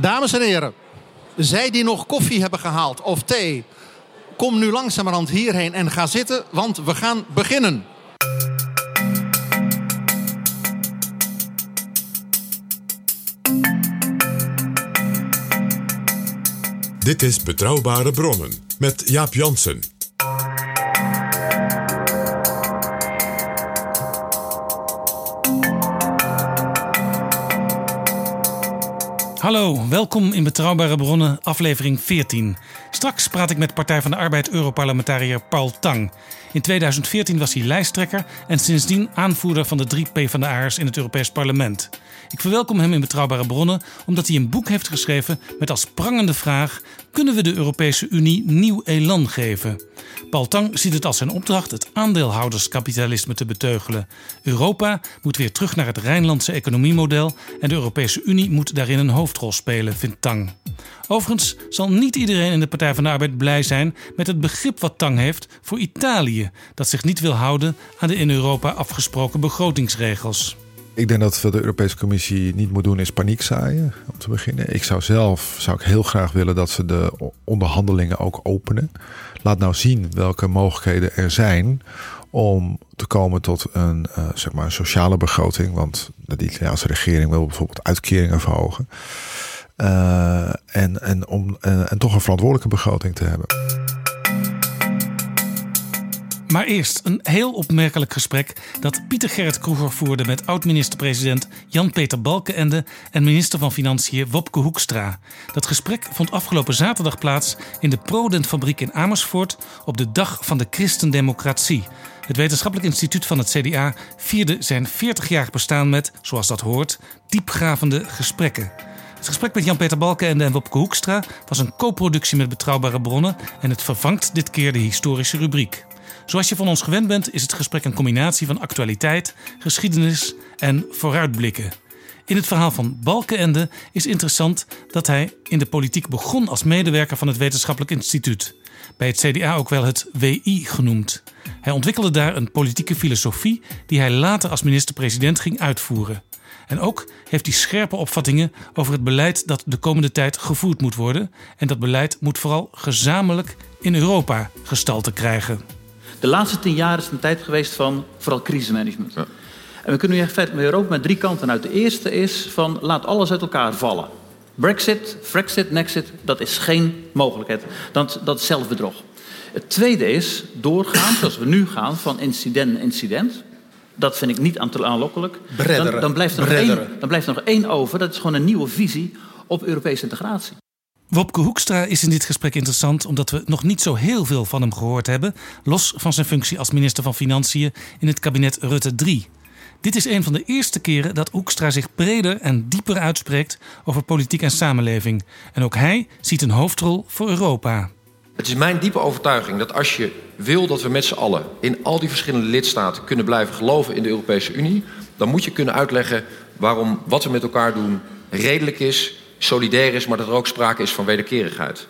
Dames en heren, zij die nog koffie hebben gehaald of thee, kom nu langzamerhand hierheen en ga zitten, want we gaan beginnen. Dit is Betrouwbare Bronnen met Jaap Jansen. Hallo, welkom in Betrouwbare Bronnen, aflevering 14. Straks praat ik met Partij van de Arbeid Europarlementariër Paul Tang. In 2014 was hij lijsttrekker en sindsdien aanvoerder van de drie PvdA'ers in het Europees Parlement. Ik verwelkom hem in Betrouwbare Bronnen omdat hij een boek heeft geschreven met als prangende vraag: kunnen we de Europese Unie nieuw elan geven? Paul Tang ziet het als zijn opdracht het aandeelhouderskapitalisme te beteugelen. Europa moet weer terug naar het Rijnlandse economiemodel en de Europese Unie moet daarin een hoofdrol spelen, vindt Tang. Overigens zal niet iedereen in de Partij van de Arbeid blij zijn met het begrip wat Tang heeft voor Italië, dat zich niet wil houden aan de in Europa afgesproken begrotingsregels. Ik denk dat wat de Europese Commissie niet moet doen is paniek zaaien, om te beginnen. Ik zou zelf zou ik heel graag willen dat ze de onderhandelingen ook openen. Laat nou zien welke mogelijkheden er zijn om te komen tot een, uh, zeg maar een sociale begroting. Want de Italiaanse regering wil bijvoorbeeld uitkeringen verhogen. Uh, en, en, om, uh, en toch een verantwoordelijke begroting te hebben. Maar eerst een heel opmerkelijk gesprek dat Pieter Gerrit Kroeger voerde met oud-minister-president Jan-Peter Balkenende en minister van Financiën Wopke Hoekstra. Dat gesprek vond afgelopen zaterdag plaats in de Prodent-fabriek in Amersfoort op de dag van de Christendemocratie. Het wetenschappelijk instituut van het CDA vierde zijn 40-jarig bestaan met, zoals dat hoort, diepgravende gesprekken. Het gesprek met Jan-Peter Balkenende en Wopke Hoekstra was een co-productie met betrouwbare bronnen en het vervangt dit keer de historische rubriek. Zoals je van ons gewend bent, is het gesprek een combinatie van actualiteit, geschiedenis en vooruitblikken. In het verhaal van Balkenende is interessant dat hij in de politiek begon als medewerker van het Wetenschappelijk Instituut. Bij het CDA ook wel het WI genoemd. Hij ontwikkelde daar een politieke filosofie die hij later als minister-president ging uitvoeren. En ook heeft hij scherpe opvattingen over het beleid dat de komende tijd gevoerd moet worden. En dat beleid moet vooral gezamenlijk in Europa gestalte krijgen. De laatste tien jaar is een tijd geweest van vooral crisismanagement. Ja. En we kunnen nu echt met Europa met drie kanten uit. De eerste is van laat alles uit elkaar vallen. Brexit, Frexit, Nexit, dat is geen mogelijkheid. Dat, dat is zelfbedrog. Het tweede is doorgaan, zoals we nu gaan, van incident naar incident. Dat vind ik niet aanlokkelijk. Dan, dan, blijft er nog één, dan blijft er nog één over. Dat is gewoon een nieuwe visie op Europese integratie. Wopke Hoekstra is in dit gesprek interessant omdat we nog niet zo heel veel van hem gehoord hebben, los van zijn functie als minister van Financiën in het kabinet Rutte 3. Dit is een van de eerste keren dat Hoekstra zich breder en dieper uitspreekt over politiek en samenleving. En ook hij ziet een hoofdrol voor Europa. Het is mijn diepe overtuiging dat als je wil dat we met z'n allen in al die verschillende lidstaten kunnen blijven geloven in de Europese Unie, dan moet je kunnen uitleggen waarom wat we met elkaar doen redelijk is, solidair is, maar dat er ook sprake is van wederkerigheid.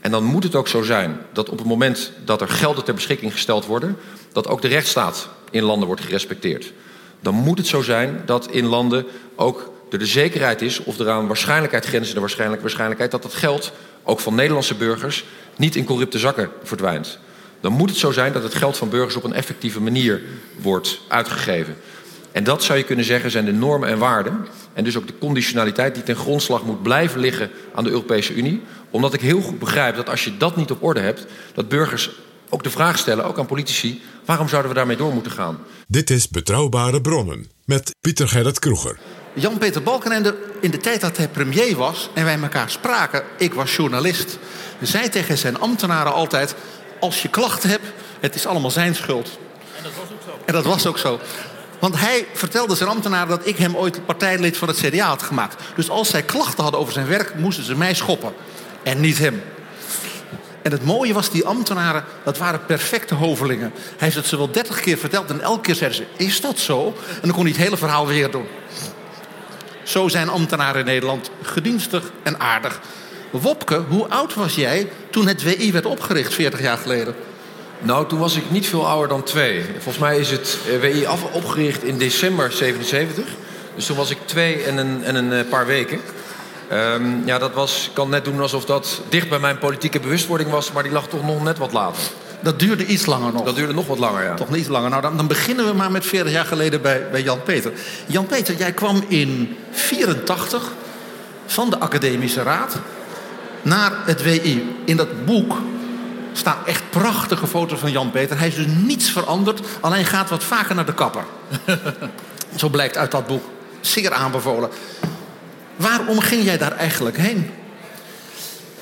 En dan moet het ook zo zijn dat op het moment dat er gelden ter beschikking gesteld worden, dat ook de rechtsstaat in landen wordt gerespecteerd. Dan moet het zo zijn dat in landen ook er de zekerheid is of er aan waarschijnlijkheid grenzende waarschijnlijk, waarschijnlijkheid dat dat geld ook van Nederlandse burgers niet in corrupte zakken verdwijnt. Dan moet het zo zijn dat het geld van burgers op een effectieve manier wordt uitgegeven. En dat zou je kunnen zeggen zijn de normen en waarden. En dus ook de conditionaliteit die ten grondslag moet blijven liggen aan de Europese Unie. Omdat ik heel goed begrijp dat als je dat niet op orde hebt, dat burgers ook de vraag stellen, ook aan politici, waarom zouden we daarmee door moeten gaan? Dit is Betrouwbare Bronnen met Pieter Gerrit Kroeger. Jan-Peter Balkenende, in de tijd dat hij premier was en wij elkaar spraken, ik was journalist, zei tegen zijn ambtenaren altijd: Als je klachten hebt, het is allemaal zijn schuld. En dat was ook zo. En dat was ook zo. Want hij vertelde zijn ambtenaren dat ik hem ooit partijlid van het CDA had gemaakt. Dus als zij klachten hadden over zijn werk, moesten ze mij schoppen. En niet hem. En het mooie was, die ambtenaren, dat waren perfecte hovelingen. Hij heeft het ze wel dertig keer verteld en elke keer zeiden ze, is dat zo? En dan kon hij het hele verhaal weer doen. Zo zijn ambtenaren in Nederland gedienstig en aardig. Wopke, hoe oud was jij toen het WI werd opgericht 40 jaar geleden? Nou, toen was ik niet veel ouder dan twee. Volgens mij is het eh, WI af, opgericht in december 77. Dus toen was ik twee en een, en een eh, paar weken. Um, ja, dat was, ik kan net doen alsof dat dicht bij mijn politieke bewustwording was... maar die lag toch nog net wat later. Dat duurde iets langer nog. Dat duurde nog wat langer, ja. Toch niet langer. Nou, dan, dan beginnen we maar met 40 jaar geleden bij, bij Jan-Peter. Jan-Peter, jij kwam in 84 van de Academische Raad naar het WI. In dat boek staan echt prachtige foto's van Jan-Peter. Hij is dus niets veranderd, alleen gaat wat vaker naar de kapper. Zo blijkt uit dat boek. Zeer aanbevolen. Waarom ging jij daar eigenlijk heen?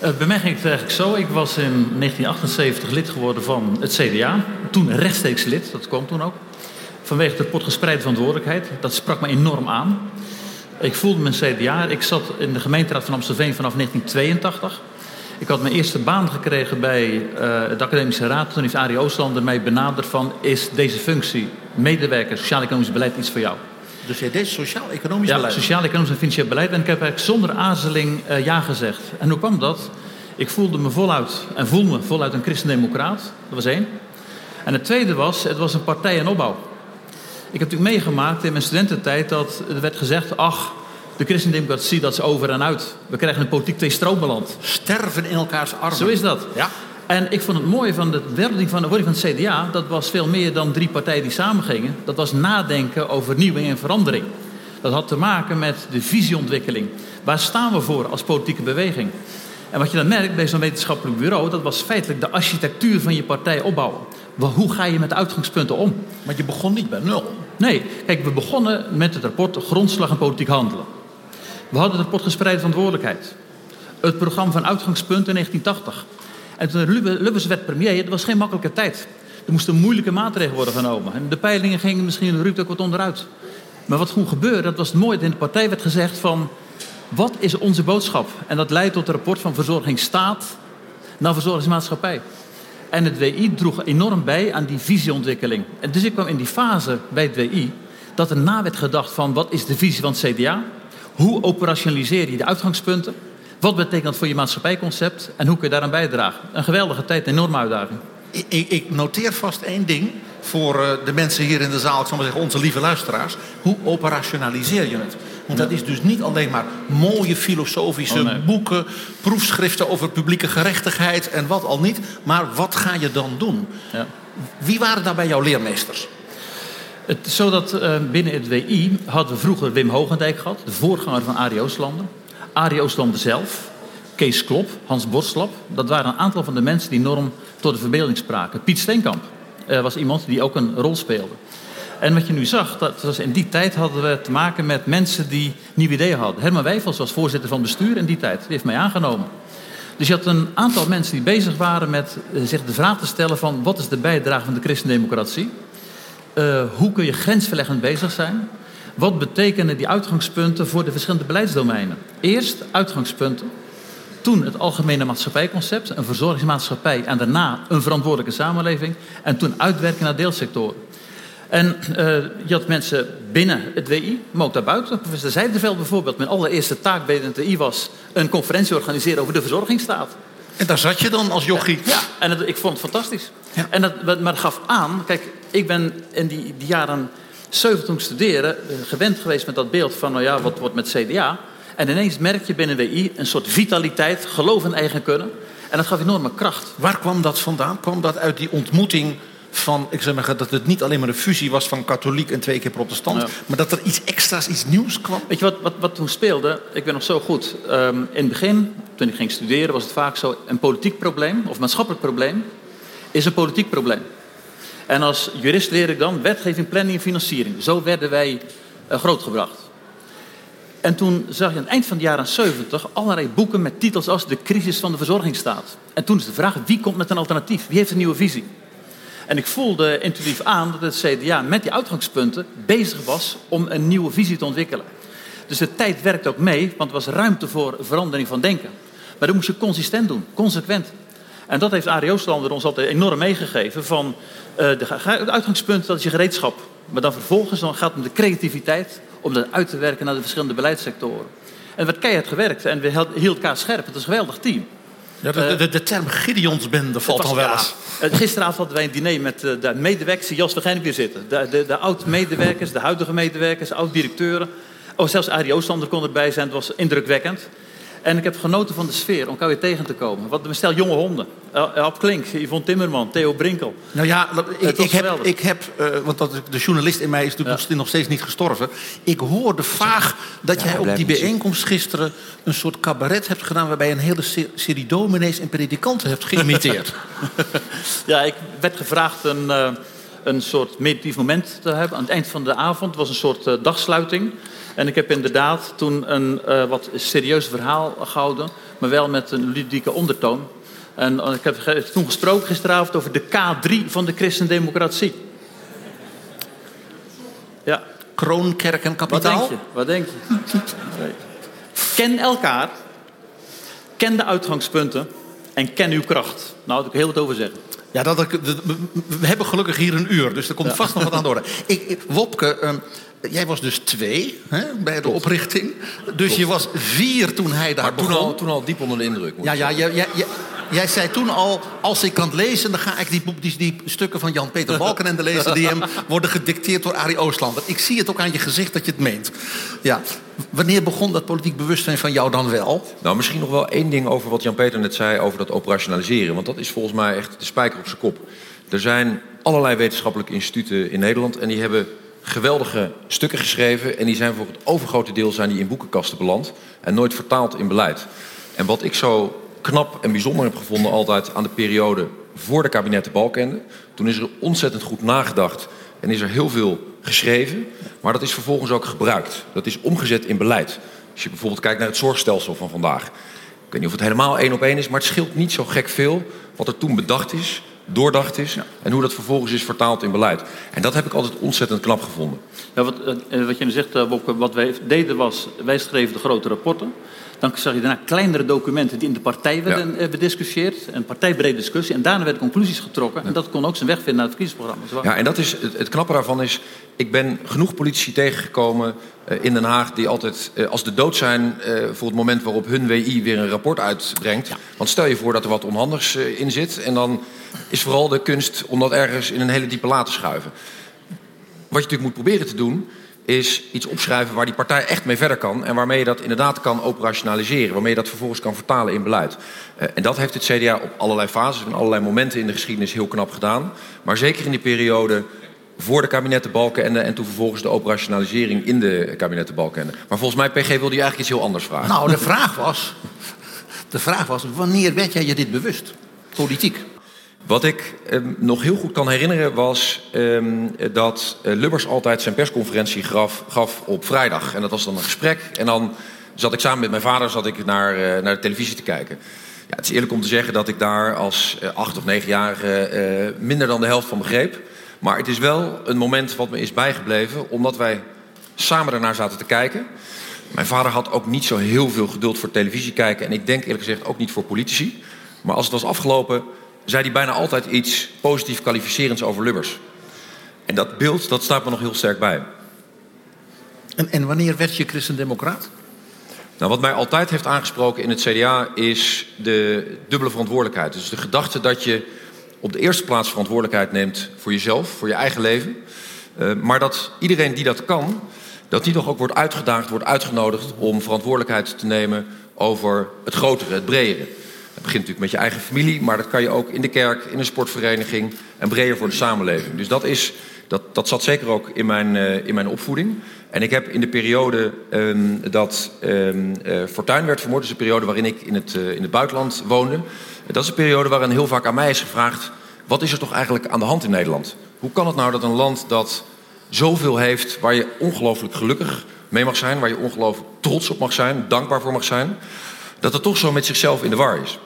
Uh, bij mij ging het eigenlijk zo. Ik was in 1978 lid geworden van het CDA. Toen rechtstreeks lid, dat kwam toen ook. Vanwege de potgespreide verantwoordelijkheid. Dat sprak me enorm aan. Ik voelde me een CDA. Ik zat in de gemeenteraad van Amstelveen vanaf 1982. Ik had mijn eerste baan gekregen bij uh, de Academische Raad. Toen heeft Arie Oostlander mij benaderd van... is deze functie, medewerker, sociaal-economisch beleid, iets voor jou? Dus jij deed sociaal-economisch ja, beleid? sociaal-economisch en financieel beleid. En ik heb eigenlijk zonder aarzeling uh, ja gezegd. En hoe kwam dat? Ik voelde me voluit en voel me voluit een christendemocraat. Dat was één. En het tweede was, het was een partij in opbouw. Ik heb natuurlijk meegemaakt in mijn studententijd dat er werd gezegd... ach, de christendemocratie, dat is over en uit. We krijgen een politiek twee-stroombeland. Sterven in elkaars armen. Zo is dat. Ja. En ik vond het mooie van de wording van, de wording van het CDA... dat was veel meer dan drie partijen die samengingen. Dat was nadenken over vernieuwing en verandering. Dat had te maken met de visieontwikkeling. Waar staan we voor als politieke beweging? En wat je dan merkt bij zo'n wetenschappelijk bureau... dat was feitelijk de architectuur van je partij opbouwen. Hoe ga je met uitgangspunten om? Maar je begon niet bij nul. Nee, kijk, we begonnen met het rapport Grondslag en Politiek Handelen. We hadden het rapport Gespreide Verantwoordelijkheid. Het programma van Uitgangspunten in 1980. En toen Lubbers werd premier, dat was geen makkelijke tijd. Er moesten moeilijke maatregelen worden genomen. En de peilingen gingen misschien een ook wat onderuit. Maar wat gewoon gebeurde, dat was het mooie. In de partij werd gezegd van... wat is onze boodschap? En dat leidt tot het rapport van verzorgingsstaat naar verzorgingsmaatschappij. En het WI droeg enorm bij aan die visieontwikkeling. En dus ik kwam in die fase bij het WI... dat er na werd gedacht van wat is de visie van het CDA... hoe operationaliseer je de uitgangspunten... Wat betekent dat voor je maatschappijconcept en hoe kun je daaraan bijdragen? Een geweldige tijd, een enorme uitdaging. Ik, ik noteer vast één ding voor uh, de mensen hier in de zaal, ik zal maar zeggen onze lieve luisteraars. Hoe operationaliseer je het? Want dat is dus niet alleen maar mooie filosofische oh, nee. boeken, proefschriften over publieke gerechtigheid en wat al niet. Maar wat ga je dan doen? Ja. Wie waren daarbij jouw leermeesters? Het, zodat uh, binnen het WI hadden we vroeger Wim Hogendijk gehad, de voorganger van Arie Oostlander. Arie Oostlander zelf, Kees Klop, Hans Borslap. Dat waren een aantal van de mensen die enorm tot de verbeelding spraken. Piet Steenkamp uh, was iemand die ook een rol speelde. En wat je nu zag, dat was in die tijd hadden we te maken met mensen die nieuwe ideeën hadden. Herman Wijfels was voorzitter van bestuur in die tijd. Die heeft mij aangenomen. Dus je had een aantal mensen die bezig waren met uh, zich de vraag te stellen van... wat is de bijdrage van de christendemocratie? Uh, hoe kun je grensverleggend bezig zijn? Wat betekenen die uitgangspunten voor de verschillende beleidsdomeinen? Eerst uitgangspunten, toen het algemene maatschappijconcept, een verzorgingsmaatschappij en daarna een verantwoordelijke samenleving en toen uitwerken naar deelsectoren. En uh, je had mensen binnen het WI, maar ook daarbuiten. Professor Zijdeveld bijvoorbeeld, mijn allereerste taak bij het WI was een conferentie organiseren over de verzorgingsstaat. En daar zat je dan als jochie? Ja, en het, ik vond het fantastisch. Ja. En dat, maar dat gaf aan, kijk, ik ben in die, die jaren 70 toen ik studeerde, gewend geweest met dat beeld van, nou ja, wat wordt met CDA. En ineens merk je binnen WI een soort vitaliteit, geloof in eigen kunnen. En dat gaf enorme kracht. Waar kwam dat vandaan? Kwam dat uit die ontmoeting van, ik zeg maar, dat het niet alleen maar een fusie was van katholiek en twee keer protestant, maar dat er iets extra's, iets nieuws kwam? Weet je wat, wat, wat toen speelde? Ik ben nog zo goed. Um, in het begin, toen ik ging studeren, was het vaak zo: een politiek probleem of maatschappelijk probleem is een politiek probleem. En als jurist leer ik dan wetgeving, planning en financiering. Zo werden wij uh, grootgebracht. En toen zag je aan het eind van de jaren 70 allerlei boeken met titels als De crisis van de verzorgingsstaat. En toen is de vraag: wie komt met een alternatief? Wie heeft een nieuwe visie? En ik voelde intuïtief aan dat het CDA met die uitgangspunten bezig was om een nieuwe visie te ontwikkelen. Dus de tijd werkte ook mee, want er was ruimte voor verandering van denken. Maar dat moest je consistent doen, consequent. En dat heeft Arie Oostlander ons altijd enorm meegegeven. Van, uh, de, het uitgangspunt dat is je gereedschap. Maar dan vervolgens dan gaat het om de creativiteit om dat uit te werken naar de verschillende beleidssectoren. En werd keihard gewerkt en we hielden elkaar scherp. Het is een geweldig team. Ja, de, de, de term Gideonsbende valt al wel eens. Gisteravond hadden wij een diner met eh, de medewerkers die Jos waarschijnlijk weer zitten. De, de, de oud-medewerkers, de huidige medewerkers, oud-directeuren. Oh, zelfs Arie Oostander kon erbij zijn. Het was indrukwekkend. En ik heb genoten van de sfeer om elkaar weer tegen te komen. Wat een stel jonge honden. Ab Klink, Yvonne Timmerman, Theo Brinkel. Nou ja, ik, ik heb, ik heb uh, want dat, de journalist in mij is natuurlijk ja. nog steeds niet gestorven. Ik hoorde vaag dat ja, jij op die bijeenkomst gisteren een soort cabaret hebt gedaan... waarbij je een hele serie dominees en predikanten hebt geïmiteerd. ja, ik werd gevraagd een, uh, een soort meditatief moment te hebben. Aan het eind van de avond was een soort uh, dagsluiting... En ik heb inderdaad toen een uh, wat serieus verhaal gehouden, maar wel met een ludieke ondertoon. En uh, ik heb toen gesproken gisteravond over de K3 van de christendemocratie. Ja. Kroon, kerk en kapitaal? Wat denk je? Wat denk je? ken elkaar, ken de uitgangspunten en ken uw kracht. Nou, daar ik heel wat over zeggen. Ja, dat, we hebben gelukkig hier een uur, dus er komt ja. vast nog wat aan de orde. Ik, Wopke, um, jij was dus twee hè, bij de oprichting. Dus je was vier toen hij daar maar begon. Toen al, toen al diep onder de indruk. Ja, ja, ja, ja, ja, jij zei toen al, als ik kan lezen... dan ga ik die, die, die stukken van Jan-Peter Balkenende lezen... die hem worden gedicteerd door Arie Oostlander. Ik zie het ook aan je gezicht dat je het meent. Ja. Wanneer begon dat politiek bewustzijn van jou dan wel? Nou, misschien nog wel één ding over wat Jan-Peter net zei... over dat operationaliseren. Want dat is volgens mij echt de spijker op zijn kop. Er zijn allerlei wetenschappelijke instituten in Nederland... en die hebben geweldige stukken geschreven. En die zijn voor het overgrote deel zijn die in boekenkasten beland. En nooit vertaald in beleid. En wat ik zo knap en bijzonder heb gevonden altijd aan de periode voor de kabinetten Balkende. Toen is er ontzettend goed nagedacht en is er heel veel geschreven. Maar dat is vervolgens ook gebruikt. Dat is omgezet in beleid. Als je bijvoorbeeld kijkt naar het zorgstelsel van vandaag. Ik weet niet of het helemaal één op één is, maar het scheelt niet zo gek veel wat er toen bedacht is doordacht is en hoe dat vervolgens is vertaald in beleid. En dat heb ik altijd ontzettend knap gevonden. Ja, wat, wat je nu zegt, Wopke, wat wij deden was, wij schreven de grote rapporten. Dan zag je daarna kleinere documenten die in de partij werden ja. bediscussieerd. Een partijbrede discussie. En daarna werden conclusies getrokken. En dat kon ook zijn weg vinden naar het verkiezingsprogramma. Ja, en dat is, het, het knappe daarvan is... Ik ben genoeg politici tegengekomen uh, in Den Haag... die altijd uh, als de dood zijn voor het moment waarop hun WI weer een rapport uitbrengt. Ja. Want stel je voor dat er wat onhandigs in zit... en dan is vooral de kunst om dat ergens in een hele diepe la te schuiven. Wat je natuurlijk moet proberen te doen is iets opschrijven waar die partij echt mee verder kan... en waarmee je dat inderdaad kan operationaliseren. Waarmee je dat vervolgens kan vertalen in beleid. Uh, en dat heeft het CDA op allerlei fases en allerlei momenten in de geschiedenis heel knap gedaan. Maar zeker in die periode voor de kabinetten Balkenende... en toen vervolgens de operationalisering in de kabinetten Balkenende. Maar volgens mij, PG, wilde je eigenlijk iets heel anders vragen. Nou, de vraag was... De vraag was, wanneer werd jij je dit bewust? Politiek. Wat ik eh, nog heel goed kan herinneren was eh, dat uh, Lubbers altijd zijn persconferentie gaf, op vrijdag. En dat was dan een gesprek. En dan zat ik samen met mijn vader zat ik naar, naar de televisie te kijken. Ja, het is eerlijk om te zeggen dat ik daar als acht of negenjarige minder dan de helft van begreep. Maar het is wel een moment wat me is bijgebleven, omdat wij samen ernaar zaten te kijken. Mijn vader had ook niet zo heel veel geduld voor televisie kijken. En ik denk eerlijk gezegd ook niet voor politici. Maar als het was afgelopen zei hij bijna altijd iets positief kwalificerends over Lubbers. En dat beeld, dat staat me nog heel sterk bij. En, en wanneer werd je christendemocraat? Nou, wat mij altijd heeft aangesproken in het CDA is de dubbele verantwoordelijkheid. Dus de gedachte dat je op de eerste plaats verantwoordelijkheid neemt voor jezelf, voor je eigen leven. Uh, maar dat iedereen die dat kan, dat die toch ook wordt uitgedaagd, wordt uitgenodigd om verantwoordelijkheid te nemen over het grotere, het bredere. Dat begint natuurlijk met je eigen familie, maar dat kan je ook in de kerk, in een sportvereniging en breder voor de samenleving. Dus dat, is, dat, dat zat zeker ook in mijn, uh, in mijn opvoeding. En ik heb in de periode um, dat um, uh, Fortuin werd vermoord, dus de periode waarin ik in het, uh, in het buitenland woonde, dat is een periode waarin heel vaak aan mij is gevraagd: wat is er toch eigenlijk aan de hand in Nederland? Hoe kan het nou dat een land dat zoveel heeft, waar je ongelooflijk gelukkig mee mag zijn, waar je ongelooflijk trots op mag zijn, dankbaar voor mag zijn, dat het toch zo met zichzelf in de war is?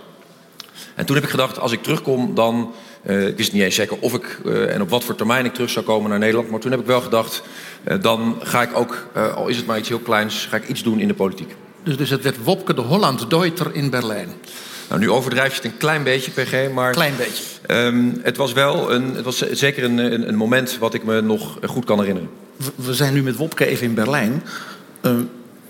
En toen heb ik gedacht, als ik terugkom, dan. Uh, ik wist niet eens zeker of ik uh, en op wat voor termijn ik terug zou komen naar Nederland. Maar toen heb ik wel gedacht, uh, dan ga ik ook, al is het maar iets heel kleins, ga ik iets doen in de politiek. Dus, dus het werd Wopke de Holland-Deuter in Berlijn. Nou, nu overdrijf je het een klein beetje, PG, maar... Klein beetje. Um, het was wel een, het was zeker een, een, een, moment wat ik me nog goed kan herinneren. We, we zijn nu met Wopke even in Berlijn.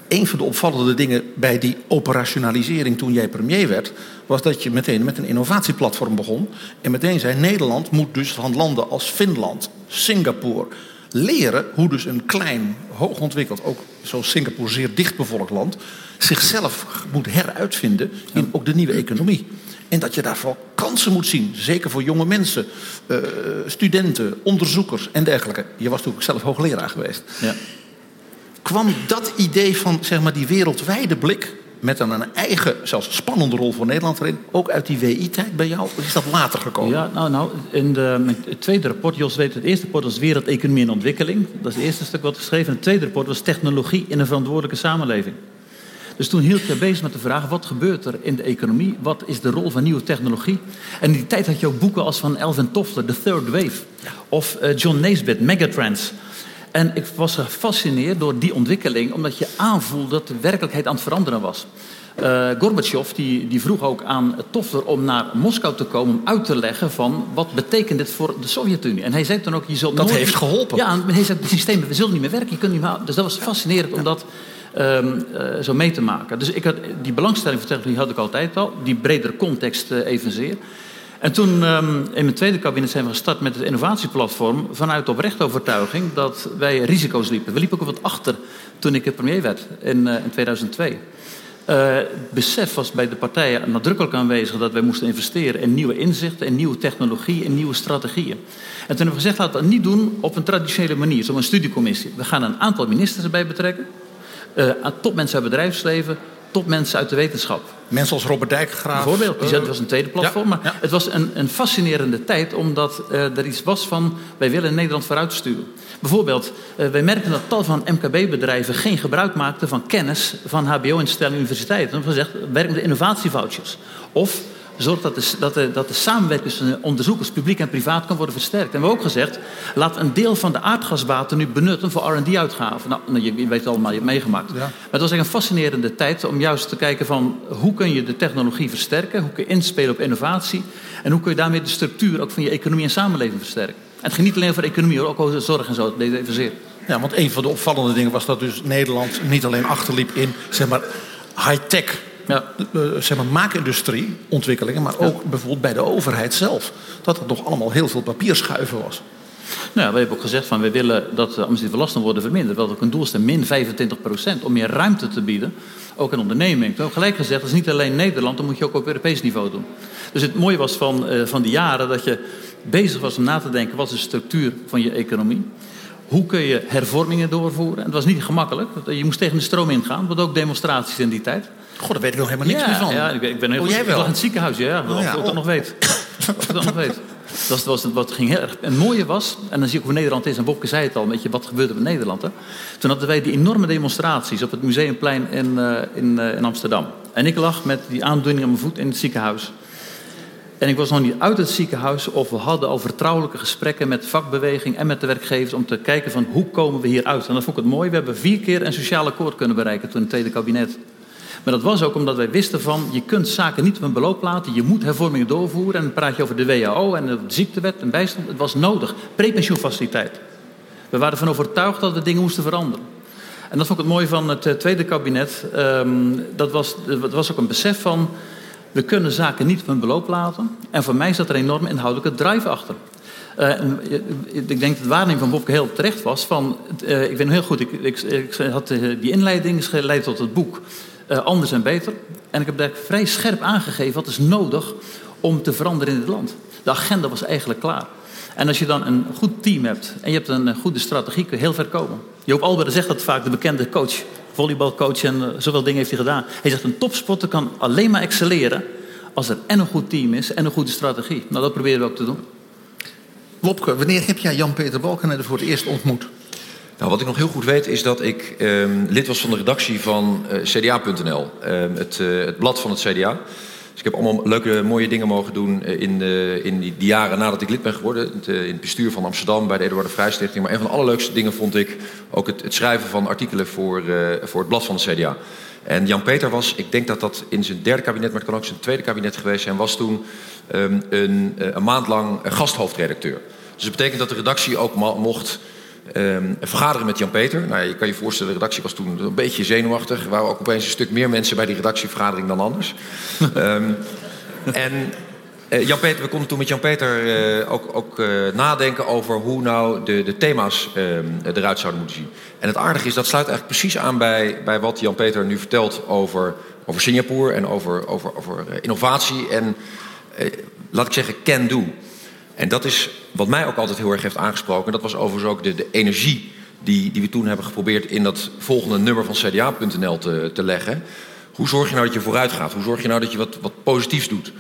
Een van de opvallende dingen bij die operationalisering toen jij premier werd, was dat je meteen met een innovatieplatform begon. En meteen zei: Nederland moet dus van landen als Finland, Singapore leren hoe dus een klein, hoogontwikkeld, ook zoals Singapore zeer dichtbevolkt land, zichzelf moet heruitvinden in ook de nieuwe economie. En dat je daarvoor kansen moet zien, zeker voor jonge mensen, uh, studenten, onderzoekers en dergelijke. Je was natuurlijk zelf hoogleraar geweest. Ja kwam dat idee van zeg maar, die wereldwijde blik met dan een eigen, zelfs spannende rol voor Nederland erin, ook uit die WI-tijd bij jou? Is dat later gekomen? Ja, nou, nou in de, het tweede rapport, Jos weet het eerste rapport was Wereldeconomie en Ontwikkeling. Dat is het eerste stuk wat geschreven. En het tweede rapport was Technologie in een verantwoordelijke samenleving. Dus toen hield je bezig met de vraag: wat gebeurt er in de economie? Wat is de rol van nieuwe technologie? En in die tijd had je ook boeken als van Elvin Toffler, The Third Wave. Of uh, John Naisbitt, Megatrends. En ik was gefascineerd door die ontwikkeling, omdat je aanvoelde dat de werkelijkheid aan het veranderen was. Uh, Gorbachev die, die vroeg ook aan Toffler om naar Moskou te komen om uit te leggen van wat betekent dit voor de Sovjet-Unie. En hij zei dan ook, je zult Dat nooit... heeft geholpen. Ja, hij zei, de systemen, we zullen niet meer werken, je kunt niet meer... Dus dat was fascinerend om dat um, uh, zo mee te maken. Dus ik had, die belangstelling voor technologie had ik altijd al, die bredere context uh, evenzeer. En toen um, in mijn tweede kabinet zijn we gestart met het innovatieplatform vanuit oprechte overtuiging dat wij risico's liepen. We liepen ook wat achter toen ik premier werd in, uh, in 2002. Uh, het besef was bij de partijen nadrukkelijk aanwezig dat wij moesten investeren in nieuwe inzichten, in nieuwe technologie, in nieuwe strategieën. En toen hebben we gezegd, laten we dat niet doen op een traditionele manier, een studiecommissie. We gaan een aantal ministers erbij betrekken, uh, topmensen uit het bedrijfsleven, topmensen uit de wetenschap. Mensen als Robert Dijkgraaf. Bijvoorbeeld, die dat was een tweede platform. Ja, ja. Maar het was een, een fascinerende tijd, omdat uh, er iets was van... wij willen Nederland vooruit sturen. Bijvoorbeeld, uh, wij merkten dat tal van MKB-bedrijven... geen gebruik maakten van kennis van hbo-instellingen en universiteiten. Dan hebben we gezegd, werk met innovatievouchers. Of zorg dat de, dat, de, dat de samenwerking tussen onderzoekers, publiek en privaat, kan worden versterkt. En we hebben ook gezegd, laat een deel van de aardgasbaten nu benutten voor R&D-uitgaven. Nou, je, je weet het allemaal, je hebt meegemaakt. Ja. Maar het was echt een fascinerende tijd om juist te kijken van hoe kun je de technologie versterken, hoe kun je inspelen op innovatie en hoe kun je daarmee de structuur ook van je economie en samenleving versterken. En het ging niet alleen over economie, ook over zorg en zo, dat deed even zeer. Ja, want een van de opvallende dingen was dat dus Nederland niet alleen achterliep in zeg maar, high-tech ja. zeg maar, maakindustrie ontwikkelingen, maar ook ja. bijvoorbeeld bij de overheid zelf. Dat er nog allemaal heel veel papierschuiven was. Nou ja, we hebben ook gezegd van we willen dat de administratieve belastingen worden verminderd. We hadden ook een doelstelling min 25 procent om meer ruimte te bieden, ook aan onderneming. We hebben gelijk gezegd, dat is niet alleen Nederland, dan moet je ook op Europees niveau doen. Dus het mooie was van, uh, van die jaren dat je bezig was om na te denken, wat is de structuur van je economie? Hoe kun je hervormingen doorvoeren? En het was niet gemakkelijk. Je moest tegen de stroom ingaan. Want ook demonstraties in die tijd. God, daar weet ik nog helemaal niks ja, meer van. Ja, ik, ik ben heel oh, jij wel? In het ziekenhuis, ja. Oh, ja. Of ik dat nog weet. Of ik dat nog weet. Dat was, wat ging heel erg. En het mooie was, en dan zie ik hoe Nederland is, en Bobke zei het al, weet je, wat gebeurde in Nederland? Hè? Toen hadden wij die enorme demonstraties op het Museumplein in, uh, in, uh, in Amsterdam. En ik lag met die aandoening aan mijn voet in het ziekenhuis. En ik was nog niet uit het ziekenhuis of we hadden al vertrouwelijke gesprekken met vakbeweging en met de werkgevers om te kijken van hoe komen we hier uit. En dat vond ik het mooi. We hebben vier keer een sociaal akkoord kunnen bereiken toen het tweede kabinet. Maar dat was ook omdat wij wisten van je kunt zaken niet op een beloop laten. Je moet hervormingen doorvoeren. En dan praat je over de WHO en de ziektewet en bijstand. Het was nodig. Prepensioenfaciliteit. We waren ervan overtuigd dat we dingen moesten veranderen. En dat vond ik het mooie van het tweede kabinet. Um, dat, was, dat was ook een besef van we kunnen zaken niet op hun beloop laten. En voor mij zat er een enorme inhoudelijke drive achter. Uh, ik denk dat de waarneming van Bobke heel terecht was. Van, ik weet heel goed, ik, ik had die inleiding geleid tot het boek Anders en Beter. En ik heb daar vrij scherp aangegeven wat is nodig om te veranderen in het land. De agenda was eigenlijk klaar. En als je dan een goed team hebt en je hebt een goede strategie, kun je heel ver komen. Joop Albert zegt dat vaak, de bekende coach, volleybalcoach en uh, zoveel dingen heeft hij gedaan. Hij zegt een topsporter kan alleen maar excelleren als er en een goed team is en een goede strategie. Nou, dat proberen we ook te doen. Wopke, wanneer heb jij Jan-Peter Balkenende voor het eerst ontmoet? Nou, wat ik nog heel goed weet is dat ik ehm, lid was van de redactie van uh, CDA.nl, ehm, het, uh, het blad van het CDA. Dus ik heb allemaal leuke, mooie dingen mogen doen eh, in, in die, jaren nadat ik lid ben geworden. In het, bestuur van Amsterdam bij de Eduard de Vrij Stichting. Maar een van de allerleukste dingen vond ik ook het, het schrijven van artikelen voor, voor het blad van de CDA. En Jan-Peter was, ik denk dat dat in zijn derde kabinet, maar het kan ook zijn tweede kabinet geweest zijn, was toen um, een, een maand lang gasthoofdredacteur. Dus dat betekent dat de redactie ook mocht um, vergaderen met Jan-Peter. Nou, je kan je voorstellen, de redactie was toen een beetje zenuwachtig. Er waren ook opeens een stuk meer mensen bij die redactievergadering dan anders. um, en uh, Jan-Peter, we konden toen met Jan-Peter uh, ook, ook uh, nadenken over hoe nou de, de thema's eruit zouden moeten zien. En het aardige is, dat sluit eigenlijk precies aan bij, bij wat Jan-Peter nu vertelt over, over Singapore en over, over, over innovatie en, laat ik zeggen, can do. En dat is wat mij ook altijd heel erg heeft aangesproken. Dat was overigens ook de, energie die, die we toen hebben geprobeerd in dat volgende nummer van CDA.nl te, te leggen. Hoe zorg je nou dat je vooruit gaat? Hoe zorg je nou dat je wat, wat positiefs doet?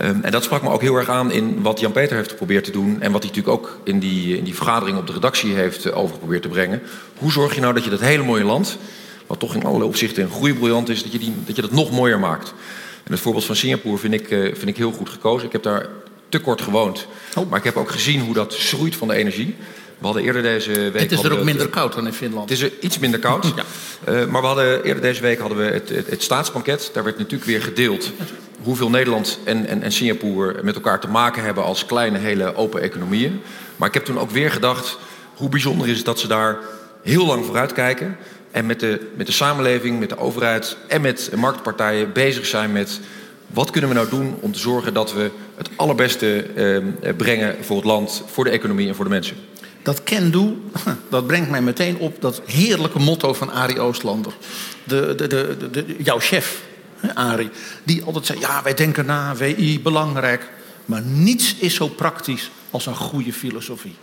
Um, en dat sprak me ook heel erg aan in wat Jan-Peter heeft geprobeerd te doen. En wat hij natuurlijk ook in die, in die vergadering op de redactie heeft uh, overgeprobeerd te brengen. Hoe zorg je nou dat je dat hele mooie land, wat toch in allerlei opzichten een groeibriljant is, dat je, die, dat je dat nog mooier maakt? En het voorbeeld van Singapore vind ik, uh, vind ik heel goed gekozen. Ik heb daar te kort gewoond. Oh. Maar ik heb ook gezien hoe dat schroeit van de energie. We hadden eerder deze week. Het is er ook minder koud dan in Finland. Het is er iets minder koud. ja. uh, maar we hadden, eerder deze week hadden we het, het, het staatsbanket. Daar werd natuurlijk weer gedeeld hoeveel Nederland en, en, en Singapore met elkaar te maken hebben als kleine, hele open economieën. Maar ik heb toen ook weer gedacht hoe bijzonder is het dat ze daar heel lang vooruit kijken. En met de, met de samenleving, met de overheid en met marktpartijen bezig zijn met wat kunnen we nou doen om te zorgen dat we het allerbeste eh, brengen voor het land, voor de economie en voor de mensen? Dat can do, dat brengt mij meteen op dat heerlijke motto van Arie Oostlander. De, de, de, de, jouw chef, Arie, die altijd zei: Ja, wij denken na, WI, belangrijk. Maar niets is zo praktisch als een goede filosofie.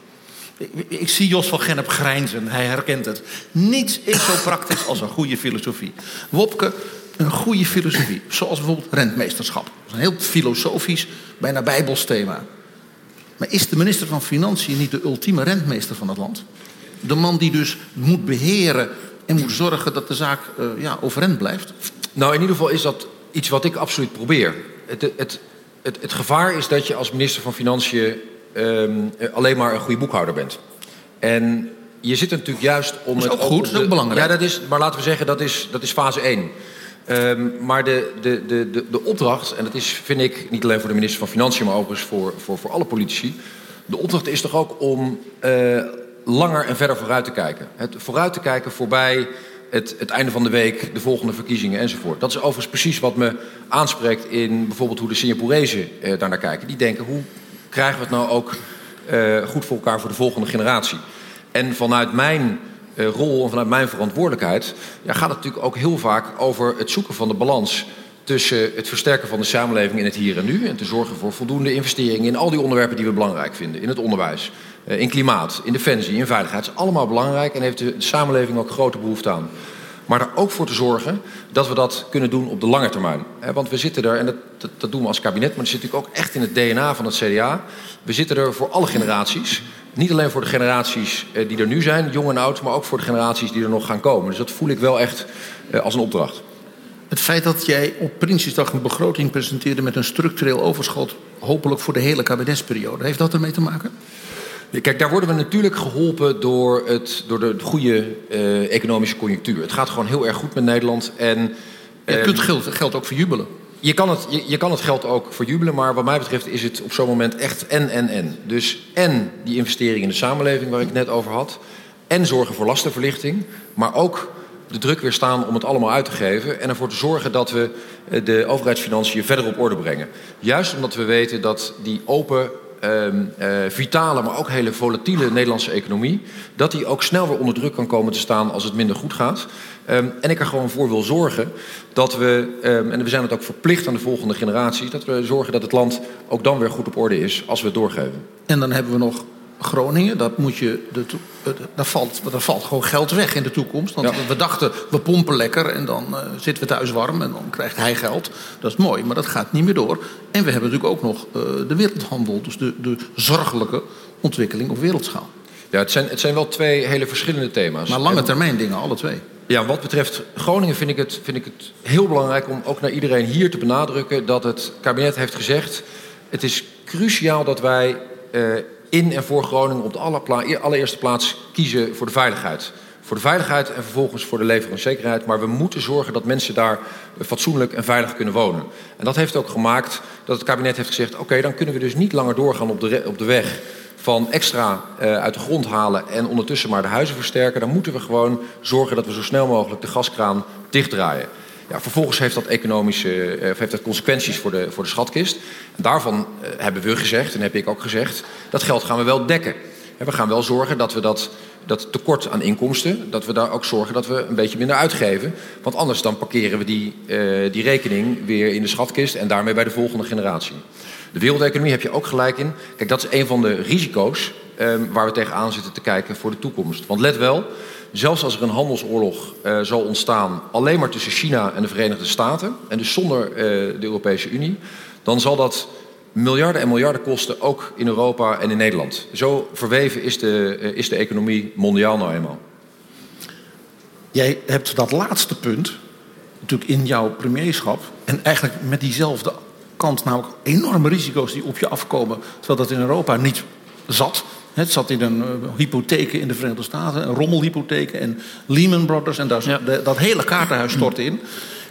Ik, ik zie Jos van Gennep grijnzen, hij herkent het. Niets is zo praktisch als een goede filosofie. Wopke, een goede filosofie. Zoals bijvoorbeeld rentmeesterschap. Dat is een heel filosofisch, bijna bijbels thema. Maar is de minister van Financiën niet de ultieme rentmeester van het land? De man die dus moet beheren en moet zorgen dat de zaak uh, ja, overeind blijft? Nou, in ieder geval is dat iets wat ik absoluut probeer. Het, het, het, het gevaar is dat je als minister van Financiën um, alleen maar een goede boekhouder bent. En je zit er natuurlijk juist om... Dat is ook het, goed, dat is ook belangrijk. Ja, dat is, maar laten we zeggen, dat is, dat is fase 1. Um, maar de, de, de, de, de opdracht, en dat is, vind ik, niet alleen voor de minister van Financiën, maar overigens voor, voor, voor alle politici. De opdracht is toch ook om uh, langer en verder vooruit te kijken. Het vooruit te kijken voorbij het, het einde van de week, de volgende verkiezingen enzovoort. Dat is overigens precies wat me aanspreekt in bijvoorbeeld hoe de Singaporezen uh, daar naar kijken. Die denken, hoe krijgen we het nou ook uh, goed voor elkaar voor de volgende generatie? En vanuit mijn rol en vanuit mijn verantwoordelijkheid ja, gaat het natuurlijk ook heel vaak over het zoeken van de balans tussen het versterken van de samenleving in het hier en nu en te zorgen voor voldoende investeringen in al die onderwerpen die we belangrijk vinden. In het onderwijs, uh, in klimaat, in defensie, in veiligheid. Het is allemaal belangrijk en heeft de samenleving ook grote behoefte aan. Maar er ook voor te zorgen dat we dat kunnen doen op de lange termijn. Want we zitten er, en dat, dat doen we als kabinet, maar dat zit natuurlijk ook echt in het DNA van het CDA. We zitten er voor alle generaties. Niet alleen voor de generaties eh, die er nu zijn, jong en oud, maar ook voor de generaties die er nog gaan komen. Dus dat voel ik wel echt eh, als een opdracht. Het feit dat jij op Prinsjesdag een begroting presenteerde met een structureel overschot, hopelijk voor de hele kabinetsperiode, heeft dat ermee te maken? Kijk, daar worden we natuurlijk geholpen door, het, door de goede uh, economische conjunctuur. Het gaat gewoon heel erg goed met Nederland. En, je kunt geld, geld ook verjubelen. Je kan, het, je, kan het geld ook verjubelen, maar wat mij betreft is het op zo'n moment echt en, en, en. Dus en die investering in de samenleving waar ik het net over had. En zorgen voor lastenverlichting. Maar ook de druk weer staan om het allemaal uit te geven. En ervoor te zorgen dat we de overheidsfinanciën verder op orde brengen. Juist omdat we weten dat die open ehm, eh, vitale, maar ook hele volatiele Nederlandse economie, dat die ook snel weer onder druk kan komen te staan als het minder goed gaat. Ehm, en ik er gewoon voor wil zorgen dat we, ehm, en we zijn het ook verplicht aan de volgende generaties, dat we zorgen dat het land ook dan weer goed op orde is als we het doorgeven. En dan hebben we nog Groningen, dat moet je, de, daar, valt, daar valt gewoon geld weg in de toekomst. Want we dachten, we pompen lekker en dan uh, zitten we thuis warm en dan krijgt hij geld. Dat is mooi, maar dat gaat niet meer door. En we hebben natuurlijk ook nog uh, de wereldhandel, dus de, de zorgelijke ontwikkeling op wereldschaal. Ja, het zijn, het zijn wel twee hele verschillende thema's. Maar lange termijn dingen, alle twee. Ja, wat betreft Groningen vind ik, het, vind ik het heel belangrijk om ook naar iedereen hier te benadrukken dat het kabinet heeft gezegd: het is cruciaal dat wij uh, in en voor Groningen op de allereerste plaats kiezen voor de veiligheid. Voor de veiligheid en vervolgens voor de leveringszekerheid. Maar we moeten zorgen dat mensen daar fatsoenlijk en veilig kunnen wonen. En dat heeft ook gemaakt dat het kabinet heeft gezegd: oké, dan kunnen we dus niet langer doorgaan op de, op de weg van extra uh, uit de grond halen en ondertussen maar de huizen versterken. Dan moeten we gewoon zorgen dat we zo snel mogelijk de gaskraan dichtdraaien. Ja, vervolgens heeft dat economische, uh, heeft dat consequenties voor de, voor de schatkist. En daarvan uh, hebben we gezegd, en heb ik ook gezegd, dat geld gaan we wel dekken. En we gaan wel zorgen dat we dat, dat tekort aan inkomsten, dat we daar ook zorgen dat we een beetje minder uitgeven. Want anders dan parkeren we die, die rekening weer in de schatkist en daarmee bij de volgende generatie. De wereldeconomie heb je ook gelijk in. Kijk, dat is een van de risico's um, waar we tegenaan zitten te kijken voor de toekomst. Want let wel, zelfs als er een handelsoorlog uh, zal ontstaan, alleen maar tussen China en de Verenigde Staten, en dus zonder uh, de Europese Unie, dan zal dat miljarden en miljarden kosten, ook in Europa en in Nederland. Zo verweven is de, uh, is de economie mondiaal nou eenmaal. Jij hebt dat laatste punt natuurlijk in jouw premierschap en eigenlijk met diezelfde kant, namelijk enorme risico's die op je afkomen, terwijl dat in Europa niet zat. Het zat in een uh, hypotheken in de Verenigde Staten, een rommelhypotheken en Lehman Brothers. En daar, ja. de, dat hele kaartenhuis stortte in.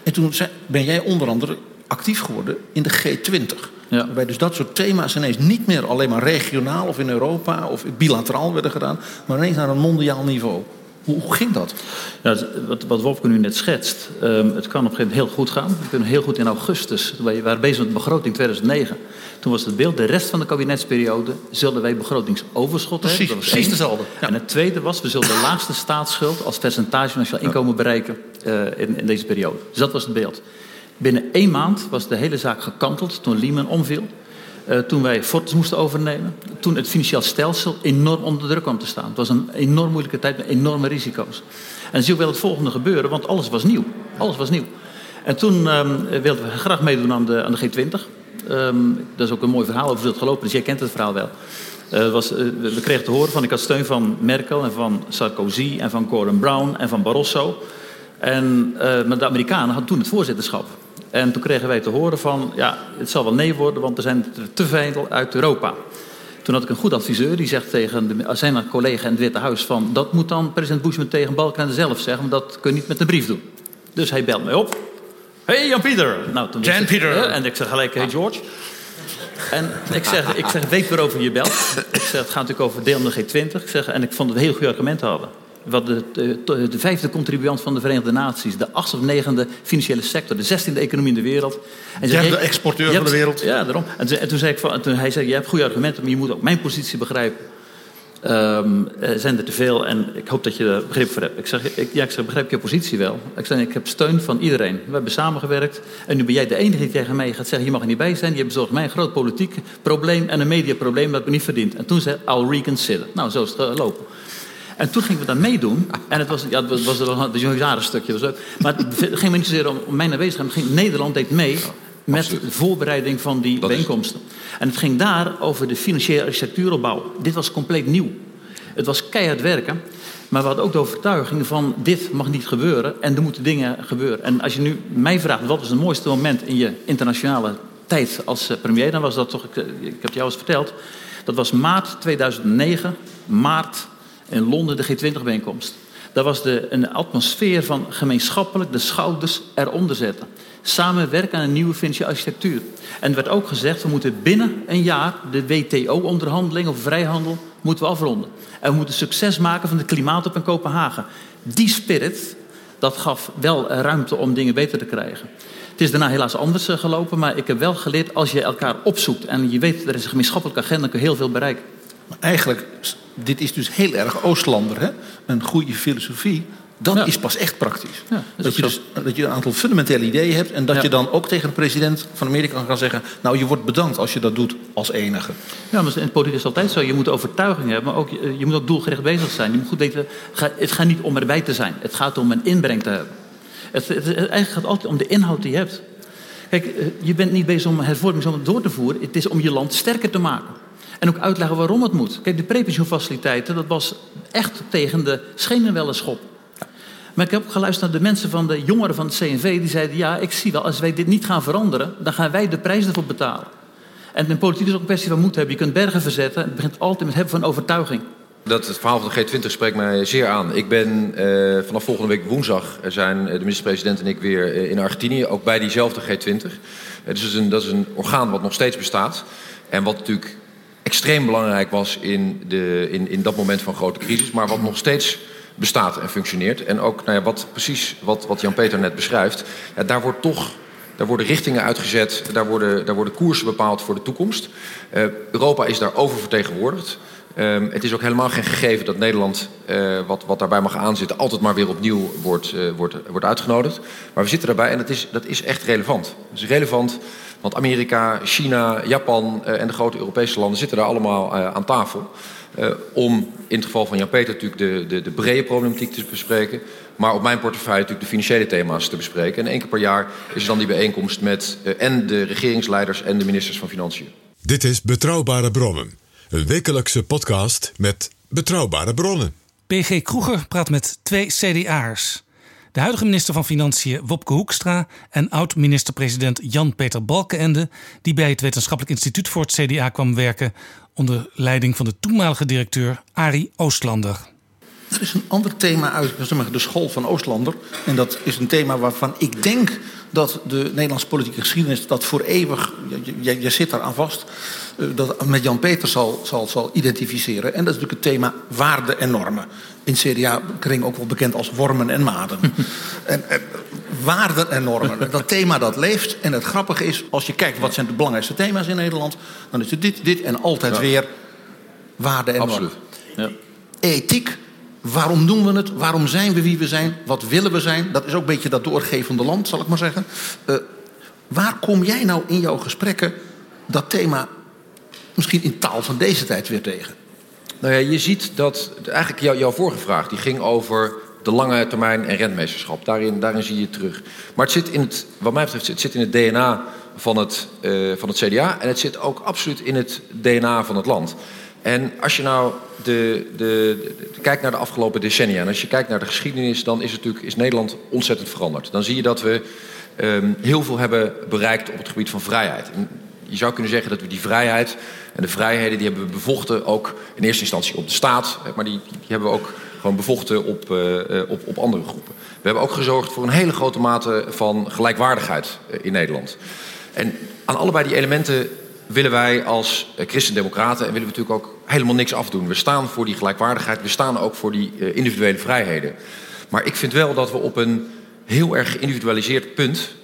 En toen zei, ben jij onder andere actief geworden in de G20. Ja. Waarbij dus dat soort thema's ineens niet meer alleen maar regionaal of in Europa of bilateraal werden gedaan, maar ineens naar een mondiaal niveau. Hoe, hoe ging dat? Ja, wat, wat Wopke nu net schetst, um, het kan op een gegeven moment heel goed gaan. We kunnen heel goed in augustus, we waren bezig met de begroting 2009. Toen was het beeld, de rest van de kabinetsperiode zullen wij begrotingsoverschot precies, hebben. Precies dezelfde. Ja. En het tweede was, we zullen de laagste staatsschuld als percentage van nationaal inkomen bereiken uh, in, in deze periode. Dus dat was het beeld. Binnen één maand was de hele zaak gekanteld toen Lehman omviel. Uh, toen wij Fortis moesten overnemen. Toen het financieel stelsel enorm onder druk kwam te staan. Het was een enorm moeilijke tijd met enorme risico's. En ik wel het volgende gebeuren, want alles was nieuw. Alles was nieuw. En toen um, wilden we graag meedoen aan de, aan de G20. Um, dat is ook een mooi verhaal over het gelopen, dus jij kent het verhaal wel. Uh, was, uh, we kregen te horen van, ik had steun van Merkel en van Sarkozy en van Gordon Brown en van Barroso. En maar de Amerikanen hadden toen het voorzitterschap. En toen kregen wij te horen van, ja, het zal wel nee worden, want er zijn er te veel uit Europa. Toen had ik een goed adviseur, die zegt tegen de, zijn collega in het Witte Huis van... dat moet dan president Bush tegen Balkenende zelf zeggen, want dat kun je niet met een brief doen. Dus hij belt mij op. Hey Jan-Pieter! Nou, toen Jan Pieter! En ik zeg gelijk, hey George. En ik zeg, ik zeg, weet waarover je belt. Ik zeg, het gaat natuurlijk over deel de G20. Ik zeg, en ik vond het een heel goede argumenten hadden. Wat de, de, de, vijfde contribuant van de Verenigde Naties, de achtste of negende financiële sector, de zestiende economie in de wereld. En zei, de exporteur van hebt, de wereld. Ja, daarom. En toen, en toen zei ik van, toen hij zei, je hebt goede argumenten, maar je moet ook mijn positie begrijpen. Um, zijn er te veel en ik hoop dat je er begrip voor hebt. Ik zeg, ik, ja, ik zeg, begrijp je positie wel? Ik zeg, ik heb steun van iedereen. We hebben samengewerkt en nu ben jij de enige die tegen mij gaat zeggen, je mag er niet bij zijn. Je bezorgt mij een groot politiek probleem en een mediaprobleem dat me niet verdient. En toen zei I'll reconsider. Nou, zo is het gelopen. En toen gingen we daar meedoen. En het was, ja, het was, was een huzarenstukje. Was ook. Maar het ging me niet zozeer om mijn aanwezigheid. Ging, Nederland deed mee met Absoluut. de voorbereiding van die dat bijeenkomsten. Is... En het ging daar over de financiële architectuuropbouw. Dit was compleet nieuw. Het was keihard werken. Maar we hadden ook de overtuiging van dit mag niet gebeuren en er moeten dingen gebeuren. En als je nu mij vraagt wat is het mooiste moment in je internationale tijd als premier, dan was dat toch, ik, ik heb het jou eens verteld, dat was maart 2009, maart in Londen de G20-bijeenkomst. Daar was de, een atmosfeer van gemeenschappelijk de schouders eronder zetten. Samenwerken aan een nieuwe financiële architectuur. En er werd ook gezegd, we moeten binnen een jaar de WTO-onderhandeling of vrijhandel moeten afronden. En we moeten succes maken van het klimaat op in Kopenhagen. Die spirit, Dat gaf wel ruimte om dingen beter te krijgen. Het is daarna helaas anders gelopen, maar ik heb wel geleerd... als je elkaar opzoekt en je weet er is een gemeenschappelijke agenda... kun je heel veel bereiken. Maar eigenlijk, dit is dus heel erg Oostlander, hè? Een goede filosofie dat is pas echt praktisch. Ja, dat, dat je dus, dat je een aantal fundamentele ideeën hebt... en dat je dan ook tegen de president van Amerika kan zeggen... nou, je wordt bedankt als je dat doet als enige. Ja, maar in politiek is het altijd zo. Je moet overtuiging hebben, maar ook, je moet ook doelgericht bezig zijn. Je moet goed weten, het gaat niet om erbij te zijn. Het gaat om een inbreng te hebben. Het, het, het eigenlijk gaat altijd om de inhoud die je hebt. Kijk, eh, je bent niet bezig om hervorming het door te voeren. Het is om je land sterker te maken. En ook uitleggen waarom het moet. Kijk, de prepensioenfaciliteiten, dat was echt tegen de schop. Maar ik heb ook geluisterd naar de mensen van de jongeren van het CNV. Die zeiden, ja, ik zie wel, als wij dit niet gaan veranderen... dan gaan wij de prijs ervoor betalen. En in politiek is ook een kwestie van moed hebben. Je kunt bergen verzetten. Het begint altijd met hebben van overtuiging. Dat het verhaal van de G20 spreekt mij zeer aan. Ik ben uh, vanaf volgende week woensdag zijn de minister-president en ik weer in Argentinië, ook bij diezelfde G20. dus een, dat is een orgaan wat nog steeds bestaat. En wat natuurlijk extreem belangrijk was in, de, in, in dat moment van grote crisis, maar wat nog steeds bestaat en functioneert. En ook nou ja, wat, precies wat, wat Jan-Peter net beschrijft. Ja, daar wordt toch daar worden richtingen uitgezet, daar worden, daar worden koersen bepaald voor de toekomst. Uh, Europa is daar oververtegenwoordigd. Um, het is ook helemaal geen gegeven dat Nederland, uh, wat, wat daarbij mag aanzitten, altijd maar weer opnieuw wordt, uh, wordt, wordt uitgenodigd. Maar we zitten daarbij en dat is, dat is echt relevant. Het is relevant, want Amerika, China, Japan en de grote Europese landen zitten daar allemaal aan tafel. Uh, om in het geval van Jan-Peter natuurlijk de, de, de brede problematiek te bespreken. Maar op mijn portefeuille natuurlijk de financiële thema's te bespreken. En één keer per jaar is er dan die bijeenkomst met uh, en de regeringsleiders en de ministers van Financiën. Dit is Betrouwbare Bronnen. Een wekelijkse podcast met betrouwbare bronnen. PG Kroeger praat met twee CDA'ers. De huidige minister van Financiën Wopke Hoekstra en oud-minister-president Jan-Peter Balkenende, die bij het Wetenschappelijk Instituut voor het CDA kwam werken onder leiding van de toenmalige directeur Arie Oostlander. Er is een ander thema uit de school van Oostlander. En dat is een thema waarvan ik denk dat de Nederlandse politieke geschiedenis dat voor eeuwig, je, zit daar aan vast, eh, dat met Jan Peter zal, zal, zal identificeren. En dat is natuurlijk het thema waarden en normen. In CDA-kring ook wel bekend als wormen en maden. en, en, waarden en normen, dat thema dat leeft. En het grappige is, als je kijkt wat zijn de belangrijkste thema's in Nederland... dan is het dit, dit en altijd weer waarden en Absoluut. normen. Ja. Ethiek, Waarom doen we het? Waarom zijn we wie we zijn? Wat willen we zijn? Dat is ook een beetje dat doorgevende land, zal ik maar zeggen. Uh, waar kom jij nou in jouw gesprekken dat thema misschien in taal van deze tijd weer tegen? Nou ja, je ziet dat eigenlijk jou, jouw vorige vraag die ging over de lange termijn en rentmeesterschap. Daarin, daarin zie je terug. Maar het zit in het, wat mij betreft, het zit in het DNA van het, uh, van het CDA en het zit ook absoluut in het DNA van het land. En als je nou de, de, kijkt naar de afgelopen decennia en als je kijkt naar de geschiedenis, dan is, natuurlijk, is Nederland ontzettend veranderd. Dan zie je dat we um, heel veel hebben bereikt op het gebied van vrijheid. Je zou kunnen zeggen dat we die vrijheid en de vrijheden die hebben we bevochten ook in eerste instantie op de staat, maar die, die hebben we ook gewoon bevochten op, uh, op, op andere groepen. We hebben ook gezorgd voor een hele grote mate van gelijkwaardigheid in Nederland. En aan allebei die elementen willen wij als christendemocraten en willen we natuurlijk ook helemaal niks afdoen. We staan voor die gelijkwaardigheid, we staan ook voor die individuele vrijheden. Maar ik vind wel dat we op een heel erg geïndividualiseerd punt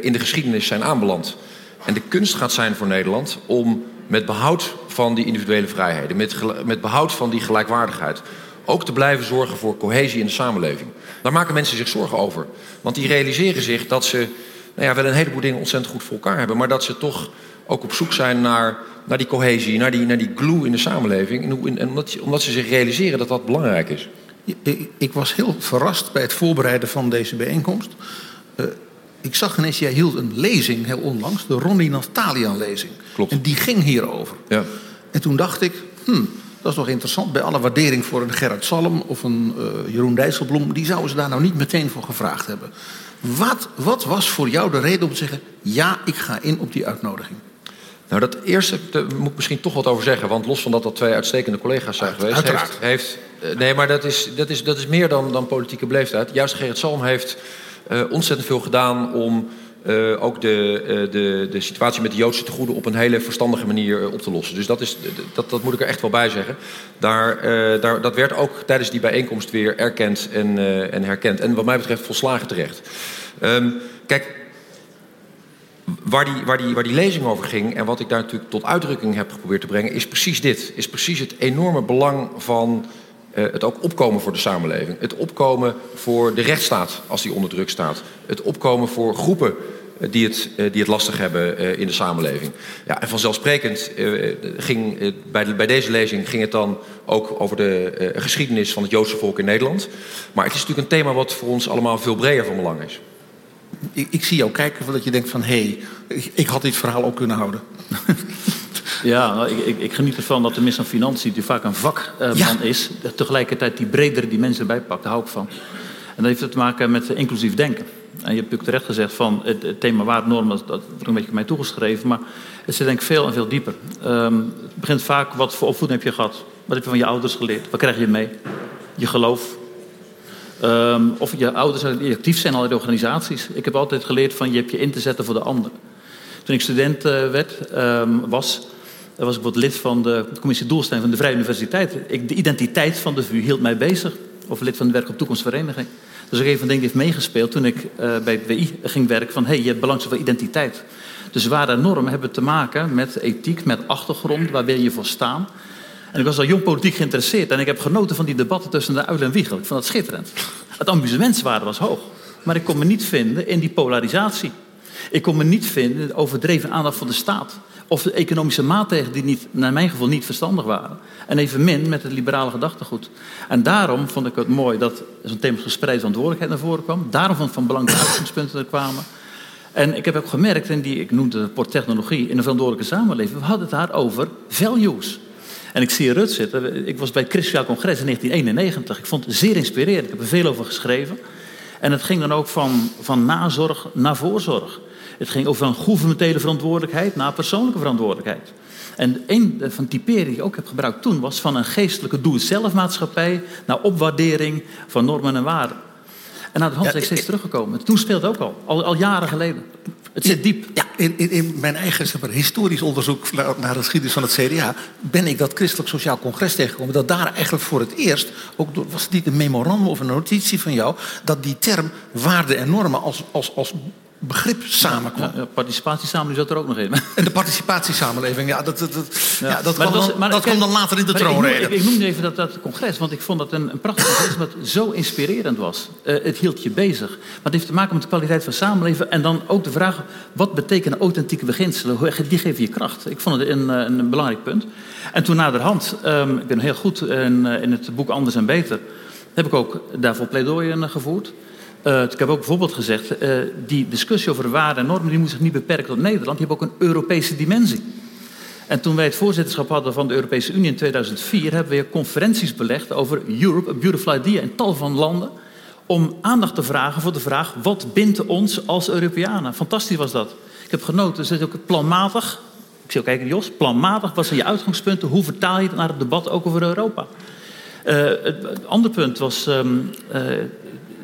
in de geschiedenis zijn aanbeland. En de kunst gaat zijn voor Nederland om met behoud van die individuele vrijheden, met, met behoud van die gelijkwaardigheid, ook te blijven zorgen voor cohesie in de samenleving. Daar maken mensen zich zorgen over. Want die realiseren zich dat ze nou ja, wel een heleboel dingen ontzettend goed voor elkaar hebben, maar dat ze toch ook op zoek zijn naar, naar die cohesie, naar die, naar die glue in de samenleving. En, omdat, omdat ze zich realiseren dat dat belangrijk is. Ik was heel verrast bij het voorbereiden van deze bijeenkomst. Uh, ik zag ineens, jij hield een lezing heel onlangs, de Ronnie Natalian-lezing. Klopt. En die ging hierover. Ja. En toen dacht ik, hmm, dat is toch interessant. Bij alle waardering voor een Gerrit Salm of een uh, Jeroen Dijsselbloem... die zouden ze daar nou niet meteen voor gevraagd hebben. Wat, wat was voor jou de reden om te zeggen... ja, ik ga in op die uitnodiging? Nou, dat eerste daar moet ik misschien toch wat over zeggen. Want los van dat dat twee uitstekende collega's zijn geweest... Uiteraard. Heeft, heeft, nee, maar dat is, dat is, dat is meer dan, dan politieke beleefdheid. Juist Gerrit Salm heeft ontzettend veel gedaan om uh, ook de, uh, de, de situatie met de Joodse tegoeden op een hele verstandige manier op te lossen. Dus dat, is, dat, dat moet ik er echt wel bij zeggen. Daar, daar, dat werd ook tijdens die bijeenkomst weer erkend en, en herkend. En wat mij betreft volslagen terecht. Um, kijk, waar die, waar, die, waar die lezing over ging en wat ik daar natuurlijk tot uitdrukking heb geprobeerd te brengen, is precies dit. Is precies het enorme belang van het ook opkomen voor de samenleving. Het opkomen voor de rechtsstaat als die onder druk staat. Het opkomen voor groepen uh, die, het, uh, die het lastig hebben in de samenleving. Ja, en vanzelfsprekend ging bij, bij deze lezing ging het dan ook over de geschiedenis van het Joodse volk in Nederland. Maar het is natuurlijk een thema wat voor ons allemaal veel breder van belang is. Ik, ik zie jou kijken dat je denkt van... hé, hey, ik had dit verhaal ook kunnen houden. Ja, nou, ik, ik, ik, geniet ervan dat de minister van Financiën, die vaak een vakman ja. is, tegelijkertijd die bredere dimensie erbij pakt. Daar hou ik van. En dat heeft te maken met inclusief denken. En je hebt natuurlijk terecht gezegd van het, het thema waardenormen, dat wordt een beetje mij toegeschreven, maar het zit denk ik veel en veel dieper. Um, het begint vaak, wat voor opvoeding heb je gehad? Wat heb je van je ouders geleerd? Wat krijg je mee? Je geloof. Um, of je ouders die actief zijn al in organisaties. Ik heb altijd geleerd van je hebt je in te zetten voor de ander. Toen ik student uh, werd, um, was, daar was ik wat lid van de commissie Doelstelling van de Vrije Universiteit. Ik, de identiteit van de VU hield mij bezig. Of lid van de Werk op Toekomstvereniging. Dus van de dingen heeft meegespeeld toen ik uh, bij het WI ging werken. Van hé, hey, je hebt belang van identiteit. Dus ware normen hebben te maken met ethiek, met achtergrond. Waar wil je voor staan? En ik was al jong politiek geïnteresseerd. En ik heb genoten van die debatten tussen de Uil en Wiegel. Ik vond dat schitterend. Het amusementswaarde was hoog. Maar ik kon me niet vinden in die polarisatie. Ik kon me niet vinden in de overdreven aandacht van de staat. Of de economische maatregelen die niet, naar mijn gevoel niet verstandig waren. En evenmin met het liberale gedachtegoed. En daarom vond ik het mooi dat zo'n thema gespreide verantwoordelijkheid naar voren kwam. Daarom vond ik van belang de uitgangspunten er kwamen. En ik heb ook gemerkt, in die, ik noemde het technologie in een verantwoordelijke samenleving. We hadden het daar over values. En ik zie Rut zitten. Ik was bij het Congres in 1991. Ik vond het zeer inspirerend. Ik heb er veel over geschreven. En het ging dan ook van, van nazorg naar voorzorg. Het ging over een gouvernementele verantwoordelijkheid naar persoonlijke verantwoordelijkheid. En een van de typeringen die ik ook heb gebruikt toen was van een geestelijke doe-het-zelf-maatschappij naar opwaardering van normen en waarden. En naar de hand ja, is steeds teruggekomen. Toen speelde het ook al, al, al jaren geleden. Het zit diep. Ja, in, in, in mijn eigen zeg maar, historisch onderzoek naar, naar de geschiedenis van het CDA... ben ik dat Christelijk Sociaal Congres tegengekomen. Dat daar eigenlijk voor het eerst, ook door, was het niet een memorandum of een notitie van jou... dat die term waarden en normen als, als, als begrip samenkwam. Ja, participatiesamenleving zat er ook nog in. En de participatiesamenleving, ja, dat, dat, dat, ja. ja dat, kwam, dan, dat kwam dan later in de troonrede. Ik, ik, ik, noemde even dat, dat congres, want ik vond dat een, een prachtig congres... wat zo inspirerend was. Uh, het hield je bezig. Maar het heeft te maken met de kwaliteit van samenleven... en dan ook de vraag, wat betekenen authentieke beginselen? Die geven je kracht. Ik vond het een, een, een belangrijk punt. En toen naderhand, um, ik ben heel goed in, in het boek Anders en Beter... heb ik ook daarvoor pleidooien gevoerd... Uh, ik heb ook bijvoorbeeld gezegd, uh, die discussie over waarden en normen die moet zich niet beperken tot Nederland. Die heeft ook een Europese dimensie. En toen wij het voorzitterschap hadden van de Europese Unie in 2004, hebben we conferenties belegd over Europe, a beautiful idea in tal van landen. Om aandacht te vragen voor de vraag, wat bindt ons als Europeanen? Fantastisch was dat. Ik heb genoten, ze ook planmatig, ik zie ook kijken Jos, planmatig, wat zijn je uitgangspunten? Hoe vertaal je het naar het debat ook over Europa? Uh, het, het, andere punt was um,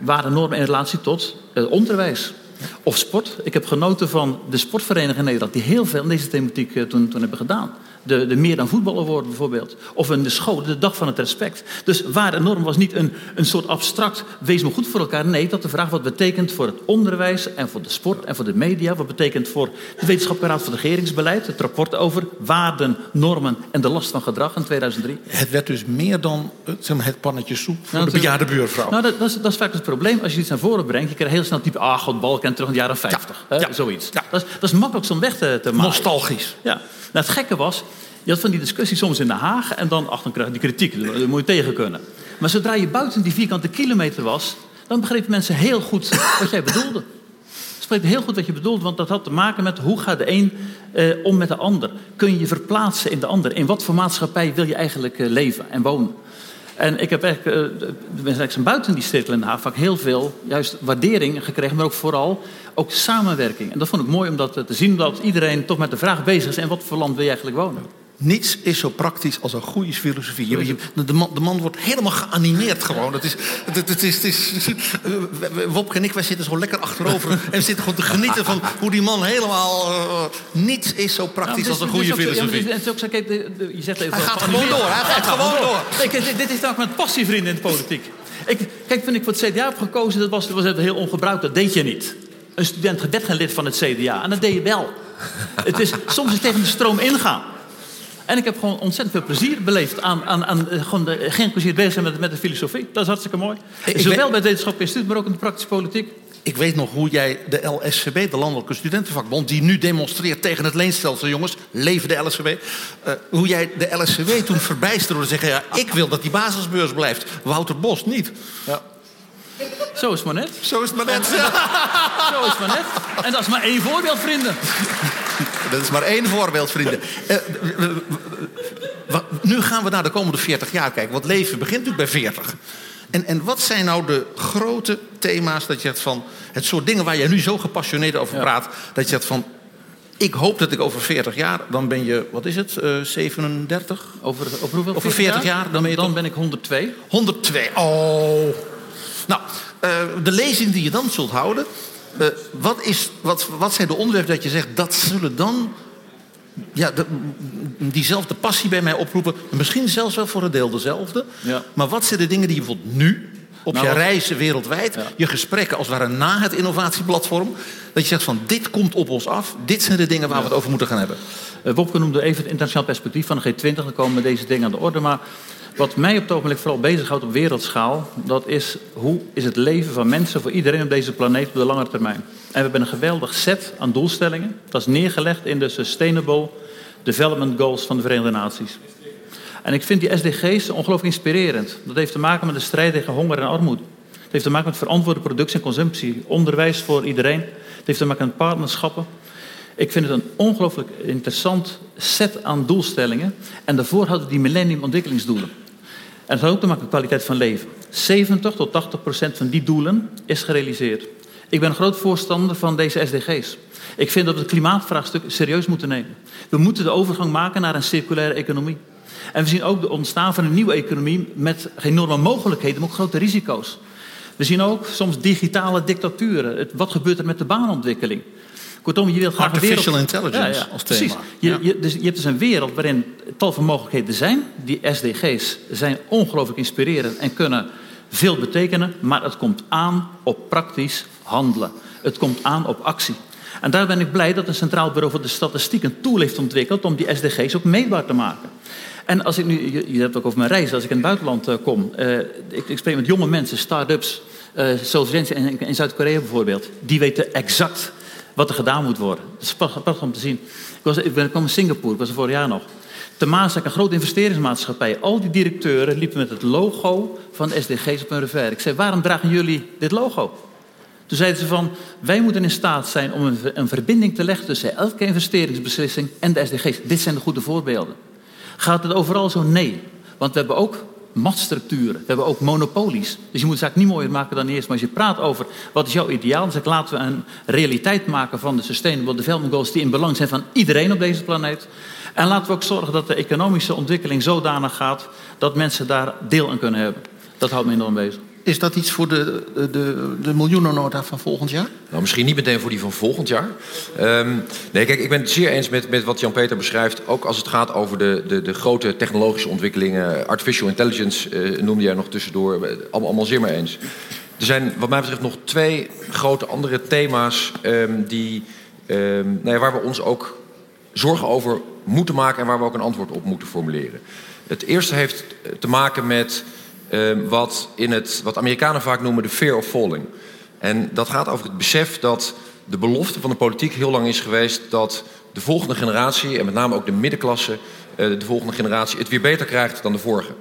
waren normen in relatie tot uh, onderwijs. Of sport. Ik heb genoten van de sportverenigingen in Nederland... die heel veel in deze thematiek uh, toen, toen hebben gedaan de, de meer dan voetballer worden bijvoorbeeld. Of in de school, de dag van het respect. Dus waar de norm was niet een, een soort abstract, wees maar goed voor elkaar. Nee, dat de vraag wat betekent voor het onderwijs en voor de sport en voor de media. Wat betekent voor de Wetenschappelijke Raad voor Regeringsbeleid. Het rapport over waarden, normen en de last van gedrag in 2003. Het werd dus meer dan zeg maar, het pannetje soep voor nou, de bejaarde buurvrouw. Nou, dat, dat, is, dat, is, vaak het probleem. Als je iets naar voren brengt, je krijgt heel snel type, ah, god, balken terug in de jaren 50. Ja, ja. Zoiets. Ja. Dat, is, dat is makkelijk om weg te, te maken. Nostalgisch. Ja. Nou, het gekke was, je had van die discussie soms in Den Haag en dan, ach, dan krijg je die kritiek. Dat moet je tegen kunnen. Maar zodra je buiten die vierkante kilometer was, dan begrepen mensen heel goed wat jij bedoelde. Begrepen heel goed wat je bedoelde, want dat had te maken met hoe gaat de een eh, om met de ander. Kun je je verplaatsen in de ander? In wat voor maatschappij wil je eigenlijk eh, leven en wonen? En ik heb eigenlijk, uh, buiten die cirkel in Den Haag vaak heel veel juist waardering gekregen, maar ook vooral ook samenwerking. En dat vond ik mooi om dat te zien, dat iedereen toch met de vraag bezig is: en wat voor land wil je eigenlijk wonen? Niets is zo praktisch als een goede filosofie. Je, je- de, man, de man wordt helemaal geanimeerd gewoon. Het is, het, het is, het is, eh, Wopke en ik, wij zitten zo lekker achterover... en we zitten gewoon te genieten van hoe die man helemaal... eh, niets is zo praktisch Ja, als een goede ook zo- ja, filosofie. is ook zo, kijk, de- de- je zegt even Hij gaat gewoon door, hij gaat gewoon door. Kijk, dit- is nou met passievrienden in de politiek. Ik, kijk, toen ik voor het CDA heb gekozen, dat was, dat was heel ongebruikt. Dat deed je niet. Een student werd geen lid van het CDA. En dat deed je wel. het is soms is tegen de stroom ingaan. En ik heb gewoon ontzettend veel plezier beleefd aan, aan, aan eh, gewoon de, geïnteresseerd bezig zijn met, met de filosofie. Dat is hartstikke mooi. Ik Zowel weet- bij het wetenschappelijk instituut, maar ook in de praktische politiek. Ik weet nog hoe jij de LSVB, de Landelijke Studentenvakbond... die nu demonstreert tegen het leenstelsel, jongens. Leven de LSVB. eh, hoe jij de LSVB toen verbijsterde door te zeggen... ja, ik wil dat die basisbeurs blijft. Wouter Bos niet. Ja. Zo is het maar net. Zo is het maar net. Zo is het maar net. En dat is maar één voorbeeld, vrienden. Dat is maar één voorbeeld, vrienden. Eh, nu gaan we naar de komende 40 jaar kijken. Want leven begint natuurlijk bij 40. En, en wat zijn nou de grote thema's dat je zegt van... het soort dingen waar jij nu zo gepassioneerd over praat... dat je zegt van... ik hoop dat ik over 40 jaar... dan ben je, wat is het, eh 37? Over, over hoeveel? Over 40 jaar, dan ben je Dan toch- ben ik 102. 102. Oh. Nou, eh, de lezing die je dan zult houden. eh, wat, is, wat, wat zijn de onderwerpen dat je zegt dat zullen dan. Ja, de- diezelfde passie bij mij oproepen. Misschien zelfs wel voor een deel dezelfde. Ja. Maar wat zijn de dingen die je bijvoorbeeld nu. Op Nou, je wat- reizen wereldwijd, je gesprekken als het ware na het innovatieplatform. Dat je zegt van dit komt op ons af. Dit zijn de dingen waar we het over moeten gaan hebben. Uh, Wopke noemde even het internationaal perspectief van de G20. Dan komen deze dingen aan de orde. Maar wat mij op het ogenblik vooral bezighoudt op wereldschaal... dat is hoe is het leven van mensen voor iedereen op deze planeet op de lange termijn. En we hebben een geweldig set aan doelstellingen. Dat is neergelegd in de Sustainable Development Goals van de Verenigde Naties. En ik vind die SDG's ongelooflijk inspirerend. Dat heeft te maken met de strijd tegen honger en armoede. Het heeft te maken met verantwoorde productie en consumptie. Onderwijs voor iedereen. Het heeft te maken met partnerschappen. Ik vind het een ongelooflijk interessant set aan doelstellingen. En daarvoor hadden we die millennium ontwikkelingsdoelen. En dat had ook te maken met kwaliteit van leven. 70 tot 80 procent van die doelen is gerealiseerd. Ik ben een groot voorstander van deze SDG's. Ik vind dat we het klimaatvraagstuk serieus moeten nemen. We moeten de overgang maken naar een circulaire economie. En we zien ook de ontstaan van een nieuwe economie met enorme mogelijkheden, maar ook grote risico's. We zien ook soms digitale dictaturen. Wat gebeurt er met de baanontwikkeling? Kortom, je wilt graag een wereld... Artificial intelligence Ja, ja, als precies. thema. Je, Ja. je, dus je hebt dus een wereld waarin tal van mogelijkheden zijn. Die SDG's zijn ongelooflijk inspirerend en kunnen veel betekenen. Maar het komt aan op praktisch handelen. Het komt aan op actie. En daar ben ik blij dat het Centraal Bureau voor de Statistiek een tool heeft ontwikkeld om die SDG's ook meetbaar te maken. En als ik nu, je, je hebt het ook over mijn reis, als ik in het buitenland eh, kom. eh, ik, ik spreek met jonge mensen, start-ups, eh, zoals in, in Zuid-Korea bijvoorbeeld. Die weten exact wat er gedaan moet worden. Het is prachtig om te zien. Ik, was, ik ben ik kwam in Singapore, ik was er vorig jaar nog. Te Maasek, een grote investeringsmaatschappij. Al die directeuren liepen met het logo van SDG's op hun revers. Ik zei, waarom dragen jullie dit logo? Toen zeiden ze van, wij moeten in staat zijn om een, een verbinding te leggen tussen elke investeringsbeslissing en de SDG's. Dit zijn de goede voorbeelden. Gaat het overal zo? Nee. Want we hebben ook machtsstructuren. We hebben ook monopolies. Dus je moet de zaak niet mooier maken dan eerst. Maar als je praat over wat is jouw ideaal, dan zeg ik laten we een realiteit maken van de Sustainable Development Goals die in belang zijn van iedereen op deze planeet. En laten we ook zorgen dat de economische ontwikkeling zodanig gaat dat mensen daar deel aan kunnen hebben. Dat houdt me enorm bezig. Is dat iets voor de, de, de, miljoenennota van volgend jaar? Nou, misschien niet meteen voor die van volgend jaar. Ehm, nee, kijk, ik ben het zeer eens met, met wat Jan-Peter beschrijft. Ook als het gaat over de, de, de grote technologische ontwikkelingen. Artificial intelligence eh, noemde jij nog tussendoor. Allemaal, allemaal zeer mee eens. Er zijn wat mij betreft nog twee grote andere thema's... ehm, die, ehm, nou ja, waar we ons ook zorgen over moeten maken... en waar we ook een antwoord op moeten formuleren. Het eerste heeft te maken met ehm, wat, in het, wat Amerikanen vaak noemen de fear of falling. En dat gaat over het besef dat de belofte van de politiek heel lang is geweest dat de volgende generatie, en met name ook de middenklasse, eh, de volgende generatie, het weer beter krijgt dan de vorige.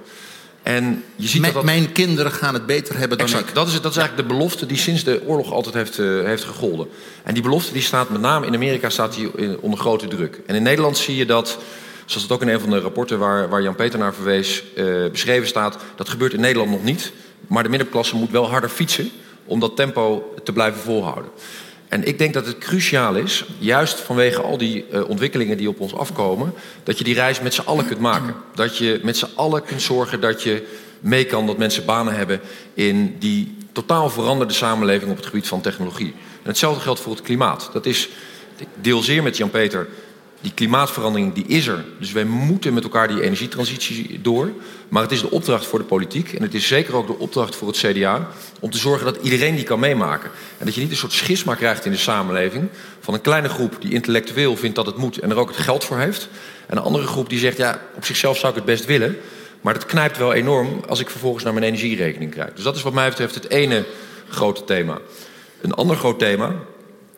En je ziet dat dat... mijn kinderen gaan het beter hebben dan Exact. ik. Dat is, het, dat is eigenlijk de belofte die sinds de oorlog altijd heeft, eh, heeft gegolden. En die belofte die staat met name in Amerika staat die onder grote druk. En in Nederland zie je dat, zoals het ook in een van de rapporten waar, waar Jan-Peter naar verwees, eh, beschreven staat. Dat gebeurt in Nederland nog niet. Maar de middenklasse moet wel harder fietsen om dat tempo te blijven volhouden. En ik denk dat het cruciaal is, juist vanwege al die uh, ontwikkelingen die op ons afkomen, dat je die reis met z'n allen kunt maken. Dat je met z'n allen kunt zorgen dat je mee kan dat mensen banen hebben in die totaal veranderde samenleving op het gebied van technologie. En hetzelfde geldt voor het klimaat. Dat is, ik deel zeer met Jan-Peter, die klimaatverandering die is er. Dus wij moeten met elkaar die energietransitie door. Maar het is de opdracht voor de politiek en het is zeker ook de opdracht voor het CDA om te zorgen dat iedereen die kan meemaken. En dat je niet een soort schisma krijgt in de samenleving van een kleine groep die intellectueel vindt dat het moet en er ook het geld voor heeft. En een andere groep die zegt, ja, op zichzelf zou ik het best willen. Maar dat knijpt wel enorm als ik vervolgens naar mijn energierekening krijg. Dus dat is wat mij betreft het ene grote thema. Een ander groot thema,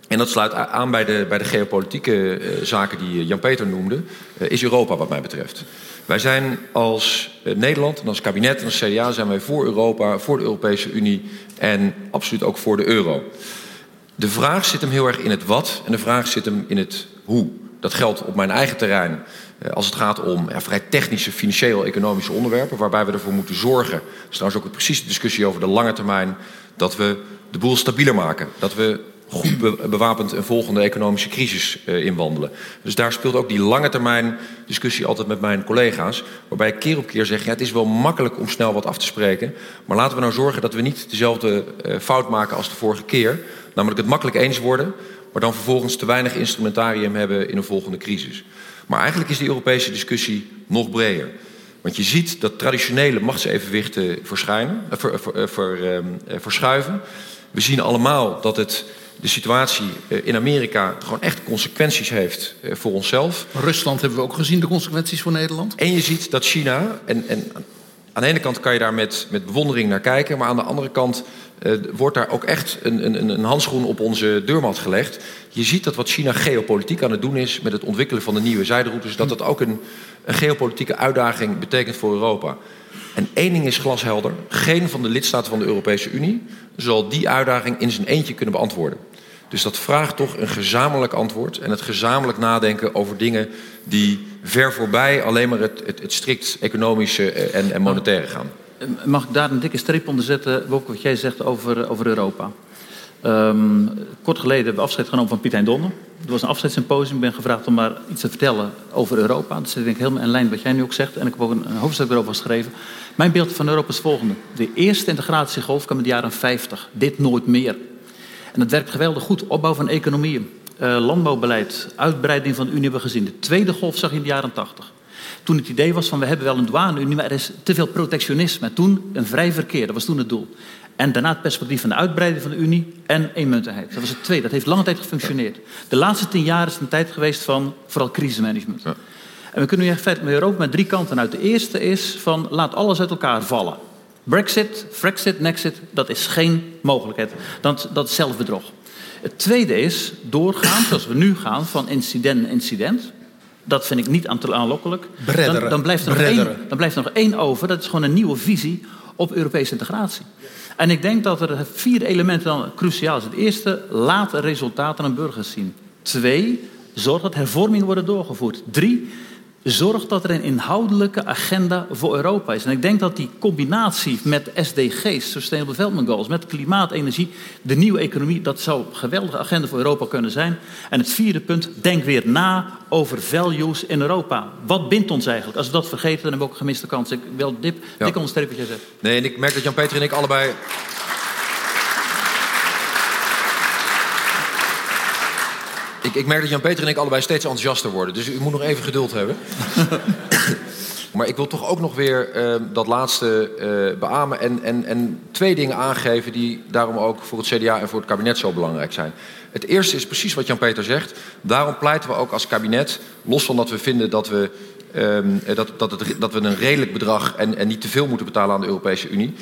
en dat sluit aan bij de, bij de geopolitieke uh, zaken die Jan-Peter noemde, uh, is Europa wat mij betreft. Wij zijn als Nederland en als kabinet en als CDA zijn wij voor Europa, voor de Europese Unie en absoluut ook voor de euro. De vraag zit hem heel erg in het wat en de vraag zit hem in het hoe. Dat geldt op mijn eigen terrein als het gaat om ja, vrij technische, financieel-economische onderwerpen, waarbij we ervoor moeten zorgen, dat is trouwens ook precies de discussie over de lange termijn, dat we de boel stabieler maken. Dat we goed bewapend een volgende economische crisis uh, inwandelen. Dus daar speelt ook die lange termijn discussie altijd met mijn collega's. Waarbij ik keer op keer zeg, ja, het is wel makkelijk om snel wat af te spreken. Maar laten we nou zorgen dat we niet dezelfde uh, fout maken als de vorige keer. Namelijk het makkelijk eens worden, maar dan vervolgens te weinig instrumentarium hebben in een volgende crisis. Maar eigenlijk is die Europese discussie nog breder. Want je ziet dat traditionele machtsevenwichten verschijnen, ver, ver, ver, verschuiven. We zien allemaal dat het de situatie in Amerika gewoon echt consequenties heeft voor onszelf. Rusland hebben we ook gezien, de consequenties voor Nederland. En je ziet dat China, en, en aan de ene kant kan je daar met, met bewondering naar kijken, maar aan de andere kant uh, wordt daar ook echt een, een, een handschoen op onze deurmat gelegd. Je ziet dat wat China geopolitiek aan het doen is met het ontwikkelen van de nieuwe zijderoutes, dat dat ook een, een geopolitieke uitdaging betekent voor Europa. En één ding is glashelder: geen van de lidstaten van de Europese Unie zal die uitdaging in zijn eentje kunnen beantwoorden. Dus dat vraagt toch een gezamenlijk antwoord en het gezamenlijk nadenken over dingen die ver voorbij alleen maar het, het, strikt economische en, en monetaire gaan. Mag ik daar een dikke streep onder zetten, Wopke, wat jij zegt over, over Europa? Um, kort geleden hebben we afscheid genomen van Piet Donner. Er was een afscheidssymposium. Ik ben gevraagd om maar iets te vertellen over Europa. Dat zit denk ik helemaal in lijn wat jij nu ook zegt. En ik heb ook een, een hoofdstuk erover geschreven. Mijn beeld van Europa is het volgende. De eerste integratiegolf kwam in de jaren 50. Dit nooit meer. En dat werkt geweldig goed. Opbouw van economieën, uh, landbouwbeleid, uitbreiding van de Unie hebben we gezien. De tweede golf zag je in de jaren 80. Toen het idee was van we hebben wel een douane-Unie, maar er is te veel protectionisme. Toen een vrij verkeer, dat was toen het doel. En daarna het perspectief van de uitbreiding van de Unie en eenmuntigheid. Dat was het tweede. Dat heeft lange tijd gefunctioneerd. De laatste tien jaar is een tijd geweest van vooral crisismanagement. En we kunnen nu echt met Europa met drie kanten uit. De eerste is van laat alles uit elkaar vallen. Brexit, Frexit, Nexit, dat is geen mogelijkheid. Dat, dat is zelfbedrog. Het tweede is doorgaan, zoals we nu gaan, van incident naar incident. Dat vind ik niet aanlokkelijk. Dan, dan, blijft er nog één, dan blijft er nog één over. Dat is gewoon een nieuwe visie op Europese integratie. En ik denk dat er vier elementen dan cruciaal zijn. Het eerste, laat resultaten aan burgers zien. Twee, zorg dat hervormingen worden doorgevoerd. Drie, zorg dat er een inhoudelijke agenda voor Europa is. En ik denk dat die combinatie met SDG's, Sustainable Development Goals, met klimaat, energie, de nieuwe economie, dat zou een geweldige agenda voor Europa kunnen zijn. En het vierde punt, denk weer na over values in Europa. Wat bindt ons eigenlijk? Als we dat vergeten, dan hebben we ook een gemiste kans. Ik wil dip, ja. dik onderstrepen wat jij zegt. Nee, en ik merk dat Jan-Peter en ik allebei Ik, ik merk dat Jan-Peter en ik allebei steeds enthousiaster worden. Dus u moet nog even geduld hebben. maar ik wil toch ook nog weer uh, dat laatste uh, beamen. En, en, en twee dingen aangeven die daarom ook voor het CDA en voor het kabinet zo belangrijk zijn. Het eerste is precies wat Jan-Peter zegt. Daarom pleiten we ook als kabinet, los van dat we vinden dat we, um, dat, dat, het, dat we een redelijk bedrag en, en niet te veel moeten betalen aan de Europese Unie.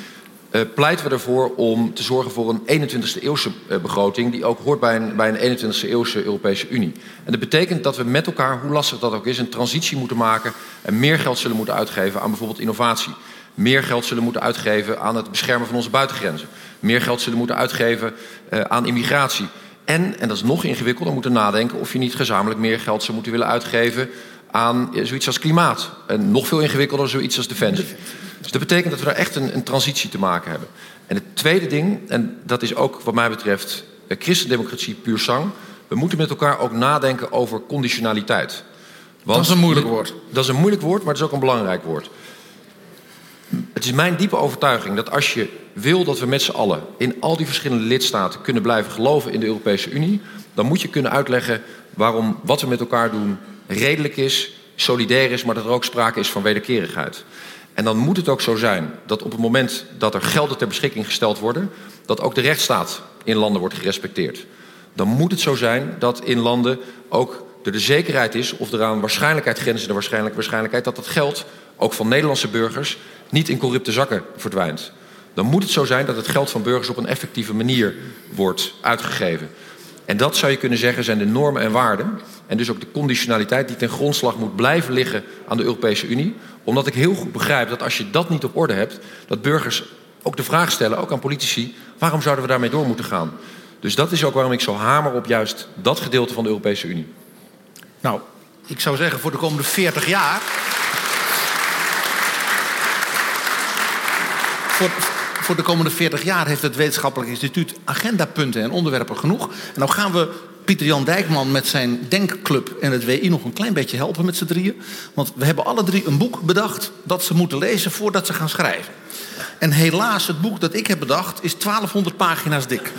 Uh, pleiten we ervoor om te zorgen voor een 21e eeuwse uh, begroting... die ook hoort bij een, bij een 21e eeuwse Europese Unie. En dat betekent dat we met elkaar, hoe lastig dat ook is... een transitie moeten maken en meer geld zullen moeten uitgeven aan bijvoorbeeld innovatie. Meer geld zullen moeten uitgeven aan het beschermen van onze buitengrenzen. Meer geld zullen moeten uitgeven uh, aan immigratie. En, en dat is nog ingewikkelder, moeten nadenken... of je niet gezamenlijk meer geld zou moeten willen uitgeven aan zoiets als klimaat. En nog veel ingewikkelder, zoiets als defensie. Dus dat betekent dat we daar echt een, een transitie te maken hebben. En het tweede ding, en dat is ook wat mij betreft eh, christendemocratie puur sang. We moeten met elkaar ook nadenken over conditionaliteit. Want dat is een moeilijk woord. Dat is een moeilijk woord, maar het is ook een belangrijk woord. Het is mijn diepe overtuiging dat als je wil dat we met z'n allen in al die verschillende lidstaten kunnen blijven geloven in de Europese Unie, dan moet je kunnen uitleggen waarom wat we met elkaar doen redelijk is, solidair is, maar dat er ook sprake is van wederkerigheid. En dan moet het ook zo zijn dat op het moment dat er gelden ter beschikking gesteld worden, dat ook de rechtsstaat in landen wordt gerespecteerd. Dan moet het zo zijn dat in landen ook er de zekerheid is of er aan waarschijnlijkheid grenzen de waarschijnlijk, waarschijnlijkheid dat dat geld ook van Nederlandse burgers niet in corrupte zakken verdwijnt. Dan moet het zo zijn dat het geld van burgers op een effectieve manier wordt uitgegeven. En dat zou je kunnen zeggen zijn de normen en waarden. En dus ook de conditionaliteit die ten grondslag moet blijven liggen aan de Europese Unie. Omdat ik heel goed begrijp dat als je dat niet op orde hebt, dat burgers ook de vraag stellen, ook aan politici, waarom zouden we daarmee door moeten gaan? Dus dat is ook waarom ik zo hamer op juist dat gedeelte van de Europese Unie. Nou, ik zou zeggen voor de komende 40 jaar. Voor, voor de komende 40 jaar heeft het Wetenschappelijk Instituut agendapunten en onderwerpen genoeg. En nou gaan we Pieter Jan Dijkman met zijn denkclub en het WI nog een klein beetje helpen met z'n drieën. Want we hebben alle drie een boek bedacht dat ze moeten lezen voordat ze gaan schrijven. En helaas, het boek dat ik heb bedacht is 1200 pagina's dik.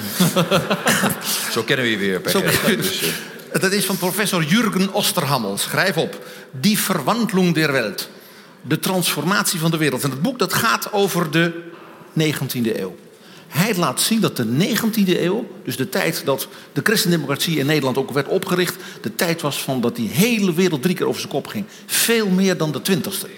Zo kennen we je weer, Zo, dus, uh... Dat is van professor Jurgen Osterhammel. Schrijf op. Die Verwandlung der Welt. De transformatie van de wereld. En het boek dat gaat over de 19e eeuw. Hij laat zien dat de 19e eeuw, dus de tijd dat de christendemocratie in Nederland ook werd opgericht, de tijd was van dat die hele wereld drie keer over zijn kop ging. Veel meer dan de 20e.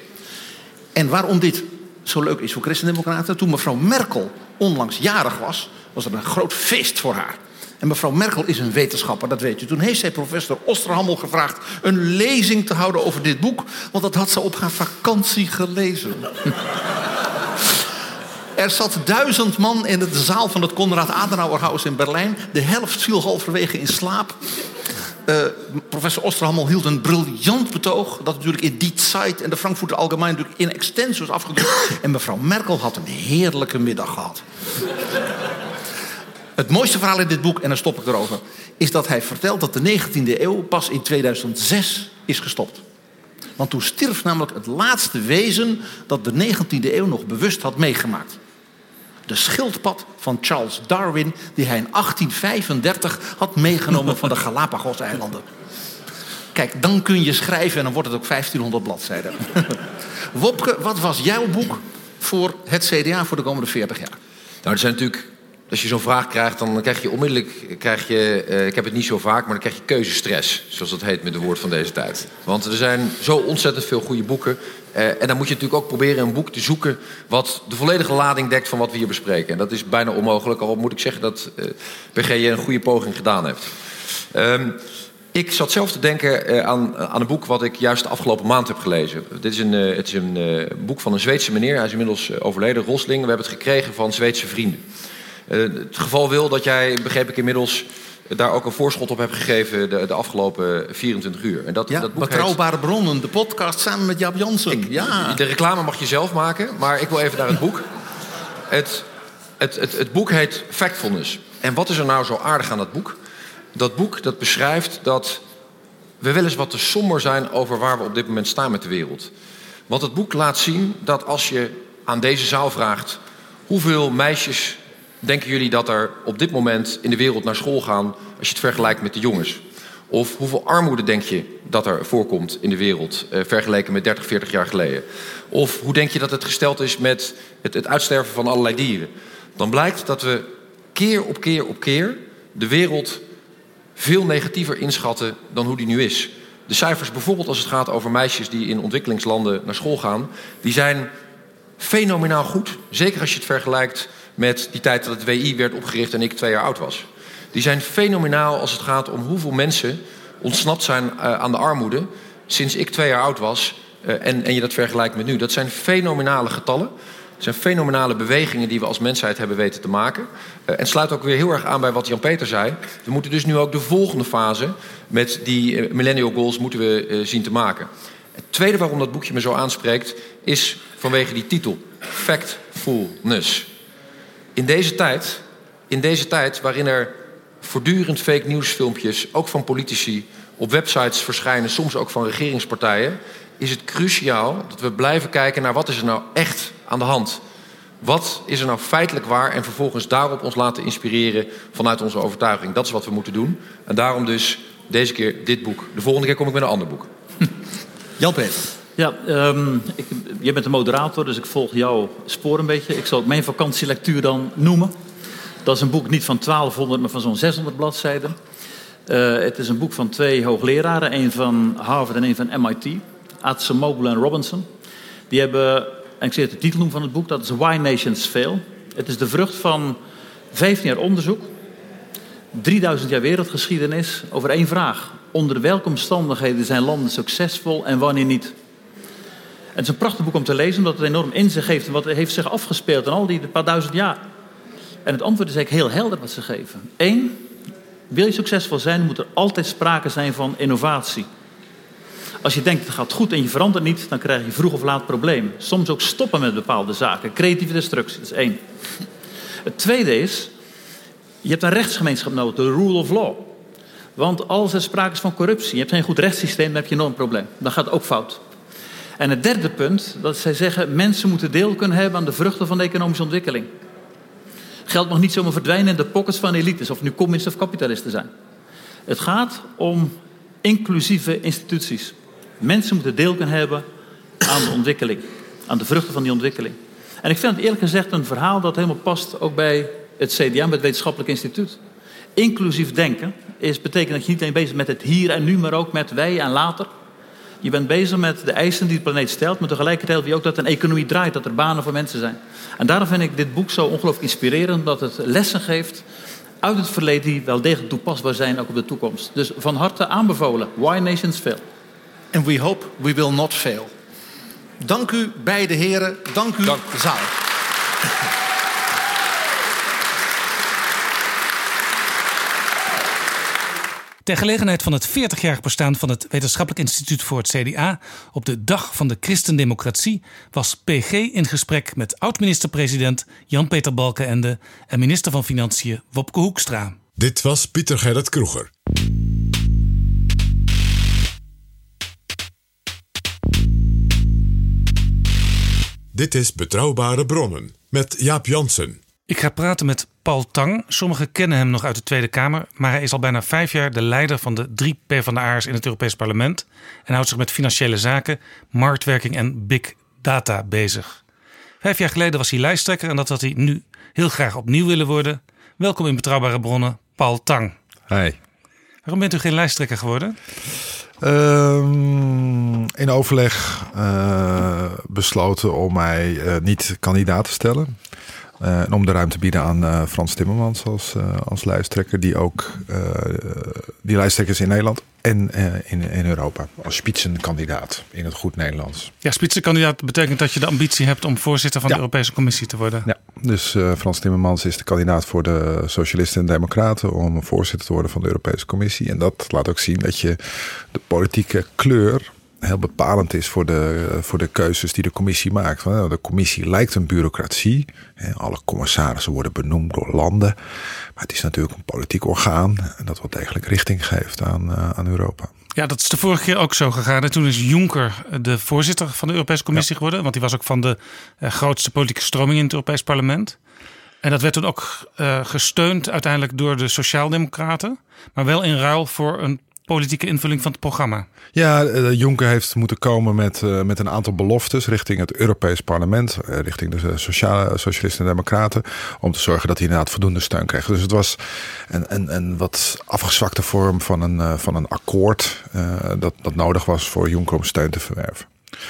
En waarom dit zo leuk is voor christendemocraten, toen mevrouw Merkel onlangs jarig was, was er een groot feest voor haar. En mevrouw Merkel is een wetenschapper, dat weet je. Toen heeft zij professor Osterhammel gevraagd een lezing te houden over dit boek, want dat had ze op haar vakantie gelezen. Er zat duizend man in de zaal van het Konrad Adenauerhaus in Berlijn. De helft viel halverwege in slaap. Uh, professor Osterhammel hield een briljant betoog. Dat natuurlijk in Die Zeit en de Frankfurter Allgemein natuurlijk in extensus was afgedrukt. En mevrouw Merkel had een heerlijke middag gehad. Het mooiste verhaal in dit boek, en dan stop ik erover, is dat hij vertelt dat de 19e eeuw pas in 2006 is gestopt. Want toen stierf namelijk het laatste wezen dat de 19e eeuw nog bewust had meegemaakt de schildpad van Charles Darwin, die hij in 1835 had meegenomen van de Galapagos-eilanden. Kijk, dan kun je schrijven en dan wordt het ook 1500 bladzijden. Wopke, wat was jouw boek voor het CDA voor de komende 40 jaar? Nou, er zijn natuurlijk als je zo'n vraag krijgt, dan krijg je onmiddellijk, krijg je, uh, ik heb het niet zo vaak, maar dan krijg je keuzestress, zoals dat heet met de woord van deze tijd. Want er zijn zo ontzettend veel goede boeken. Uh, en dan moet je natuurlijk ook proberen een boek te zoeken wat de volledige lading dekt van wat we hier bespreken. En dat is bijna onmogelijk, al moet ik zeggen dat uh, PG een goede poging gedaan heeft. Um, ik zat zelf te denken aan, aan, een boek wat ik juist de afgelopen maand heb gelezen. Dit is een, het is een boek van een Zweedse meneer, hij is inmiddels overleden, Rosling. We hebben het gekregen van Zweedse vrienden. Het geval wil dat jij, begreep ik inmiddels, daar ook een voorschot op hebt gegeven de, de afgelopen 24 uur. En dat, ja, dat Betrouwbare heet... Bronnen, de podcast samen met Jaap Jansen. ja. De reclame mag je zelf maken, maar ik wil even naar het boek. Het, het, het, het boek heet Factfulness. En wat is er nou zo aardig aan dat boek? Dat boek dat beschrijft dat we wel eens wat te somber zijn over waar we op dit moment staan met de wereld. Want het boek laat zien dat als je aan deze zaal vraagt hoeveel meisjes denken jullie dat er op dit moment in de wereld naar school gaan als je het vergelijkt met de jongens? Of hoeveel armoede denk je dat er voorkomt in de wereld eh, vergeleken met 30, 40 jaar geleden? Of hoe denk je dat het gesteld is met het, het uitsterven van allerlei dieren? Dan blijkt dat we keer op keer op keer de wereld veel negatiever inschatten dan hoe die nu is. De cijfers bijvoorbeeld als het gaat over meisjes die in ontwikkelingslanden naar school gaan, die zijn fenomenaal goed. Zeker als je het vergelijkt met die tijd dat het WI werd opgericht en ik twee jaar oud was. Die zijn fenomenaal als het gaat om hoeveel mensen ontsnapt zijn uh, aan de armoede sinds ik twee jaar oud was uh, en, en je dat vergelijkt met nu. Dat zijn fenomenale getallen. Het zijn fenomenale bewegingen die we als mensheid hebben weten te maken. Uh, en sluit ook weer heel erg aan bij wat Jan-Peter zei. We moeten dus nu ook de volgende fase met die millennial goals moeten we zien te maken. Het tweede waarom dat boekje me zo aanspreekt is vanwege die titel. Factfulness. In deze tijd, in deze tijd waarin er voortdurend fake nieuwsfilmpjes, ook van politici, op websites verschijnen, soms ook van regeringspartijen, is het cruciaal dat we blijven kijken naar wat is er nou echt aan de hand. Wat is er nou feitelijk waar en vervolgens daarop ons laten inspireren vanuit onze overtuiging. Dat is wat we moeten doen. En daarom dus deze keer dit boek. De volgende keer kom ik met een ander boek. Jan Peter. Ja, ik, jij bent de moderator, dus ik volg jouw spoor een beetje. Ik zal mijn vakantielectuur dan noemen. Dat is een boek niet van 1200, maar van zo'n 600 bladzijden. Uh, het is een boek van twee hoogleraren, een van Harvard en een van MIT. Atsemoglu en Robinson. Die hebben, en ik het de titel noemen van het boek, dat is Why Nations Fail. Het is de vrucht van 15 jaar onderzoek, 3000 jaar wereldgeschiedenis over één vraag. Onder welke omstandigheden zijn landen succesvol en wanneer niet? Het is een prachtig boek om te lezen, omdat het enorm inzicht geeft in wat heeft zich afgespeeld in al die paar duizend jaar. En het antwoord is eigenlijk heel helder wat ze geven. Eén, wil je succesvol zijn, moet er altijd sprake zijn van innovatie. Als je denkt het gaat goed en je verandert niet, dan krijg je vroeg of laat problemen. Soms ook stoppen met bepaalde zaken. Creatieve destructie, dat is één. Het tweede is, je hebt een rechtsgemeenschap nodig, de rule of law. Want als er sprake is van corruptie, je hebt geen goed rechtssysteem, dan heb je een probleem. Dan gaat het ook fout. En het derde punt, dat zij zeggen, mensen moeten deel kunnen hebben aan de vruchten van de economische ontwikkeling. Geld mag niet zomaar verdwijnen in de pockets van elites, of nu communisten of kapitalisten zijn. Het gaat om inclusieve instituties. Mensen moeten deel kunnen hebben aan de ontwikkeling, aan de vruchten van die ontwikkeling. En ik vind het eerlijk gezegd een verhaal dat helemaal past ook bij het CDA, met het Wetenschappelijk Instituut. Inclusief denken is, betekent dat je niet alleen bezig bent met het hier en nu, maar ook met wij en later. Je bent bezig met de eisen die de planeet stelt, maar tegelijkertijd wil je ook dat een economie draait, dat er banen voor mensen zijn. En daarom vind ik dit boek zo ongelooflijk inspirerend, omdat het lessen geeft uit het verleden die wel degelijk toepasbaar zijn ook op de toekomst. Dus van harte aanbevolen. Why Nations Fail. And we hope we will not fail. Dank u beide heren. Dank u Dank. zaal. Ter gelegenheid van het 40-jarig bestaan van het Wetenschappelijk Instituut voor het CDA op de Dag van de Christendemocratie was PG in gesprek met oud-minister-president Jan-Peter Balkenende en minister van Financiën Wopke Hoekstra. Dit was Pieter Gerrit Kroeger. Dit is Betrouwbare Bronnen met Jaap Jansen. Ik ga praten met Paul Tang. Sommigen kennen hem nog uit de Tweede Kamer, maar hij is al bijna vijf jaar de leider van de drie PvdA'ers in het Europees Parlement en houdt zich met financiële zaken, marktwerking en big data bezig. Vijf jaar geleden was hij lijsttrekker en dat had hij nu heel graag opnieuw willen worden. Welkom in Betrouwbare Bronnen, Paul Tang. Hi. Waarom bent u geen lijsttrekker geworden? Um, in overleg uh, besloten om mij uh, niet kandidaat te stellen. Uh, en om de ruimte te bieden aan uh, Frans Timmermans als, uh, als lijsttrekker, die ook die lijsttrekker is in Nederland en in, in Europa. Als spitsenkandidaat in het goed Nederlands. Ja, spitsenkandidaat betekent dat je de ambitie hebt om voorzitter van ja. de Europese Commissie te worden. Ja, dus Frans Timmermans is de kandidaat voor de Socialisten en Democraten om voorzitter te worden van de Europese Commissie. En dat laat ook zien dat je de politieke kleur heel bepalend is voor de, voor de keuzes die de commissie maakt. De commissie lijkt een bureaucratie. Alle commissarissen worden benoemd door landen. Maar het is natuurlijk een politiek orgaan. En dat wat degelijk richting geeft aan, eh, aan Europa. Ja, dat is de vorige keer ook zo gegaan. En toen is Juncker de voorzitter van de Europese Commissie ja. geworden. Want die was ook van de uh, grootste politieke stroming in het Europees Parlement. En dat werd toen ook uh, gesteund uiteindelijk door de Sociaaldemocraten. Maar wel in ruil voor een politieke invulling van het programma. Ja, Juncker heeft moeten komen met, uh, met een aantal beloftes richting het Europees Parlement, uh, richting de sociale, socialisten en democraten, om te zorgen dat hij inderdaad voldoende steun kreeg. Dus het was een, een, een wat afgezwakte vorm van een, van een akkoord dat, dat nodig was voor Juncker om steun te verwerven.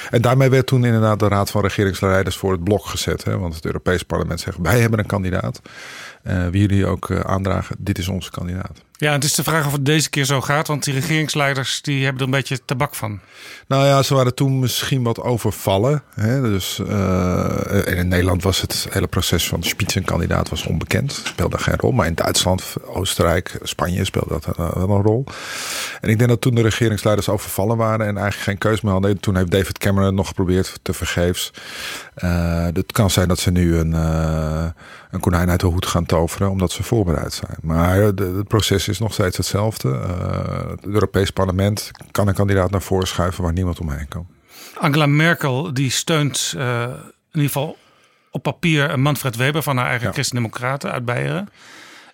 En daarmee werd toen inderdaad de Raad van Regeringsleiders voor het blok gezet. Hè? Want het Europees Parlement zegt: wij hebben een kandidaat. Wie jullie ook aandragen, dit is onze kandidaat. Ja, het is de vraag of het deze keer zo gaat, want die regeringsleiders die hebben er een beetje tabak van. Nou ja, ze waren toen misschien wat overvallen. Hè? Dus uh, in Nederland was het hele proces van spitsenkandidaat was onbekend, speelde geen rol. Maar in Duitsland, Oostenrijk, Spanje speelde dat wel een rol. En ik denk dat toen de regeringsleiders overvallen waren en eigenlijk geen keus meer hadden, toen heeft David Cameron nog geprobeerd te vergeefs. het kan zijn dat ze nu een, een konijn uit de hoed gaan toveren omdat ze voorbereid zijn. Maar het proces is nog steeds hetzelfde. het Europees Parlement kan een kandidaat naar voren schuiven waar niemand omheen kan. Angela Merkel die steunt in ieder geval op papier Manfred Weber van haar eigen ja. Christen-Democraten uit Beieren.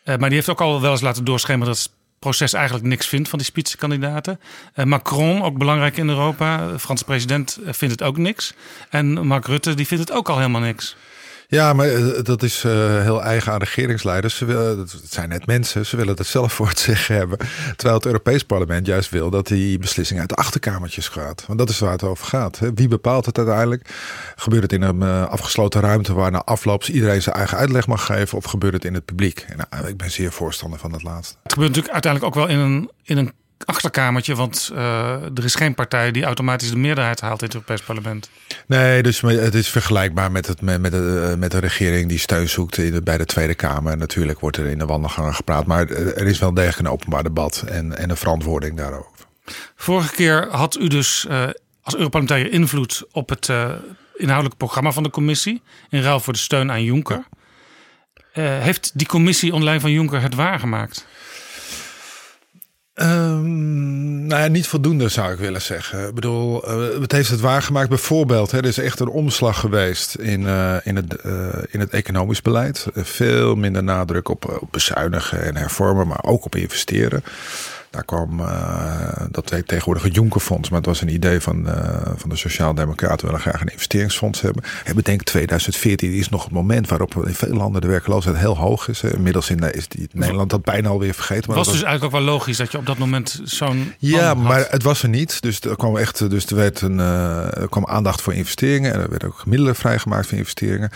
maar die heeft ook al wel eens laten doorschemeren dat proces eigenlijk niks vindt van die spitsenkandidaten. Uh, Macron, ook belangrijk in Europa, de Franse president, eh, vindt het ook niks. En Mark Rutte, die vindt het ook al helemaal niks. Ja, maar eh, dat is uh, heel eigen aan regeringsleiders. Ze willen, het zijn net mensen, ze willen het zelf voor het zeggen hebben. Terwijl het Europees Parlement juist wil dat die beslissing uit de achterkamertjes gaat. Want dat is waar het over gaat. Wie bepaalt het uiteindelijk? Gebeurt het in een afgesloten ruimte waar na afloop iedereen zijn eigen uitleg mag geven? Of gebeurt het in het publiek? En, nou, ik ben zeer voorstander van het laatste. Het gebeurt natuurlijk uiteindelijk ook wel in een, in een achterkamertje, want uh, er is geen partij die automatisch de meerderheid haalt in het Europees Parlement. Nee, dus het is vergelijkbaar met, het, met, de, met de regering die steun zoekt in de, bij de Tweede Kamer. Natuurlijk wordt er in de wandelgangen gepraat, maar er is wel degelijk een openbaar debat en, en een verantwoording daarover. Vorige keer had u dus uh, als Europarlementariër invloed op het uh, inhoudelijke programma van de commissie in ruil voor de steun aan Juncker. heeft die commissie online van Juncker het waargemaakt? Um, nou ja, niet voldoende zou ik willen zeggen. Ik bedoel, uh, het heeft het waargemaakt. Bijvoorbeeld, hè, er is echt een omslag geweest in, uh, in, het, uh, in het economisch beleid. veel minder nadruk op bezuinigen en hervormen, maar ook op investeren. Daar kwam, uh, dat heet tegenwoordig het Jonkerfonds, maar het was een idee van, uh, van de Sociaaldemocraten. We willen graag een investeringsfonds hebben. En bedenk 2014 is nog het moment waarop in veel landen de werkloosheid heel hoog is. Inmiddels in, is die, Nederland dat bijna alweer vergeten. Maar was dus eigenlijk ook wel logisch dat je op dat moment zo'n. Ja, maar het was er niet. Dus er kwam echt, dus er werd een, er kwam aandacht voor investeringen en er werden ook middelen vrijgemaakt voor investeringen.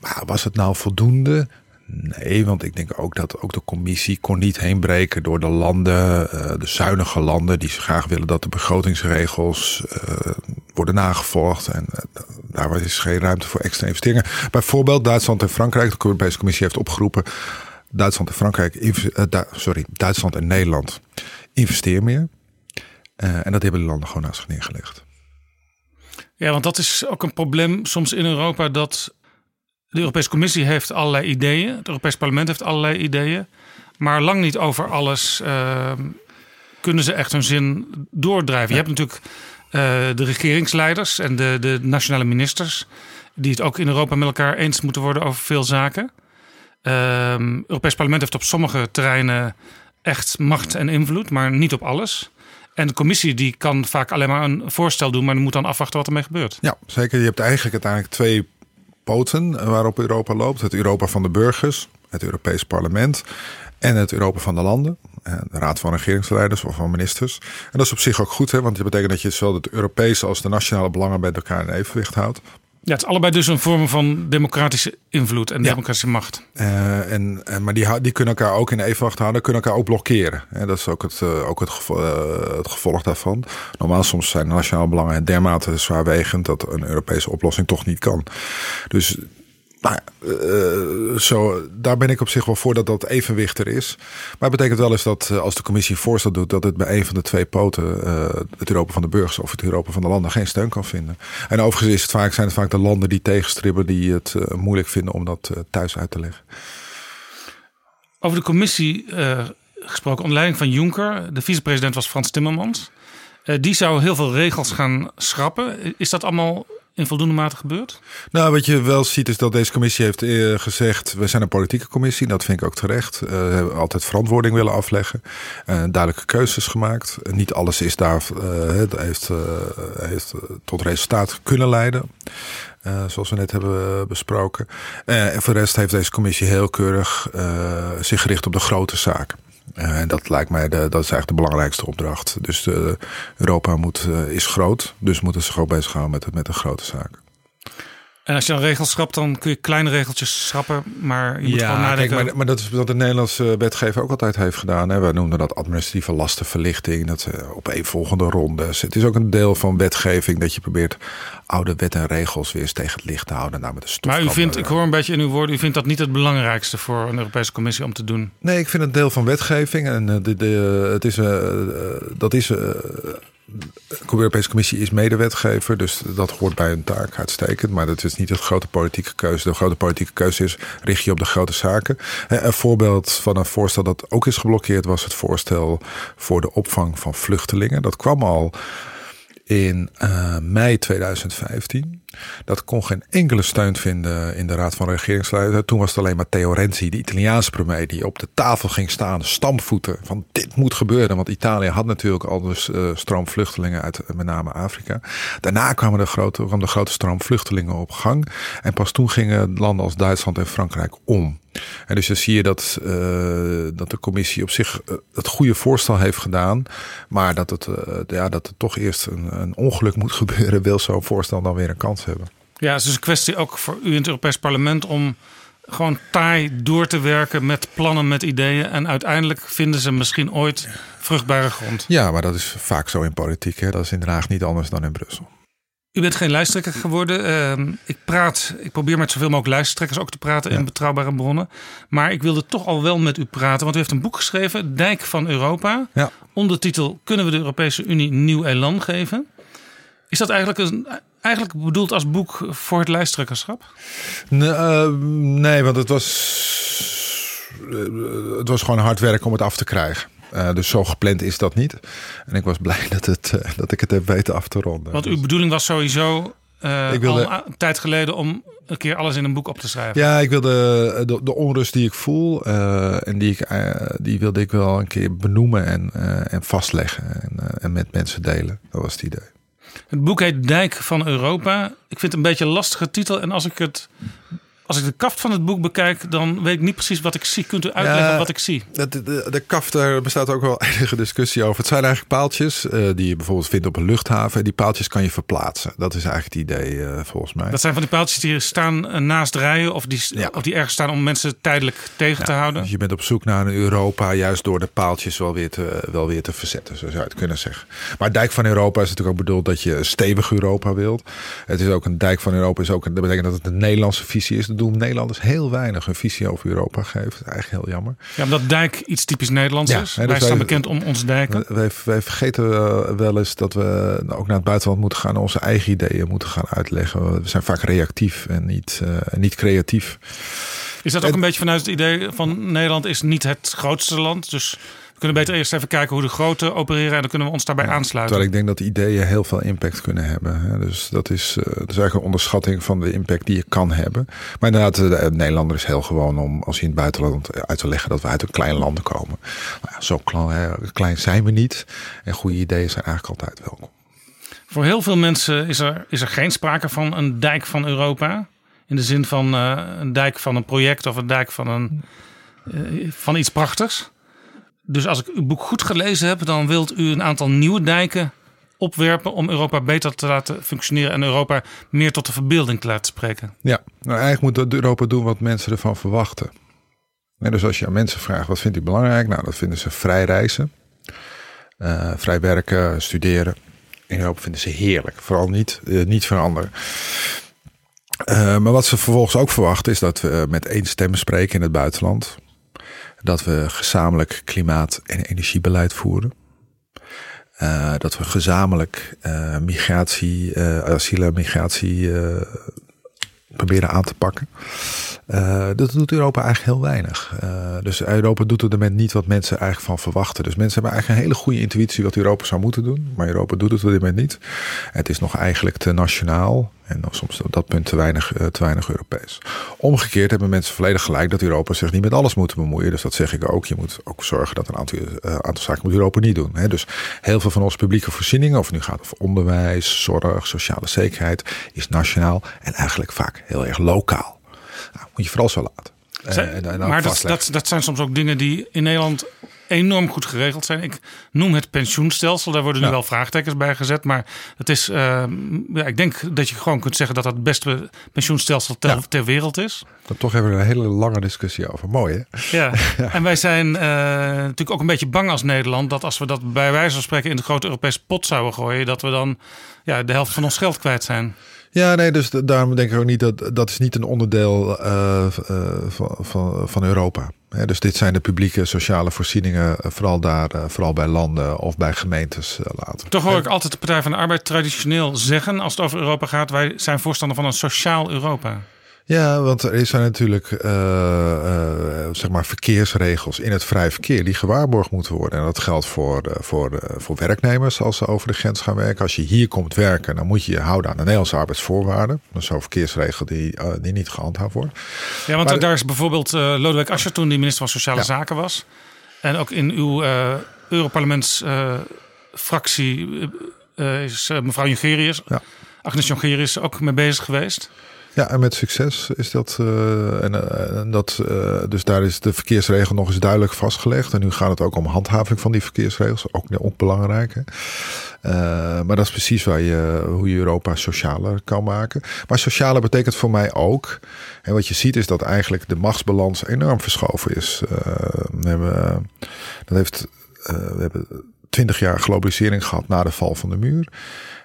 Maar was het nou voldoende? Nee, want ik denk ook dat ook de commissie kon niet heenbreken door de landen, uh, de zuinige landen, die graag willen dat de begrotingsregels uh, worden nagevolgd. En uh, daar is geen ruimte voor extra investeringen. Bijvoorbeeld Duitsland en Frankrijk, de Europese Commissie heeft opgeroepen. Duitsland en Frankrijk, sorry, Duitsland en Nederland, investeer meer. en dat hebben de landen gewoon naast zich neergelegd. Ja, want dat is ook een probleem soms in Europa dat de Europese Commissie heeft allerlei ideeën. Het Europees Parlement heeft allerlei ideeën. Maar lang niet over alles uh, kunnen ze echt hun zin doordrijven. Je hebt natuurlijk uh, de regeringsleiders en de, de nationale ministers. Die het ook in Europa met elkaar eens moeten worden over veel zaken. Uh, het Europees Parlement heeft op sommige terreinen echt macht en invloed, maar niet op alles. En de commissie die kan vaak alleen maar een voorstel doen, maar moet dan afwachten wat ermee gebeurt. Ja, zeker. Je hebt eigenlijk uiteindelijk twee poten waarop Europa loopt. Het Europa van de burgers, het Europees Parlement en het Europa van de landen. De Raad van Regeringsleiders of van ministers. En dat is op zich ook goed, hè, want dat betekent dat je zowel het Europese als de nationale belangen bij elkaar in evenwicht houdt. Ja, het is allebei dus een vorm van democratische invloed en democratische macht. Uh, en, en, maar die, die kunnen elkaar ook in evenwicht houden, kunnen elkaar ook blokkeren. En dat is ook, het, uh, ook het, gevolg, uh, het gevolg daarvan. Normaal soms zijn nationale belangen dermate zwaarwegend dat een Europese oplossing toch niet kan. Dus nou ja, uh, zo, daar ben ik op zich wel voor dat dat evenwicht er is. Maar betekent wel eens dat als de commissie voorstel doet... dat het bij een van de twee poten, het Europa van de burgers of het Europa van de landen... geen steun kan vinden. En overigens is het vaak, zijn het vaak de landen die tegenstribbelen... die het moeilijk vinden om dat thuis uit te leggen. Over de commissie gesproken onder leiding van Juncker. De vicepresident was Frans Timmermans. die zou heel veel regels gaan schrappen. Is dat allemaal in voldoende mate gebeurd? Nou, wat je wel ziet is dat deze commissie heeft uh, gezegd... we zijn een politieke commissie, dat vind ik ook terecht. Uh, we hebben altijd verantwoording willen afleggen. Uh, duidelijke keuzes gemaakt. niet alles is daar, heeft, heeft tot resultaat kunnen leiden. zoals we net hebben besproken. en voor de rest heeft deze commissie heel keurig zich gericht op de grote zaken. Uh, dat lijkt mij de, dat is eigenlijk de belangrijkste opdracht. Dus de, Europa moet, uh, is groot, dus moeten zich ook bezighouden met, met de grote zaken. En als je dan regels schrapt, dan kun je kleine regeltjes schrappen. Maar je moet gewoon nadenken. Kijk, maar, maar, dat is wat de Nederlandse wetgever ook altijd heeft gedaan. Hè. We noemden dat administratieve lastenverlichting. Dat uh, op een volgende rondes. Het is ook een deel van wetgeving dat je probeert oude wet en regels weer eens tegen het licht te houden. Nou, met de maar u vindt, ik hoor een beetje in uw woorden, u vindt dat niet het belangrijkste voor een Europese Commissie om te doen? Nee, ik vind het deel van wetgeving. En uh, de, de, het is, uh, dat is Europese Commissie is medewetgever, dus dat hoort bij hun taak uitstekend. Maar dat is niet de grote politieke keuze. De grote politieke keuze is richt je op de grote zaken. Een voorbeeld van een voorstel dat ook is geblokkeerd was het voorstel voor de opvang van vluchtelingen. Dat kwam al in uh, mei 2015. Dat kon geen enkele steun vinden in de Raad van Regeringsleiders. Toen was het alleen maar Theo Renzi, de Italiaanse premier, die op de tafel ging staan, stampvoeten. Van dit moet gebeuren. Want Italië had natuurlijk al dus uh, stroom vluchtelingen uit met name Afrika. Daarna kwamen de grote, kwam de grote stroom vluchtelingen op gang. En pas toen gingen landen als Duitsland en Frankrijk om. En dus dan zie je dat, uh, dat de commissie op zich het goede voorstel heeft gedaan. Maar dat het, ja, dat er toch eerst een, een ongeluk moet gebeuren. Wil zo'n voorstel dan weer een kans hebben. Ja, het is een kwestie ook voor u in het Europees Parlement om gewoon taai door te werken met plannen, met ideeën. En uiteindelijk vinden ze misschien ooit vruchtbare grond. Ja, maar dat is vaak zo in politiek. Hè? Dat is in Den Haag niet anders dan in Brussel. U bent geen lijsttrekker geworden. Uh, ik praat, ik probeer met zoveel mogelijk lijsttrekkers ook te praten ja. in betrouwbare bronnen. Maar ik wilde toch al wel met u praten, want u heeft een boek geschreven, Dijk van Europa. Ja. Ondertitel Kunnen we de Europese Unie nieuw elan geven? Is dat eigenlijk, een, eigenlijk bedoeld als boek voor het lijsttrekkerschap? Nee, uh, nee want het was, het was gewoon hard werk om het af te krijgen. Uh, dus zo gepland is dat niet. En ik was blij dat, het, dat ik het heb weten af te ronden. Want uw bedoeling was sowieso uh, ik wilde... al een tijd geleden om een keer alles in een boek op te schrijven. Ja, ik wilde de, de onrust die ik voel en die, ik, die wilde ik wel een keer benoemen en, en vastleggen en, en met mensen delen. Dat was het idee. Het boek heet Dijk van Europa. Ik vind het een beetje een lastige titel. En als ik het als ik de kaft van het boek bekijk, dan weet ik niet precies wat ik zie. Kunt u uitleggen ja, wat ik zie? De, de, de kaft, daar bestaat ook wel enige discussie over. Het zijn eigenlijk paaltjes uh, die je bijvoorbeeld vindt op een luchthaven. Die paaltjes kan je verplaatsen. Dat is eigenlijk het idee uh, volgens mij. Dat zijn van die paaltjes die staan naast rijen of die, ja. of die ergens staan om mensen tijdelijk tegen ja, te houden. Dus je bent op zoek naar een Europa juist door de paaltjes wel weer te, wel weer te verzetten. Zo zou je het kunnen zeggen. Maar dijk van Europa is natuurlijk ook bedoeld dat je een stevig Europa wilt. Het is ook een dijk van Europa. Is ook, dat betekent dat het een Nederlandse visie is doen Nederlanders heel weinig een visie over Europa geven. Eigenlijk heel jammer. Ja, omdat dijk iets typisch Nederlands ja, is. Wij dus staan bekend om onze dijken. Wij, wij vergeten wel eens dat we ook naar het buitenland moeten gaan. Onze eigen ideeën moeten gaan uitleggen. We zijn vaak reactief en niet, uh, niet creatief. Is dat ook een beetje vanuit het idee van Nederland is niet het grootste land. Dus we kunnen beter eerst even kijken hoe de grote opereren en dan kunnen we ons daarbij aansluiten. Terwijl ik denk dat ideeën heel veel impact kunnen hebben. Dus dat is, uh, dat is eigenlijk een onderschatting van de impact die je kan hebben. Maar inderdaad, de Nederlander is heel gewoon om als je in het buitenland uit te leggen dat we uit een klein land komen. Nou ja, zo klein, klein zijn we niet. En goede ideeën zijn eigenlijk altijd welkom. Voor heel veel mensen is er, is er geen sprake van een dijk van Europa. In de zin van uh, een dijk van een project of een dijk van, een, uh, van iets prachtigs. Dus als ik uw boek goed gelezen heb, dan wilt u een aantal nieuwe dijken opwerpen om Europa beter te laten functioneren en Europa meer tot de verbeelding te laten spreken. Ja, nou eigenlijk moet Europa doen wat mensen ervan verwachten. En dus als je aan mensen vraagt wat vindt u belangrijk, nou dat vinden ze vrij reizen, uh, vrij werken, studeren. In Europa vinden ze heerlijk, vooral niet, uh, niet veranderen. Uh, maar wat ze vervolgens ook verwachten is dat we met één stem spreken in het buitenland dat we gezamenlijk klimaat- en energiebeleid voeren. Uh, dat we gezamenlijk uh, migratie, uh, asiel en migratie proberen aan te pakken. dat doet Europa eigenlijk heel weinig. dus Europa doet op dit moment niet wat mensen eigenlijk van verwachten. Dus mensen hebben eigenlijk een hele goede intuïtie wat Europa zou moeten doen. Maar Europa doet het op dit moment niet. Het is nog eigenlijk te nationaal. En dan soms op dat punt te weinig, uh, te weinig Europees. Omgekeerd hebben mensen volledig gelijk dat Europa zich niet met alles moet bemoeien. Dus dat zeg ik ook. Je moet ook zorgen dat een aantal, uh, aantal zaken moet Europa niet doen. Hè. Dus heel veel van onze publieke voorzieningen, of het nu gaat over onderwijs, zorg, sociale zekerheid, is nationaal en eigenlijk vaak heel erg lokaal. Nou, moet je vooral zo laten. En, en maar dat, dat, dat zijn soms ook dingen die in Nederland enorm goed geregeld zijn. Ik noem het pensioenstelsel. Daar worden nu wel vraagtekens bij gezet. Maar het is, uh, ja, ik denk dat je gewoon kunt zeggen dat dat het beste pensioenstelsel ter, ja. ter wereld is. Dan toch hebben we een hele lange discussie over. Mooi hè? Ja, en wij zijn uh, natuurlijk ook een beetje bang als Nederland dat als we dat bij wijze van spreken in de grote Europese pot zouden gooien, dat we dan ja, de helft van ons geld kwijt zijn. Ja, nee, dus daarom denk ik ook niet dat dat is niet een onderdeel uh, van, van, van Europa. Dus dit zijn de publieke sociale voorzieningen, vooral daar, vooral bij landen of bij gemeentes later. Toch hoor ik altijd de Partij van de Arbeid traditioneel zeggen, als het over Europa gaat, wij zijn voorstander van een sociaal Europa. Ja, want er zijn natuurlijk uh, uh, zeg maar verkeersregels in het vrij verkeer die gewaarborgd moeten worden. En dat geldt voor, uh, voor, voor werknemers als ze over de grens gaan werken. Als je hier komt werken, dan moet je je houden aan de Nederlandse arbeidsvoorwaarden. Dat is zo'n verkeersregel die, die niet gehandhaafd wordt. Ja, want maar, daar is bijvoorbeeld Lodewijk Asscher toen die minister van Sociale ja. Zaken was. En ook in uw Europarlementsfractie is mevrouw Jongerius, ja. Agnes Jongerius, ook mee bezig geweest. Ja, en met succes is dat. Uh, en, uh, dat uh, dus daar is de verkeersregel nog eens duidelijk vastgelegd. En nu gaat het ook om handhaving van die verkeersregels. Ook, ook belangrijk. Hè? maar dat is precies waar je, hoe je Europa socialer kan maken. Maar socialer betekent voor mij ook. En wat je ziet is dat eigenlijk de machtsbalans enorm verschoven is. we hebben, dat heeft, we hebben twintig jaar globalisering gehad na de val van de muur.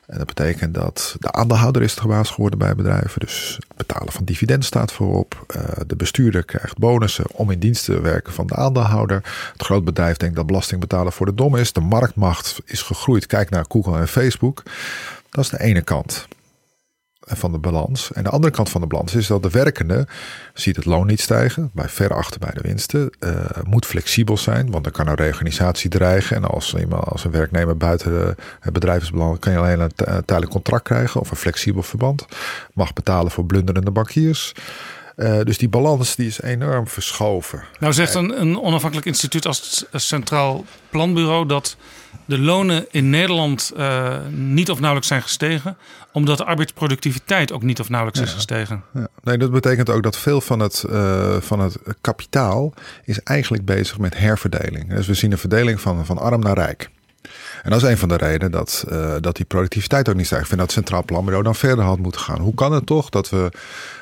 En dat betekent dat de aandeelhouder is baas geworden bij bedrijven. Dus het betalen van dividend staat voorop. Uh, de bestuurder krijgt bonussen om in dienst te werken van de aandeelhouder. Het groot bedrijf denkt dat belasting betalen voor de dom is. De marktmacht is gegroeid. Kijk naar Google en Facebook. Dat is de ene kant van de balans. En de andere kant van de balans is dat de werkende ziet het loon niet stijgen, bij ver achter bij de winsten, uh, moet flexibel zijn, want dan kan een reorganisatie dreigen. En als, iemand, als een werknemer buiten het bedrijf kan je alleen een tijdelijk contract krijgen of een flexibel verband. Mag betalen voor blunderende bankiers. Uh, dus die balans die is enorm verschoven. Nou zegt een, een onafhankelijk instituut als het Centraal Planbureau dat de lonen in Nederland uh, niet of nauwelijks zijn gestegen, omdat de arbeidsproductiviteit ook niet of nauwelijks ja. is gestegen. Ja. Nee, dat betekent ook dat veel van het, uh, van het kapitaal is eigenlijk bezig met herverdeling. Dus we zien een verdeling van, van arm naar rijk. En dat is een van de redenen dat, uh, dat die productiviteit ook niet stijgt. Ik vind dat het Centraal Planbureau dan verder had moeten gaan. Hoe kan het toch dat we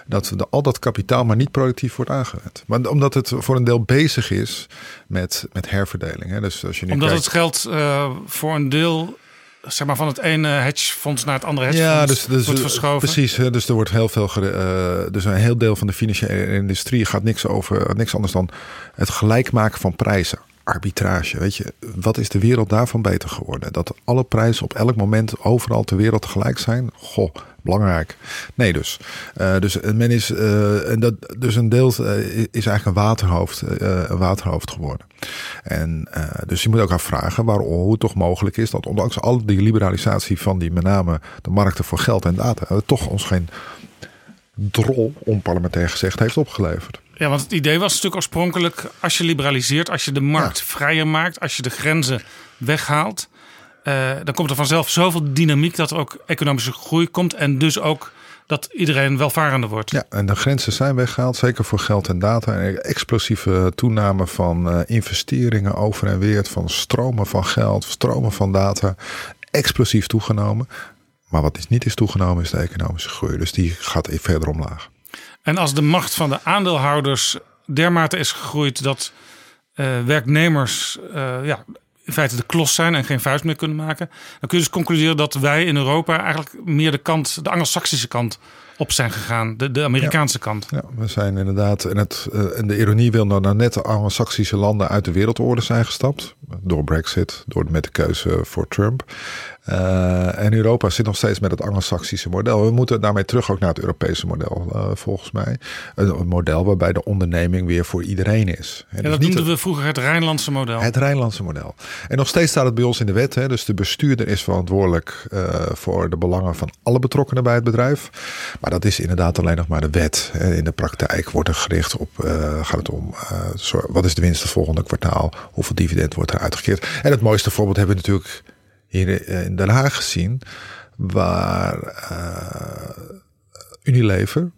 dat we de, al dat kapitaal maar niet productief wordt aangewend? Maar omdat het voor een deel bezig is met, met herverdeling. Hè? Dus als je nu omdat kijkt, het geld uh, voor een deel zeg maar van het ene hedgefonds naar het andere hedgefonds ja, dus, dus, wordt verschoven. Precies, dus er wordt heel veel. Uh, dus een heel deel van de financiële industrie gaat niks over niks anders dan het gelijk maken van prijzen arbitrage. Weet je, wat is de wereld daarvan beter geworden? Dat alle prijzen op elk moment overal ter wereld gelijk zijn? Goh, belangrijk. Nee, dus. Uh, dus men is. Uh, en dat, dus een deel is eigenlijk een waterhoofd, een waterhoofd geworden. En dus je moet ook afvragen waarom, hoe het toch mogelijk is dat, ondanks al die liberalisatie van die met name de markten voor geld en data, toch ons geen drol, onparlementair gezegd, heeft opgeleverd. Ja, want het idee was natuurlijk oorspronkelijk: als je liberaliseert, als je de markt ja. vrijer maakt, als je de grenzen weghaalt, uh, dan komt er vanzelf zoveel dynamiek dat er ook economische groei komt en dus ook dat iedereen welvarender wordt. Ja, en de grenzen zijn weggehaald, zeker voor geld en data. En explosieve toename van uh, investeringen over en weer, van stromen van geld, stromen van data, explosief toegenomen. Maar wat is niet is toegenomen is de economische groei. Dus die gaat verder omlaag. En als de macht van de aandeelhouders dermate is gegroeid dat uh, werknemers uh, ja, in feite de klos zijn en geen vuist meer kunnen maken, dan kun je dus concluderen dat wij in Europa eigenlijk meer de kant, de Anglo-Saxische kant op zijn gegaan, de, de Amerikaanse ja. kant. Ja, we zijn inderdaad, en, het, uh, en de ironie wil nou net de Anglo-Saxische landen uit de wereldorde zijn gestapt. Door Brexit, door met de keuze voor Trump. Uh, en Europa zit nog steeds met het Anglo-Saxische model. We moeten daarmee terug ook naar het Europese model, uh, volgens mij. Een, een, model waarbij de onderneming weer voor iedereen is. En ja, dat noemden we vroeger het Rijnlandse model. Het Rijnlandse model. En nog steeds staat het bij ons in de wet. Hè? Dus de bestuurder is verantwoordelijk uh, voor de belangen van alle betrokkenen bij het bedrijf. Maar dat is inderdaad alleen nog maar de wet. In de praktijk wordt er gericht op, gaat het om, wat is de winst het volgende kwartaal? Hoeveel dividend wordt er uitgekeerd? En het mooiste voorbeeld hebben we natuurlijk hier in Den Haag gezien, waar uh, Unilever,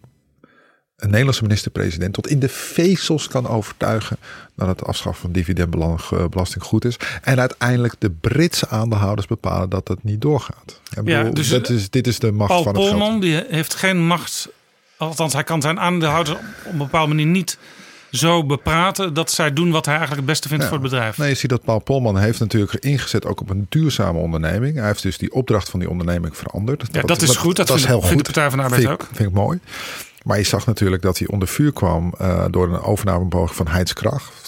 een Nederlandse minister-president, tot in de vezels kan overtuigen dat het afschaffen van dividendbelasting goed is. En uiteindelijk de Britse aandeelhouders bepalen dat het niet doorgaat. Ik bedoel, ja, dus dat is, dit is de macht Paul van het Polman, geld. die heeft geen macht, althans hij kan zijn aandeelhouders op een bepaalde manier niet zo bepraten dat zij doen wat hij eigenlijk het beste vindt Ja. voor het bedrijf. Nee, je ziet dat Paul Polman heeft natuurlijk ingezet ook op een duurzame onderneming. Hij heeft dus die opdracht van die onderneming veranderd. Ja, dat is goed. Dat vindt- vindt de Partij van de Arbeid vind, ook. Vind ik mooi. Maar je zag natuurlijk dat hij onder vuur kwam eh, door een overnamepoging van Heinz Kracht.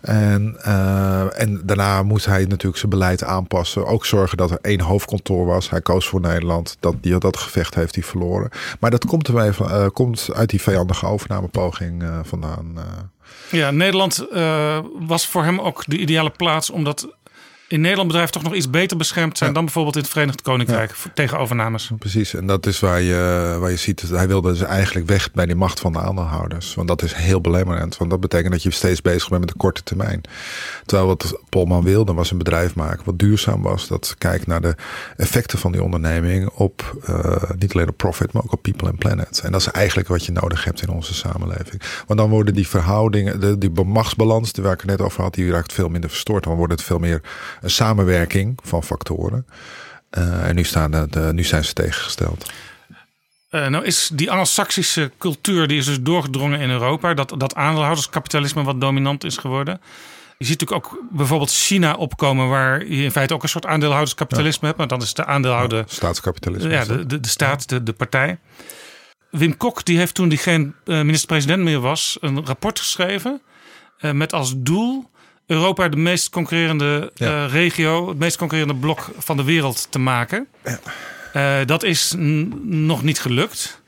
En, eh, en daarna moest hij natuurlijk zijn beleid aanpassen. Ook zorgen dat er één hoofdkantoor was. Hij koos voor Nederland. Dat, die, dat gevecht heeft hij verloren. Maar dat komt, eh, komt uit die vijandige overnamepoging eh, vandaan. Ja, Nederland was voor hem ook de ideale plaats, omdat in Nederland bedrijven toch nog iets beter beschermd zijn dan bijvoorbeeld in het Verenigd Koninkrijk tegen overnames. Precies, en dat is waar je, waar je ziet dat hij wilde dus eigenlijk weg bij die macht van de aandeelhouders. Want dat is heel belemmerend, want dat betekent dat je steeds bezig bent met de korte termijn. Terwijl wat Polman wilde was een bedrijf maken wat duurzaam was. Dat kijkt naar de effecten van die onderneming op eh, niet alleen op profit, maar ook op people and planet. En dat is eigenlijk wat je nodig hebt in onze samenleving. Want dan worden die verhoudingen, de, die machtsbalans, waar ik het net over had, die raakt veel minder verstoord. Dan wordt het veel meer een samenwerking van factoren. Eh, en nu, staan de, nu zijn ze tegengesteld. Eh, nou is die Anglo-Saxische cultuur die is dus doorgedrongen in Europa. Dat, dat aandeelhouderskapitalisme wat dominant is geworden. Je ziet natuurlijk ook bijvoorbeeld China opkomen, waar je in feite ook een soort aandeelhouderskapitalisme hebt. Maar dan is de aandeelhouder. Staatskapitalisme. Ja, de, de, de staat, de, de partij. Wim Kok die heeft toen hij geen eh, minister-president meer was, een rapport geschreven. met als doel Europa de meest concurrerende eh, regio, het meest concurrerende blok van de wereld te maken. Eh, dat is nog niet gelukt.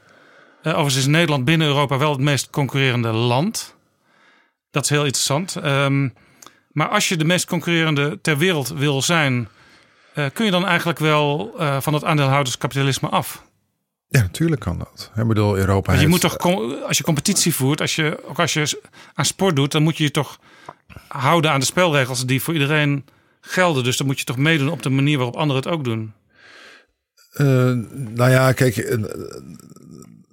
Eh, overigens is Nederland binnen Europa wel het meest concurrerende land. Dat is heel interessant. Ehm, maar als je de meest concurrerende ter wereld wil zijn, kun je dan eigenlijk wel van het aandeelhouderskapitalisme af? Ja, natuurlijk kan dat. Ik bedoel, Europa je heeft- moet toch, als je competitie voert, als je, ook als je aan sport doet, dan moet je je toch houden aan de spelregels die voor iedereen gelden. Dus dan moet je toch meedoen op de manier waarop anderen het ook doen. Eh, nou ja, kijk, eh,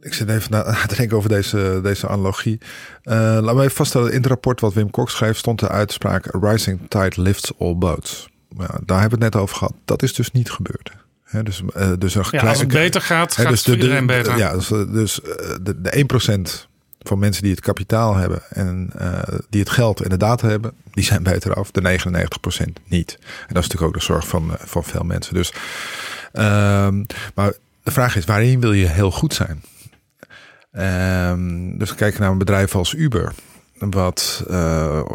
ik zit even na te denken over deze, deze analogie. Eh laten we even vaststellen, in het rapport wat Wim Kok schreef, stond de uitspraak: rising tide lifts all boats. Ja, daar hebben we het net over gehad. Dat is dus niet gebeurd. Hè, dus, dus een Ja, als het beter gaat, gaat dus het de- de- iedereen beter. Ja, dus, dus de, de 1% van mensen die het kapitaal hebben en eh, die het geld en de data hebben, die zijn beter af. De 99% niet. En dat is natuurlijk ook de zorg van, eh, van veel mensen. Dus, ehm, maar de vraag is, waarin wil je heel goed zijn? Ehm, dus kijken naar een bedrijf als Uber, wat eh,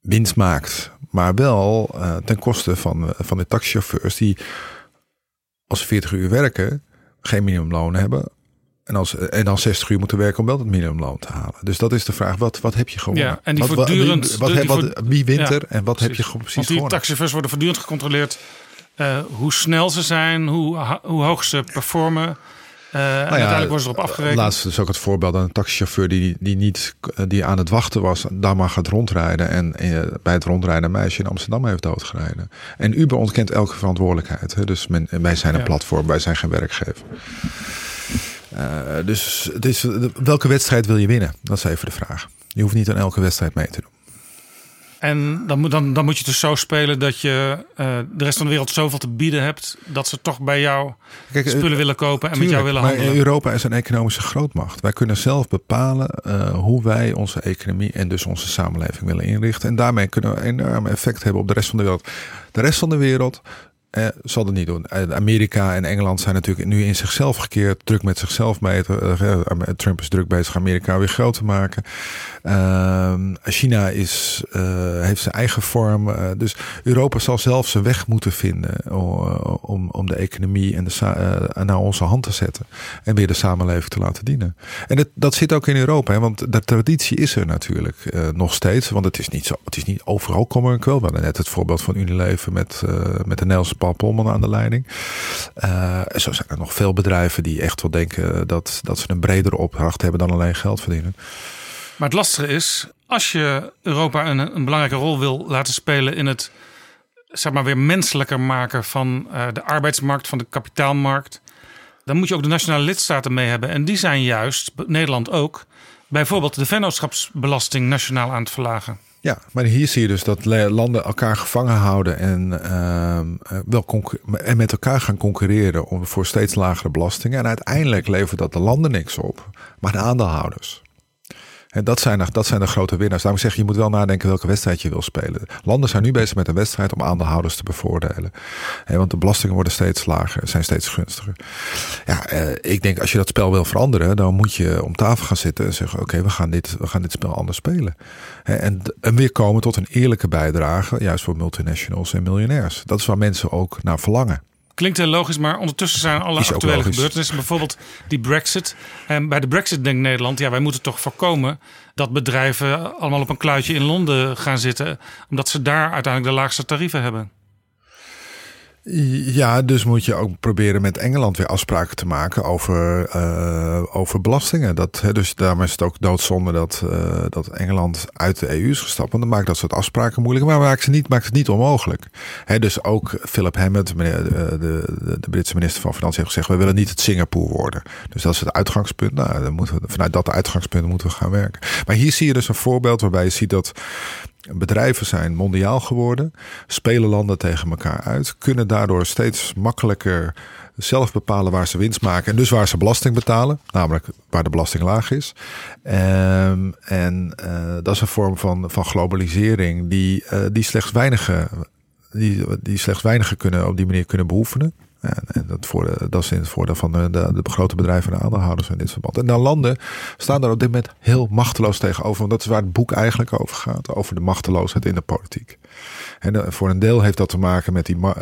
winst maakt, maar wel ten koste van, van de taxichauffeurs die als ze 40 uur werken, geen minimumloon hebben. En, als, en dan 60 uur moeten werken om wel het minimumloon te halen. Dus dat is de vraag, wat, wat heb je gewonnen? Ja, en die wat, voortdurend. Wie, wat, die wat- wie wint Ja, er en wat heb je precies. gewoon precies Want die gewonnen? taxichauffeurs worden voortdurend gecontroleerd eh, hoe snel ze zijn, hoe, hoe hoog ze performen. Eh, en uiteindelijk worden ze erop afgerekend. Laatst dus ook het voorbeeld aan een taxichauffeur die, die niet die aan het wachten was, daar maar gaat rondrijden en eh, bij het rondrijden een meisje in Amsterdam heeft doodgereden. En Uber ontkent elke verantwoordelijkheid. Hè? Dus men, wij zijn een Ja. platform, wij zijn geen werkgever. Eh, dus het is, welke wedstrijd wil je winnen? Dat is even de vraag. Je hoeft niet aan elke wedstrijd mee te doen. En dan moet, dan, dan moet je dus zo spelen dat je eh, de rest van de wereld zoveel te bieden hebt. dat ze toch bij jou Kijk, spullen eh, willen kopen en met jou willen maar handelen. Europa is een economische grootmacht. Wij kunnen zelf bepalen eh, hoe wij onze economie en dus onze samenleving willen inrichten. En daarmee kunnen we een enorm effect hebben op de rest van de wereld. De rest van de wereld eh, zal het niet doen. Eh, Amerika en Engeland zijn natuurlijk nu in zichzelf gekeerd, druk met zichzelf meten. Eh, eh, Trump is druk bezig Amerika weer groot te maken. Ehm, China is, heeft zijn eigen vorm. Dus Europa zal zelf zijn weg moeten vinden om, om de economie en de naar onze hand te zetten. En weer de samenleving te laten dienen. En dat, dat zit ook in Europa. Hè, want de traditie is er natuurlijk nog steeds. Want het is niet zo. Het is niet overal kommer en kwel. We hadden net het voorbeeld van Unilever met, met de Nederlandse Paul Polman aan de leiding. Eh, zo zijn er nog veel bedrijven die echt wel denken dat, dat ze een bredere opdracht hebben dan alleen geld verdienen. Maar het lastige is, als je Europa een, een belangrijke rol wil laten spelen in het zeg maar weer menselijker maken van eh, de arbeidsmarkt, van de kapitaalmarkt, dan moet je ook de nationale lidstaten mee hebben. En die zijn juist, Nederland ook, bijvoorbeeld de vennootschapsbelasting nationaal aan het verlagen. Ja, maar hier zie je dus dat landen elkaar gevangen houden en, ehm, eh, wel en met elkaar gaan concurreren om, voor steeds lagere belastingen. En uiteindelijk levert dat de landen niks op, maar de aandeelhouders. En dat zijn, dat zijn de grote winnaars. Daarom zeg je, je moet wel nadenken welke wedstrijd je wil spelen. Landen zijn nu bezig met een wedstrijd om aandeelhouders te bevoordelen. want de belastingen worden steeds lager, zijn steeds gunstiger. Ja, eh, ik denk als je dat spel wil veranderen, dan moet je om tafel gaan zitten en zeggen: Oké, we gaan dit, we gaan dit spel anders spelen. En, en weer komen tot een eerlijke bijdrage, juist voor multinationals en miljonairs. Dat is waar mensen ook naar verlangen. Klinkt heel logisch, maar ondertussen zijn alle actuele gebeurtenissen, bijvoorbeeld die Brexit. En bij de Brexit denkt Nederland, ja, wij moeten toch voorkomen dat bedrijven allemaal op een kluitje in Londen gaan zitten, omdat ze daar uiteindelijk de laagste tarieven hebben. Ja, dus moet je ook proberen met Engeland weer afspraken te maken over, uh, over belastingen. Dat, dus daarom is het ook doodzonde dat, uh, dat Engeland uit de EU is gestapt. Want dan maakt dat soort afspraken moeilijk. Maar maakt, ze niet, maakt het niet onmogelijk. Hè, dus ook Philip Hammond, meneer, de, de, de, Britse minister van Financiën, heeft gezegd: we willen niet het Singapore worden. Dus dat is het uitgangspunt. Nou, dan moeten vanuit dat uitgangspunt moeten we gaan werken. Maar hier zie je dus een voorbeeld waarbij je ziet dat Bedrijven zijn mondiaal geworden, spelen landen tegen elkaar uit, kunnen daardoor steeds makkelijker zelf bepalen waar ze winst maken en dus waar ze belasting betalen, namelijk waar de belasting laag is. Um, en uh, dat is een vorm van, van globalisering die, uh, die slechts weinigen die, die slechts weinigen kunnen op die manier kunnen beoefenen. En dat, voor, dat is in het voordeel van de, de, grote bedrijven en de aandeelhouders in dit verband. En dan landen staan daar op dit moment heel machteloos tegenover. Want dat is waar het boek eigenlijk over gaat. Over de machteloosheid in de politiek. En voor een deel heeft dat te maken met die, uh,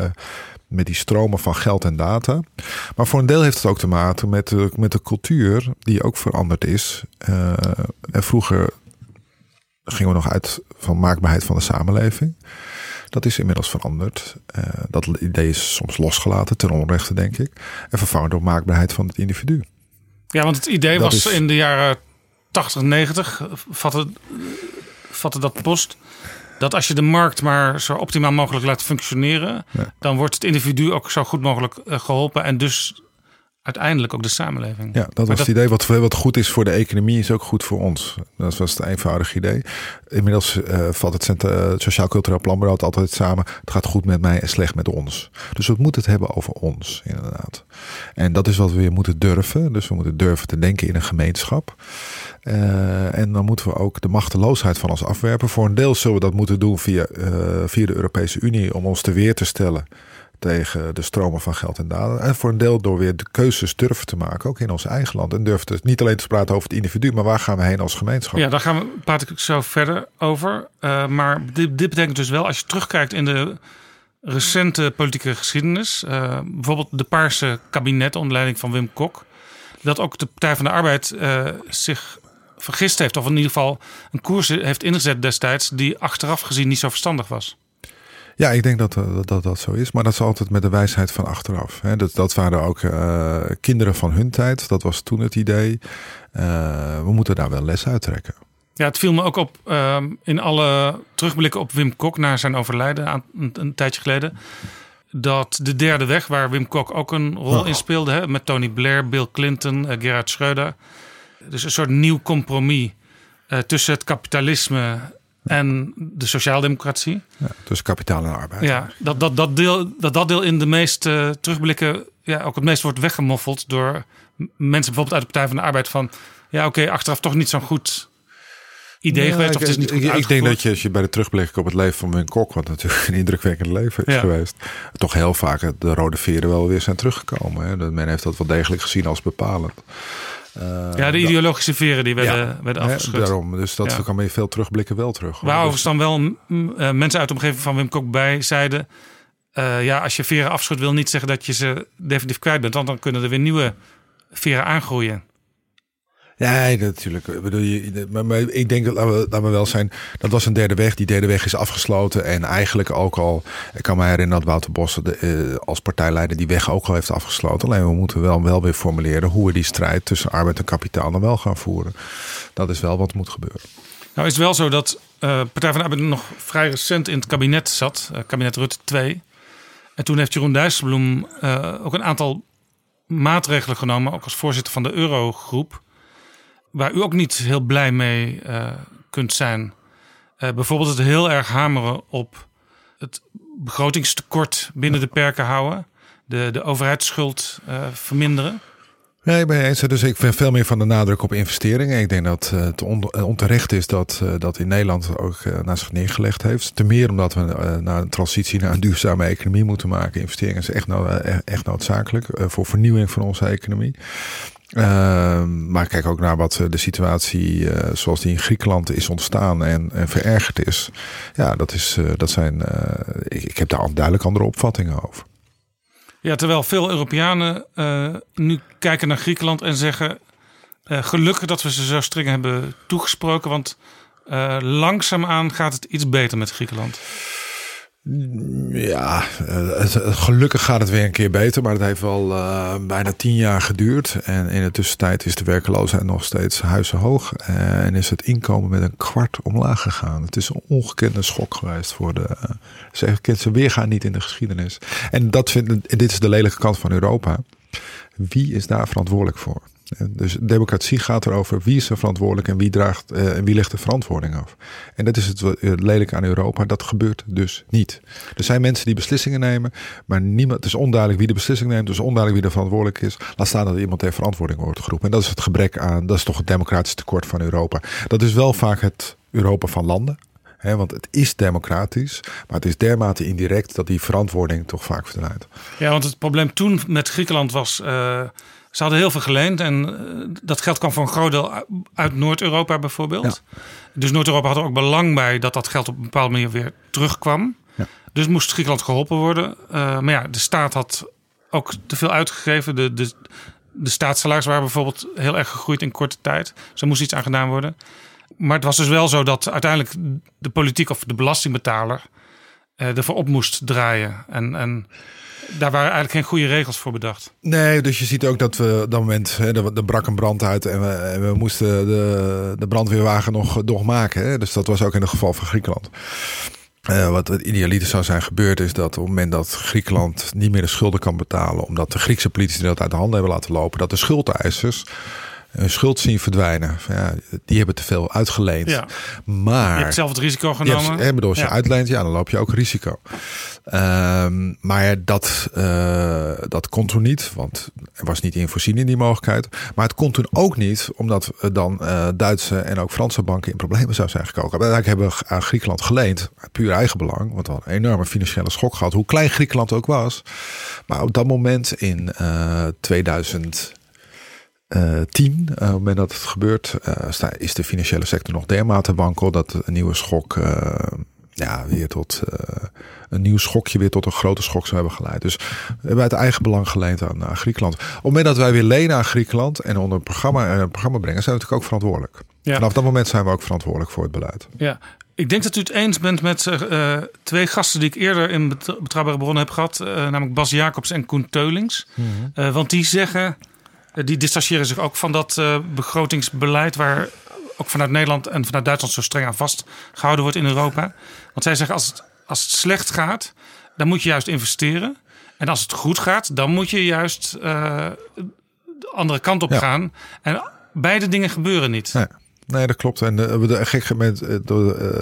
met die stromen van geld en data. Maar voor een deel heeft het ook te maken met de, met de cultuur die ook veranderd is. En vroeger gingen we nog uit van maakbaarheid van de samenleving. Dat is inmiddels veranderd. Uh, dat idee is soms losgelaten, ten onrechte denk ik. En vervangen door maakbaarheid van het individu. Ja, want het idee was in de jaren 80, 90, vatte, vatte dat post dat als je de markt maar zo optimaal mogelijk laat functioneren, dan wordt het individu ook zo goed mogelijk eh, geholpen en dus uiteindelijk ook de samenleving. Ja, dat was het idee. Wat, wat goed is voor de economie is ook goed voor ons. Dat was het eenvoudige idee. Inmiddels uh, valt het uh, Sociaal Cultureel Planbureau altijd samen. Het gaat goed met mij en slecht met ons. Dus we moeten het hebben over ons, inderdaad. En dat is wat we weer moeten durven. Dus we moeten durven te denken in een gemeenschap. Uh, en dan moeten we ook de machteloosheid van ons afwerpen. Voor een deel zullen we dat moeten doen via, via de Europese Unie om ons te weer te stellen tegen de stromen van geld en data. En voor een deel door weer de keuzes durven te maken, ook in ons eigen land. En durven dus niet alleen te praten over het individu, maar waar gaan we heen als gemeenschap? Ja, daar gaan we, praat ik zo verder over. Uh, maar dit, dit, betekent dus wel, als je terugkijkt in de recente politieke geschiedenis, uh, bijvoorbeeld de Paarse kabinet onder leiding van Wim Kok, dat ook de Partij van de Arbeid uh, zich vergist heeft, of in ieder geval een koers heeft ingezet destijds, die achteraf gezien niet zo verstandig was. Ja, ik denk dat, dat dat, dat zo is. Maar dat is altijd met de wijsheid van achteraf. Hè. Dat, dat waren ook uh, kinderen van hun tijd. Dat was toen het idee. Uh, we moeten daar wel les uit trekken. Ja, het viel me ook op uh, in alle terugblikken op Wim Kok na zijn overlijden aan, een, een, tijdje geleden. Dat de derde weg, waar Wim Kok ook een rol oh. in speelde, hè, met Tony Blair, Bill Clinton, Gerhard Schreuder. Dus een soort nieuw compromis tussen het kapitalisme en de sociaaldemocratie. Ja, dus kapitaal en arbeid. Ja, dat dat, dat, deel, dat dat deel in de meeste terugblikken ja, ook het meest wordt weggemoffeld door mensen bijvoorbeeld uit de Partij van de Arbeid van ja, oké, okay, achteraf toch niet zo'n goed idee geweest. Of het is niet goed ik, ik denk dat je als je bij de terugblik op het leven van Wim Kok, wat natuurlijk een indrukwekkend leven is geweest, toch heel vaak de rode veren wel weer zijn teruggekomen. Hè? Men heeft dat wel degelijk gezien als bepalend. Uh, ja, de ideologische veren die werden, ja, werden afgeschud. daarom, dus dat ja. kan je veel terugblikken wel terug. Waar overigens dan wel uh, mensen uit de omgeving van Wim Kok bij zeiden... Uh, ja, als je veren afschudt wil niet zeggen dat je ze definitief kwijt bent. Want dan kunnen er weer nieuwe veren aangroeien. Ja, natuurlijk. Ik bedoel, maar, ik denk dat, laten we, wel zijn, dat was een derde weg. Die derde weg is afgesloten. En eigenlijk ook al, ik kan me herinneren dat Wouter Bos uh, als partijleider die weg ook al heeft afgesloten. Alleen we moeten wel, wel weer formuleren hoe we die strijd tussen arbeid en kapitaal dan wel gaan voeren. Dat is wel wat moet gebeuren. Nou is het wel zo dat uh, Partij van de Arbeid nog vrij recent in het kabinet zat. Uh, kabinet Rutte 2. En toen heeft Jeroen Dijsselbloem ook een aantal maatregelen genomen. Ook als voorzitter van de Eurogroep waar u ook niet heel blij mee uh, kunt zijn. Uh, bijvoorbeeld het heel erg hameren op het begrotingstekort binnen de perken houden. De, de overheidsschuld uh, verminderen. Nee, ik ben eens. Dus ik vind veel meer van de nadruk op investeringen. Ik denk dat het onterecht is dat dat in Nederland ook naar zich neergelegd heeft. Ten meer omdat we naar een transitie naar een duurzame economie moeten maken. Investeringen is echt, nou, echt noodzakelijk voor vernieuwing van onze economie. Ehm, maar kijk ook naar wat de situatie zoals die in Griekenland is ontstaan en, verergerd is. Ja, dat, is, dat zijn. ik, ik heb daar duidelijk andere opvattingen over. Ja, terwijl veel Europeanen nu kijken naar Griekenland en zeggen: gelukkig dat we ze zo streng hebben toegesproken, want langzaamaan gaat het iets beter met Griekenland. Ja, gelukkig gaat het weer een keer beter, maar het heeft wel uh, bijna tien jaar geduurd. En in de tussentijd is de werkloosheid nog steeds huizenhoog. En is het inkomen met een kwart omlaag gegaan. Het is een ongekende schok geweest voor de. Ze kent ze weer gaan niet in de geschiedenis. En dat vind, dit is de lelijke kant van Europa. Wie is daar verantwoordelijk voor? Dus democratie gaat erover wie is er verantwoordelijk en wie, draagt, uh, en wie legt de verantwoording af. En dat is het lelijke aan Europa. Dat gebeurt dus niet. Er zijn mensen die beslissingen nemen, maar niemand, het is onduidelijk wie de beslissing neemt. Is onduidelijk wie er verantwoordelijk is. Laat staan dat iemand ter verantwoording wordt geroepen. En dat is het gebrek aan, dat is toch het democratisch tekort van Europa. Dat is wel vaak het Europa van landen. Want het is democratisch, maar het is dermate indirect dat die verantwoording toch vaak verdwijnt. Ja, want het probleem toen met Griekenland was. Uh, ze hadden heel veel geleend en uh, dat geld kwam voor een groot deel uit Noord-Europa bijvoorbeeld. Ja. Dus Noord-Europa had er ook belang bij dat dat geld op een bepaalde manier weer terugkwam. Ja. Dus moest Griekenland geholpen worden. Uh, maar ja, de staat had ook te veel uitgegeven. De, de, de staatssalaris waren bijvoorbeeld heel erg gegroeid in korte tijd. Dus er moest iets aan gedaan worden. Maar het was dus wel zo dat uiteindelijk de politiek of de belastingbetaler uh, ervoor op moest draaien. En, en daar waren eigenlijk geen goede regels voor bedacht. Nee, dus je ziet ook dat we op dat moment, er, brak een brand uit en we, we moesten de, de brandweerwagen nog, nog maken. Hè. Dus dat was ook in het geval van Griekenland. Uh, wat het idealiter zou zijn gebeurd is dat op het moment dat Griekenland niet meer de schulden kan betalen, omdat de Griekse politici dat uit de handen hebben laten lopen, dat de schuldeisers een schuld zien verdwijnen. Ja, die hebben te veel uitgeleend. Ja. Maar, je hebt zelf het risico genomen. Je bedoel, als je ja. uitleent, ja, dan loop je ook risico. Um, maar dat, uh, dat kon toen niet, want er was niet in voorzien in die mogelijkheid. Maar het kon toen ook niet, omdat dan uh, Duitse en ook Franse banken in problemen zou zijn gekomen. Uiteindelijk hebben we aan Griekenland geleend, puur eigen belang, want we hadden een enorme financiële schok gehad, hoe klein Griekenland ook was. Maar op dat moment in uh, 2000 uh, tien. Uh, op het moment dat het gebeurt, uh, is de financiële sector nog dermate wankel dat een nieuwe schok ja, weer tot een nieuw schokje weer tot een grote schok zou hebben geleid. Dus we hebben uit eigen belang geleend aan, aan Griekenland. Op het moment dat wij weer lenen aan Griekenland en onder een programma, een programma brengen, zijn we natuurlijk ook verantwoordelijk. Ja. Vanaf dat moment zijn we ook verantwoordelijk voor het beleid. Ja, ik denk dat u het eens bent met uh, twee gasten die ik eerder in Betrouwbare Bronnen heb gehad. Uh, namelijk Bas Jacobs en Koen Teulings. Mm -hmm. uh, want die zeggen die distancieren zich ook van dat uh, begrotingsbeleid waar ook vanuit Nederland en vanuit Duitsland zo streng aan vastgehouden wordt in Europa. Want zij zeggen als het, als het slecht gaat, dan moet je juist investeren. En als het goed gaat, dan moet je juist uh, de andere kant op ja. gaan. En beide dingen gebeuren niet. Nee. Nee, dat klopt. En uh, de gek moment uh,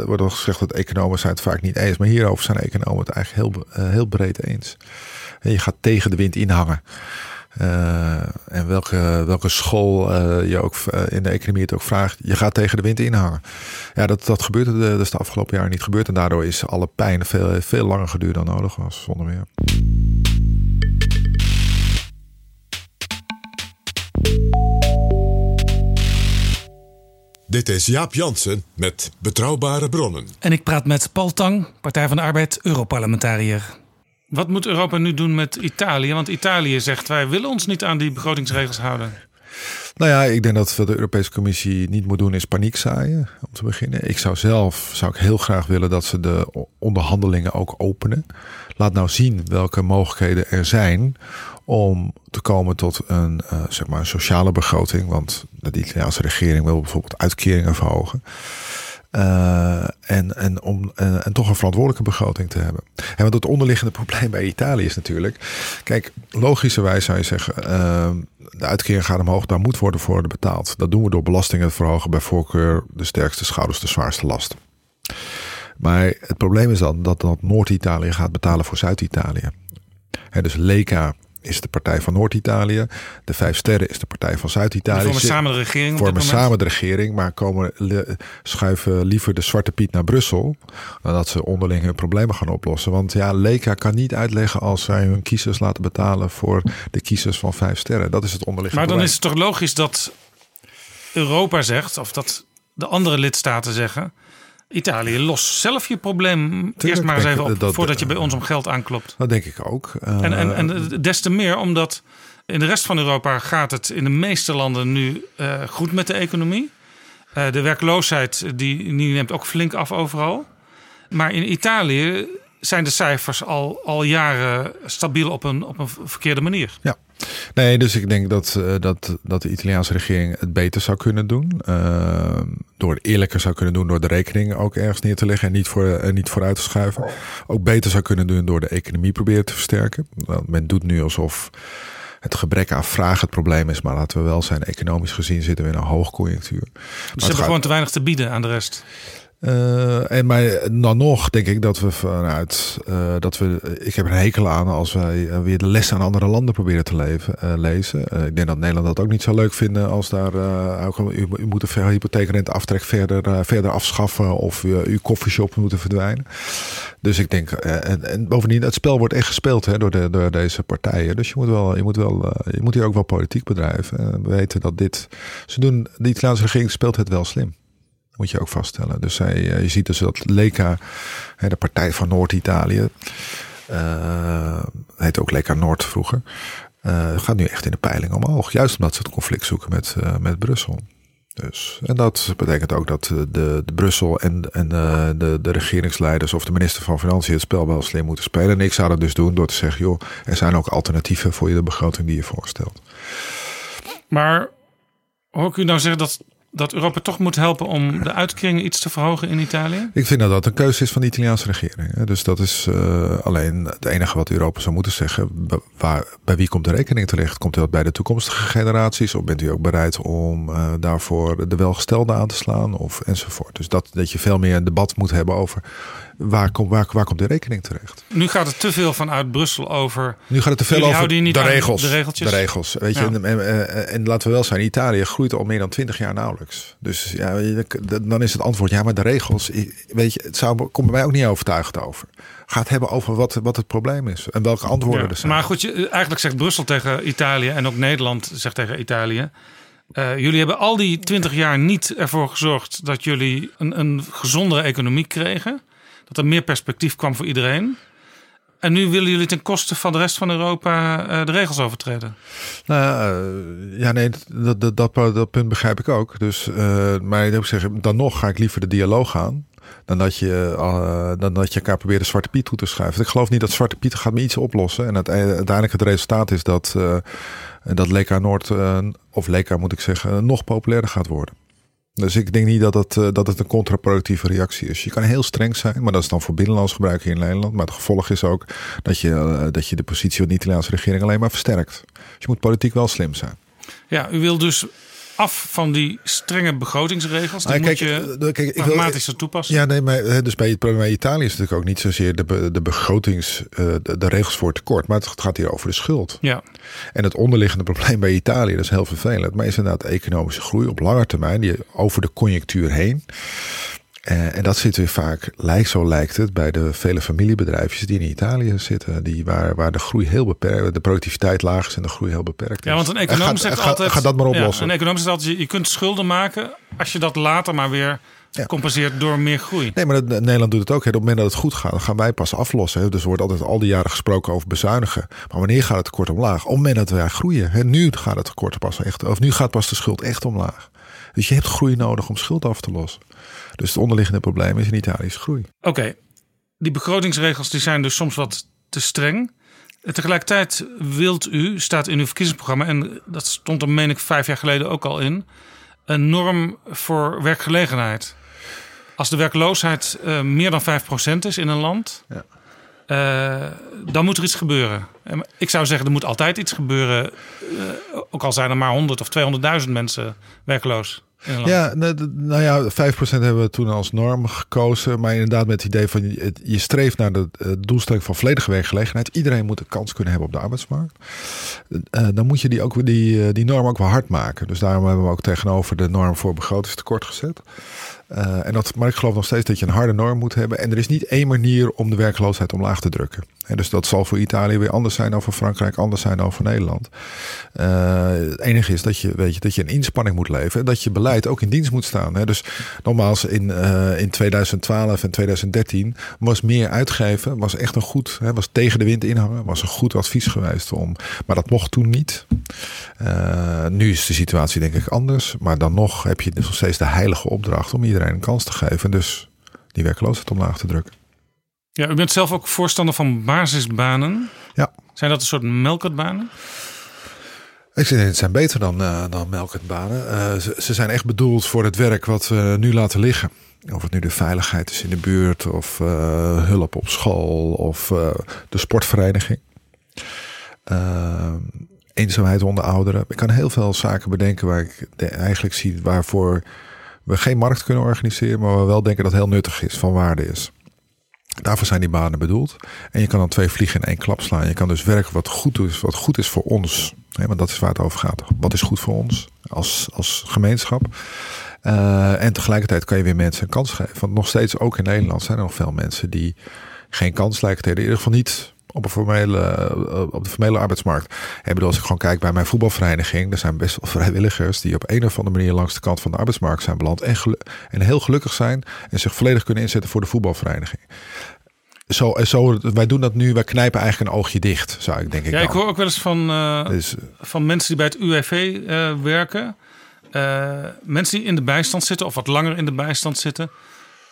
wordt al gezegd dat economen zijn het vaak niet eens. Maar hierover zijn economen het eigenlijk heel, heel breed eens. En je gaat tegen de wind inhangen. Uh, en welke, welke school uh, je ook uh, in de economie het ook vraagt, je gaat tegen de wind inhangen. Ja, dat, dat gebeurt de, dat is de afgelopen jaren niet gebeurd. En daardoor is alle pijn veel, veel langer geduurd dan nodig was, zonder meer. Dit is Jaap Jansen met Betrouwbare Bronnen. En ik praat met Paul Tang, Partij van de Arbeid, Europarlementariër. Wat moet Europa nu doen met Italië? Want Italië zegt wij willen ons niet aan die begrotingsregels houden. Nou ja, ik denk dat wat de Europese Commissie niet moet doen is paniek zaaien, om te beginnen. Ik zou zelf zou ik heel graag willen dat ze de onderhandelingen ook openen. Laat nou zien welke mogelijkheden er zijn om te komen tot een, uh, zeg maar een sociale begroting. Want de Italiaanse regering wil bijvoorbeeld uitkeringen verhogen. Uh, en, en, om, uh, en toch een verantwoordelijke begroting te hebben. En want het onderliggende probleem bij Italië is natuurlijk. Kijk, logischerwijs zou je zeggen. Uh, de uitkering gaat omhoog, daar moet worden voor betaald. Dat doen we door belastingen te verhogen, bij voorkeur de sterkste schouders, de zwaarste last. Maar het probleem is dan dat, dat Noord-Italië gaat betalen voor Zuid-Italië. Dus Leka is de partij van Noord-Italië. De Vijf Sterren is de partij van Zuid-Italië. Vormen samen de regering. Vormen samen de regering, maar komen, schuiven liever de Zwarte Piet naar Brussel. Dan dat ze onderling hun problemen gaan oplossen. Want ja, Leka kan niet uitleggen als zij hun kiezers laten betalen voor de kiezers van Vijf Sterren. Dat is het onderliggende Maar dan is het toch logisch dat Europa zegt, of dat de andere lidstaten zeggen. Italië, los zelf je probleem eerst maar eens even op dat, voordat je bij ons om geld aanklopt. Dat denk ik ook. Uh, en, en, en des te meer omdat in de rest van Europa gaat het in de meeste landen nu uh, goed met de economie. Uh, de werkloosheid die, die neemt ook flink af overal. Maar in Italië zijn de cijfers al, al jaren stabiel op een, op een verkeerde manier. Ja. Nee, dus ik denk dat, uh, dat, dat de Italiaanse regering het beter zou kunnen doen. Uh, door eerlijker zou kunnen doen door de rekening ook ergens neer te leggen en niet, voor, uh, niet vooruit te schuiven. Ook beter zou kunnen doen door de economie proberen te versterken. Want men doet nu alsof het gebrek aan vraag het probleem is. Maar laten we wel zijn, economisch gezien zitten we in een hoogconjunctuur. Dus ze hebben gewoon te weinig te bieden aan de rest. Uh, en maar dan nog denk ik dat we vanuit uh, dat we. Ik heb een hekel aan als wij weer de lessen aan andere landen proberen te leven, lezen. ik denk dat Nederland dat ook niet zo leuk vinden als daar u, moet de hypotheekrente aftrek verder, verder afschaffen of uw koffieshop moeten verdwijnen. Dus ik denk, en, en, bovendien, het spel wordt echt gespeeld hè, door, de, deze partijen. Dus je moet, wel, je, moet wel, je moet hier ook wel politiek bedrijven. we weten dat dit. Ze doen, de Italiaanse regering speelt het wel slim moet je ook vaststellen. Dus hij, je ziet dus dat Leka, de partij van Noord-Italië, uh, heet ook Leka Noord vroeger, uh, gaat nu echt in de peiling omhoog. Juist omdat ze het conflict zoeken met, met Brussel. Dus, en dat betekent ook dat de, de Brussel en, en de, de, de regeringsleiders of de minister van Financiën het spel wel slim moeten spelen. En ik zou dat dus doen door te zeggen, joh, er zijn ook alternatieven voor je de begroting die je voorstelt. Maar hoor ik u nou zeggen dat dat Europa toch moet helpen om de uitkeringen iets te verhogen in Italië? Ik vind dat dat een keuze is van de Italiaanse regering. Dus dat is uh, alleen het enige wat Europa zou moeten zeggen. Waar, bij wie komt de rekening terecht? Komt dat bij de toekomstige generaties? Of bent u ook bereid om uh, daarvoor de welgestelde aan te slaan? Of enzovoort. Dus dat, dat je veel meer een debat moet hebben over waar, komt waar, waar komt de rekening terecht? Nu gaat het te veel vanuit Brussel over. Nu gaat het te veel over de regels. De, regeltjes. de regels. Weet je, en, en, en, laten we wel zijn, Italië groeit al meer dan twintig jaar nauwelijks. Dus ja, dan is het antwoord ja, maar de regels. Weet je, het zou, komt bij mij ook niet overtuigd over. Gaat hebben over wat, wat het probleem is en welke antwoorden er zijn. Maar goed, je, eigenlijk zegt Brussel tegen Italië en ook Nederland zegt tegen Italië. Uh, jullie hebben al die twintig jaar niet ervoor gezorgd dat jullie een, een gezondere economie kregen. Dat er meer perspectief kwam voor iedereen. En nu willen jullie ten koste van de rest van Europa uh, de regels overtreden? Nou, uh, ja, nee, dat, dat, dat, punt begrijp ik ook. Dus, uh, maar ik zeggen, dan nog ga ik liever de dialoog aan. Dan dat je, dan dat je elkaar probeert de Zwarte Piet toe te schuiven. Ik geloof niet dat Zwarte Piet gaat me iets oplossen. En uiteindelijk het resultaat is dat, dat Leka Noord, of Leka moet ik zeggen, nog populairder gaat worden. Dus ik denk niet dat het, uh, dat het een contraproductieve reactie is. Je kan heel streng zijn, maar dat is dan voor binnenlands gebruik in Nederland. Maar het gevolg is ook dat je, uh, dat je de positie van de Italiaanse regering alleen maar versterkt. Dus je moet politiek wel slim zijn. Ja, u wil dus af van die strenge begrotingsregels. Die ah, kijk, moet je eh, kijk, pragmatisch wil, toepassen. Ja, nee, maar dus bij het probleem bij Italië is natuurlijk ook niet zozeer de, de begrotings, uh, de, de, regels voor tekort, maar het gaat hier over de schuld. Ja. En het onderliggende probleem bij Italië, dat is heel vervelend, maar is inderdaad economische groei op lange termijn, die over de conjunctuur heen. Uh, en dat zit weer vaak, lijkt zo lijkt het, bij de vele familiebedrijfjes die in Italië zitten. Die waar, waar de groei heel beperkt, de productiviteit laag is en de groei heel beperkt Ja, want een econoom zegt altijd... Ga dat maar oplossen. Ja, een econoom zegt altijd, je kunt schulden maken als je dat later maar weer ja. compenseert door meer groei. Nee, maar Nederland doet het ook. Hè. Op het moment dat het goed gaat, dan gaan wij pas aflossen. Hè. Dus er wordt altijd al die jaren gesproken over bezuinigen. Maar wanneer gaat het tekort omlaag? Op het moment dat wij groeien. Hè. Nu gaat het tekort pas echt, of nu gaat pas de schuld echt omlaag. Dus je hebt groei nodig om schuld af te lossen. Dus het onderliggende probleem is in Italië is groei. Oké, die begrotingsregels die zijn dus soms wat te streng. Tegelijkertijd wilt u, staat in uw verkiezingsprogramma, en dat stond er meen ik vijf jaar geleden ook al in, een norm voor werkgelegenheid. Als de werkloosheid uh, meer dan 5% is in een land, ja. uh, dan moet er iets gebeuren. Ik zou zeggen, er moet altijd iets gebeuren, uh, ook al zijn er maar 100 of 200.000 mensen werkloos. Ja, nou ja, 5% hebben we toen als norm gekozen. Maar inderdaad met het idee van je streeft naar de doelstelling van volledige werkgelegenheid. Iedereen moet een kans kunnen hebben op de arbeidsmarkt. Uh, dan moet je die, ook, die, die norm ook wel hard maken. Dus daarom hebben we ook tegenover de norm voor begrotingstekort gezet. Uh, en dat, maar ik geloof nog steeds dat je een harde norm moet hebben. En er is niet één manier om de werkloosheid omlaag te drukken. En dus dat zal voor Italië weer anders zijn dan voor Frankrijk, anders zijn dan voor Nederland. Uh, het enige is dat je, weet je, dat je een inspanning moet leveren. En dat je beleid ook in dienst moet staan. Hè. Dus nogmaals, in, uh, in 2012 en 2013 was meer uitgeven. Was echt een goed, hè, was tegen de wind inhangen. Was een goed advies geweest om. Maar dat mocht toen niet. nu is de situatie denk ik anders. Maar dan nog heb je nog steeds de heilige opdracht om iedereen een kans te geven. Dus die werkloosheid omlaag te drukken. Ja, u bent zelf ook voorstander van basisbanen. Ja. Zijn dat een soort melkertbanen? Ik zeg, het zijn beter dan, uh, dan melkertbanen. Uh, ze, ze, zijn echt bedoeld voor het werk wat we nu laten liggen. Of het nu de veiligheid is in de buurt, of uh, hulp op school, of de sportvereniging. eenzaamheid onder ouderen. Ik kan heel veel zaken bedenken waar ik eigenlijk zie waarvoor we geen markt kunnen organiseren, maar we wel denken dat het heel nuttig is, van waarde is. Daarvoor zijn die banen bedoeld. En je kan dan twee vliegen in één klap slaan. Je kan dus werken wat goed is, wat goed is voor ons. want dat is waar het over gaat. Wat is goed voor ons als, als gemeenschap? Uh, en tegelijkertijd kan je weer mensen een kans geven. Want nog steeds, ook in Nederland, zijn er nog veel mensen die geen kans lijken te hebben. In ieder geval niet op, een formele, eh, op de formele arbeidsmarkt. En bedoel, als ik gewoon kijk bij mijn voetbalvereniging, er zijn best wel vrijwilligers die op een of andere manier langs de kant van de arbeidsmarkt zijn beland en, en heel gelukkig zijn en zich volledig kunnen inzetten voor de voetbalvereniging. Zo, zo, wij doen dat nu, wij knijpen eigenlijk een oogje dicht, zou ik denk ik. Ja, ik hoor ook wel eens van, uh, dus, van mensen die bij het UWV uh, werken. Uh, mensen die in de bijstand zitten of wat langer in de bijstand zitten.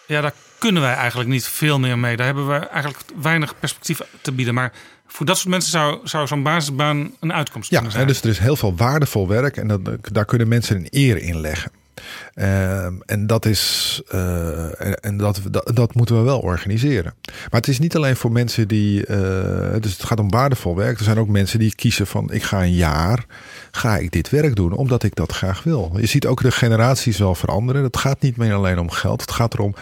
Ja, daar kunnen wij eigenlijk niet veel meer mee. Daar hebben we eigenlijk weinig perspectief te bieden. Maar voor dat soort mensen zou, zou zo'n basisbaan een uitkomst kunnen zijn. Ja, dus er is heel veel waardevol werk en dat, daar kunnen mensen een eer in leggen. Uh, en dat is uh, en dat, dat, dat, moeten we wel organiseren. Maar het is niet alleen voor mensen die. Uh, dus het gaat om waardevol werk. Er zijn ook mensen die kiezen van ik ga een jaar. Ga ik dit werk doen omdat ik dat graag wil. Je ziet ook de generaties wel veranderen. Het gaat niet meer alleen om geld. Het gaat erom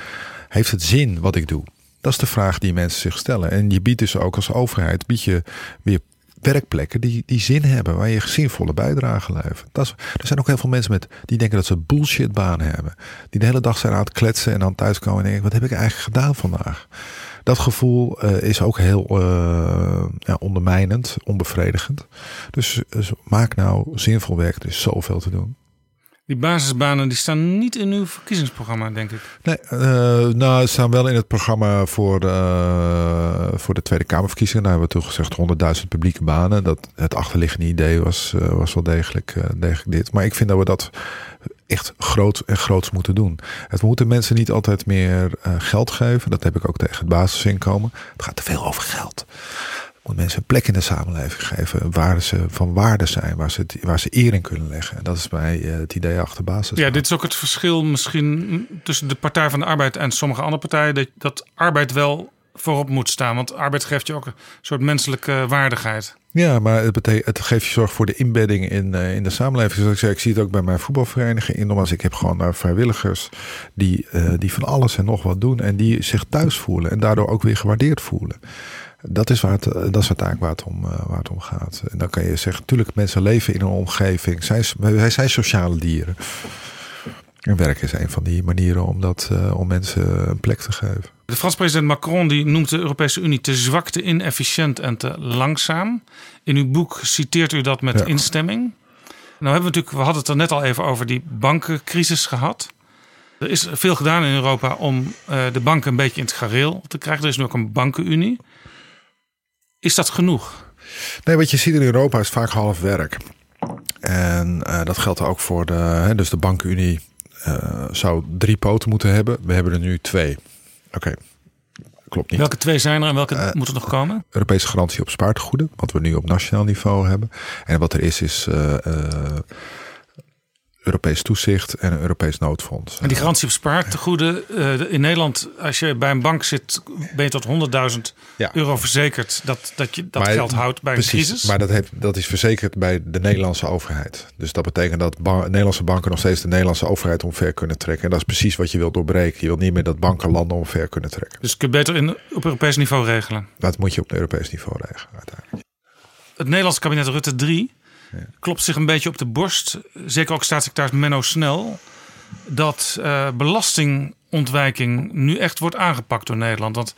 heeft het zin wat ik doe? Dat is de vraag die mensen zich stellen. En je biedt dus ook als overheid bied je weer werkplekken die, die zin hebben, waar je zinvolle bijdrage levert. Dat is, er zijn ook heel veel mensen met, die denken dat ze bullshitbanen hebben. Die de hele dag zijn aan het kletsen en dan thuiskomen en denken, wat heb ik eigenlijk gedaan vandaag? Dat gevoel uh, is ook heel uh, ja, ondermijnend, onbevredigend. Dus, dus maak nou zinvol werk, er is zoveel te doen. Die basisbanen die staan niet in uw verkiezingsprogramma, denk ik. Nee, uh, nou, ze staan wel in het programma voor, uh, voor de Tweede Kamerverkiezingen. Daar hebben we toen gezegd 100.000 publieke banen. Dat het achterliggende idee was, uh, was wel degelijk, degelijk dit. Maar ik vind dat we dat echt groot en groots moeten doen. Het moeten mensen niet altijd meer geld geven. Dat heb ik ook tegen het basisinkomen. Het gaat te veel over geld moet mensen een plek in de samenleving geven waar ze van waarde zijn, waar ze, waar ze eer in kunnen leggen. En dat is bij uh, het idee achter basis. Ja, dit is ook het verschil misschien tussen de Partij van de Arbeid en sommige andere partijen. Dat, dat arbeid wel voorop moet staan. Want arbeid geeft je ook een soort menselijke waardigheid. Ja, maar het, betekent, het geeft je zorg voor de inbedding in, uh, in de samenleving. Zoals ik zei, ik zie het ook bij mijn voetbalvereniging. In, nogmaals, ik heb gewoon uh, vrijwilligers die, uh, die van alles en nog wat doen. En die zich thuis voelen en daardoor ook weer gewaardeerd voelen. Dat is, waar het, dat is het waar het, om, eh, waar het om gaat. En dan kan je zeggen, natuurlijk, mensen leven in een omgeving. Zij, wij zijn sociale dieren. En werk is een van die manieren om, dat, uh, om mensen een plek te geven. De Franse president Macron die noemt de Europese Unie te zwak, te inefficiënt en te langzaam. In uw boek citeert u dat met instemming. Nou hebben we natuurlijk, we hadden het er net al even over die bankencrisis gehad. Er is veel gedaan in Europa om uh, de banken een beetje in het gareel te krijgen. Er is nu ook een bankenunie. Is dat genoeg? Nee, wat je ziet in Europa is vaak half werk. En uh, dat geldt ook voor de, hè, dus de bankenunie uh, zou drie poten moeten hebben. We hebben er nu twee. Oké, klopt niet. Welke twee zijn er en welke uh, moeten nog komen? Europese garantie op spaartegoeden, wat we nu op nationaal niveau hebben. En wat er is, is Europees toezicht en een Europees noodfonds. En die garantie op spaartegoeden. Uh, in Nederland, als je bij een bank zit, ben je tot 100.000 euro verzekerd dat, dat je dat geld houdt bij precies, een crisis. Maar dat, heeft, dat is verzekerd bij de Nederlandse overheid. Dus dat betekent dat Nederlandse banken nog steeds de Nederlandse overheid omver kunnen trekken. En dat is precies wat je wilt doorbreken. Je wilt niet meer dat banken landen omver kunnen trekken. Dus kun je beter in, op Europees niveau regelen? Dat moet je op Europees niveau regelen uiteindelijk. Het Nederlandse kabinet Rutte 3 klopt zich een beetje op de borst. Zeker ook staatssecretaris Menno Snel. Dat uh, belastingontwijking nu echt wordt aangepakt door Nederland. Want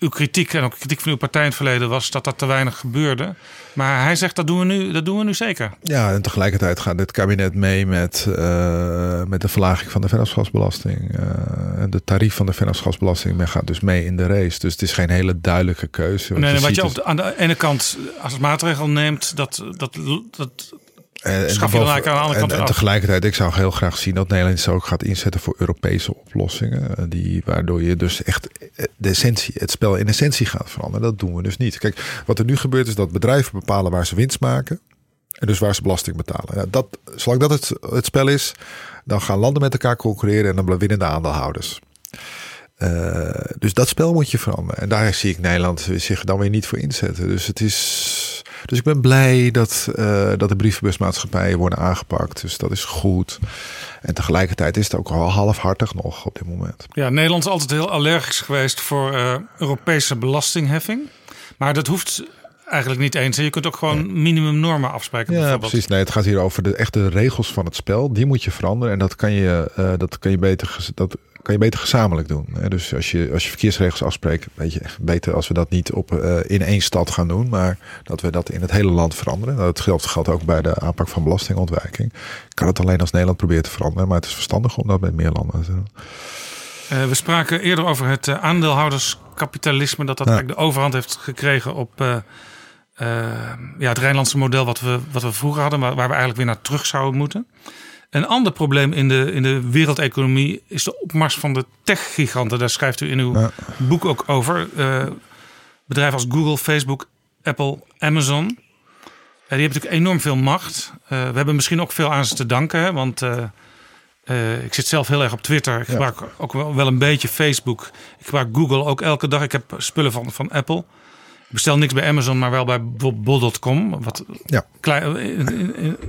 uw kritiek en ook kritiek van uw partij in het verleden was dat dat te weinig gebeurde. Maar hij zegt dat doen we nu, dat doen we nu zeker. Ja, en tegelijkertijd gaat dit kabinet mee met, uh, met de verlaging van de vennootschapsbelasting. Uh, de tarief van de vennootschapsbelasting men gaat dus mee in de race. Dus het is geen hele duidelijke keuze. Nee, wat je, op de, aan de ene kant als maatregel neemt, dat, dat, dat en, aan de andere kant en, en tegelijkertijd, ik zou heel graag zien dat Nederland ook gaat inzetten voor Europese oplossingen. Eh, die, waardoor je dus echt eh, de essentie, het spel in essentie gaat veranderen. Dat doen we dus niet. Kijk, wat er nu gebeurt is dat bedrijven bepalen waar ze winst maken. En dus waar ze belasting betalen. Ja, dat, zolang dat het, het spel is, dan gaan landen met elkaar concurreren en dan winnen de aandeelhouders. Uh, dus dat spel moet je veranderen. En daar zie ik Nederland zich dan weer niet voor inzetten. Dus het is. Dus ik ben blij dat, uh, dat de brievenbusmaatschappijen worden aangepakt. Dus dat is goed. En tegelijkertijd is het ook al halfhartig nog op dit moment. Ja, Nederland is altijd heel allergisch geweest voor uh, Europese belastingheffing. Maar dat hoeft eigenlijk niet eens. Je kunt ook gewoon minimumnormen afspreken. Ja, precies. Nee, het gaat hier over de echte regels van het spel. Die moet je veranderen. En dat kan je, uh, dat kan je beter. Dat kan je beter gezamenlijk doen. Dus als je, als je verkeersregels afspreekt, weet je, beter als we dat niet op, uh, in één stad gaan doen, maar dat we dat in het hele land veranderen. Nou, dat geldt, geldt ook bij de aanpak van belastingontwijking. Ik kan het alleen als Nederland proberen te veranderen, maar het is verstandig om dat met meer landen te doen. Uh, we spraken eerder over het uh, aandeelhouderskapitalisme, dat dat ja. eigenlijk de overhand heeft gekregen op ja, het Rijnlandse model wat we, wat we vroeger hadden, maar waar we eigenlijk weer naar terug zouden moeten. Een ander probleem in de, in de wereldeconomie is de opmars van de tech-giganten. Daar schrijft u in uw boek ook over. Uh, bedrijven als Google, Facebook, Apple, Amazon. Uh, die hebben natuurlijk enorm veel macht. Uh, we hebben misschien ook veel aan ze te danken. Hè, want ik zit zelf heel erg op Twitter. Ik gebruik ook wel, wel, een beetje Facebook. Ik gebruik Google ook elke dag. Ik heb spullen van, van Apple. Ik bestel niks bij Amazon, maar wel bij bol.com. Wat ja. klein,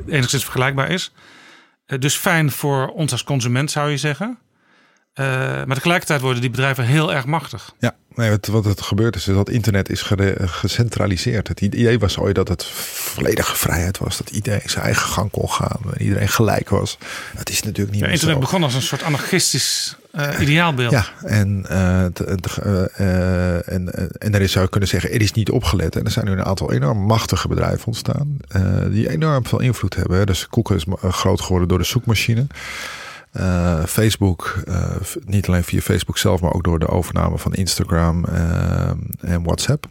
enigszins vergelijkbaar is. Eh, dus fijn voor ons als consument zou je zeggen. Uh, maar tegelijkertijd worden die bedrijven heel erg machtig. Ja, nee, wat, wat het gebeurt is dat internet is gecentraliseerd. Het idee was ooit dat het volledige vrijheid was. Dat iedereen zijn eigen gang kon gaan. En iedereen gelijk was. Het is natuurlijk niet ja, internet begon als een soort anarchistisch uh, ideaalbeeld. Ja, en, uh, en, en daar zou je kunnen zeggen, er is niet opgelet. En er zijn nu een aantal enorm machtige bedrijven ontstaan. die enorm veel invloed hebben. Dus Google is groot geworden door de zoekmachine. Uh, Facebook, uh, niet alleen via Facebook zelf, maar ook door de overname van Instagram uh, en WhatsApp.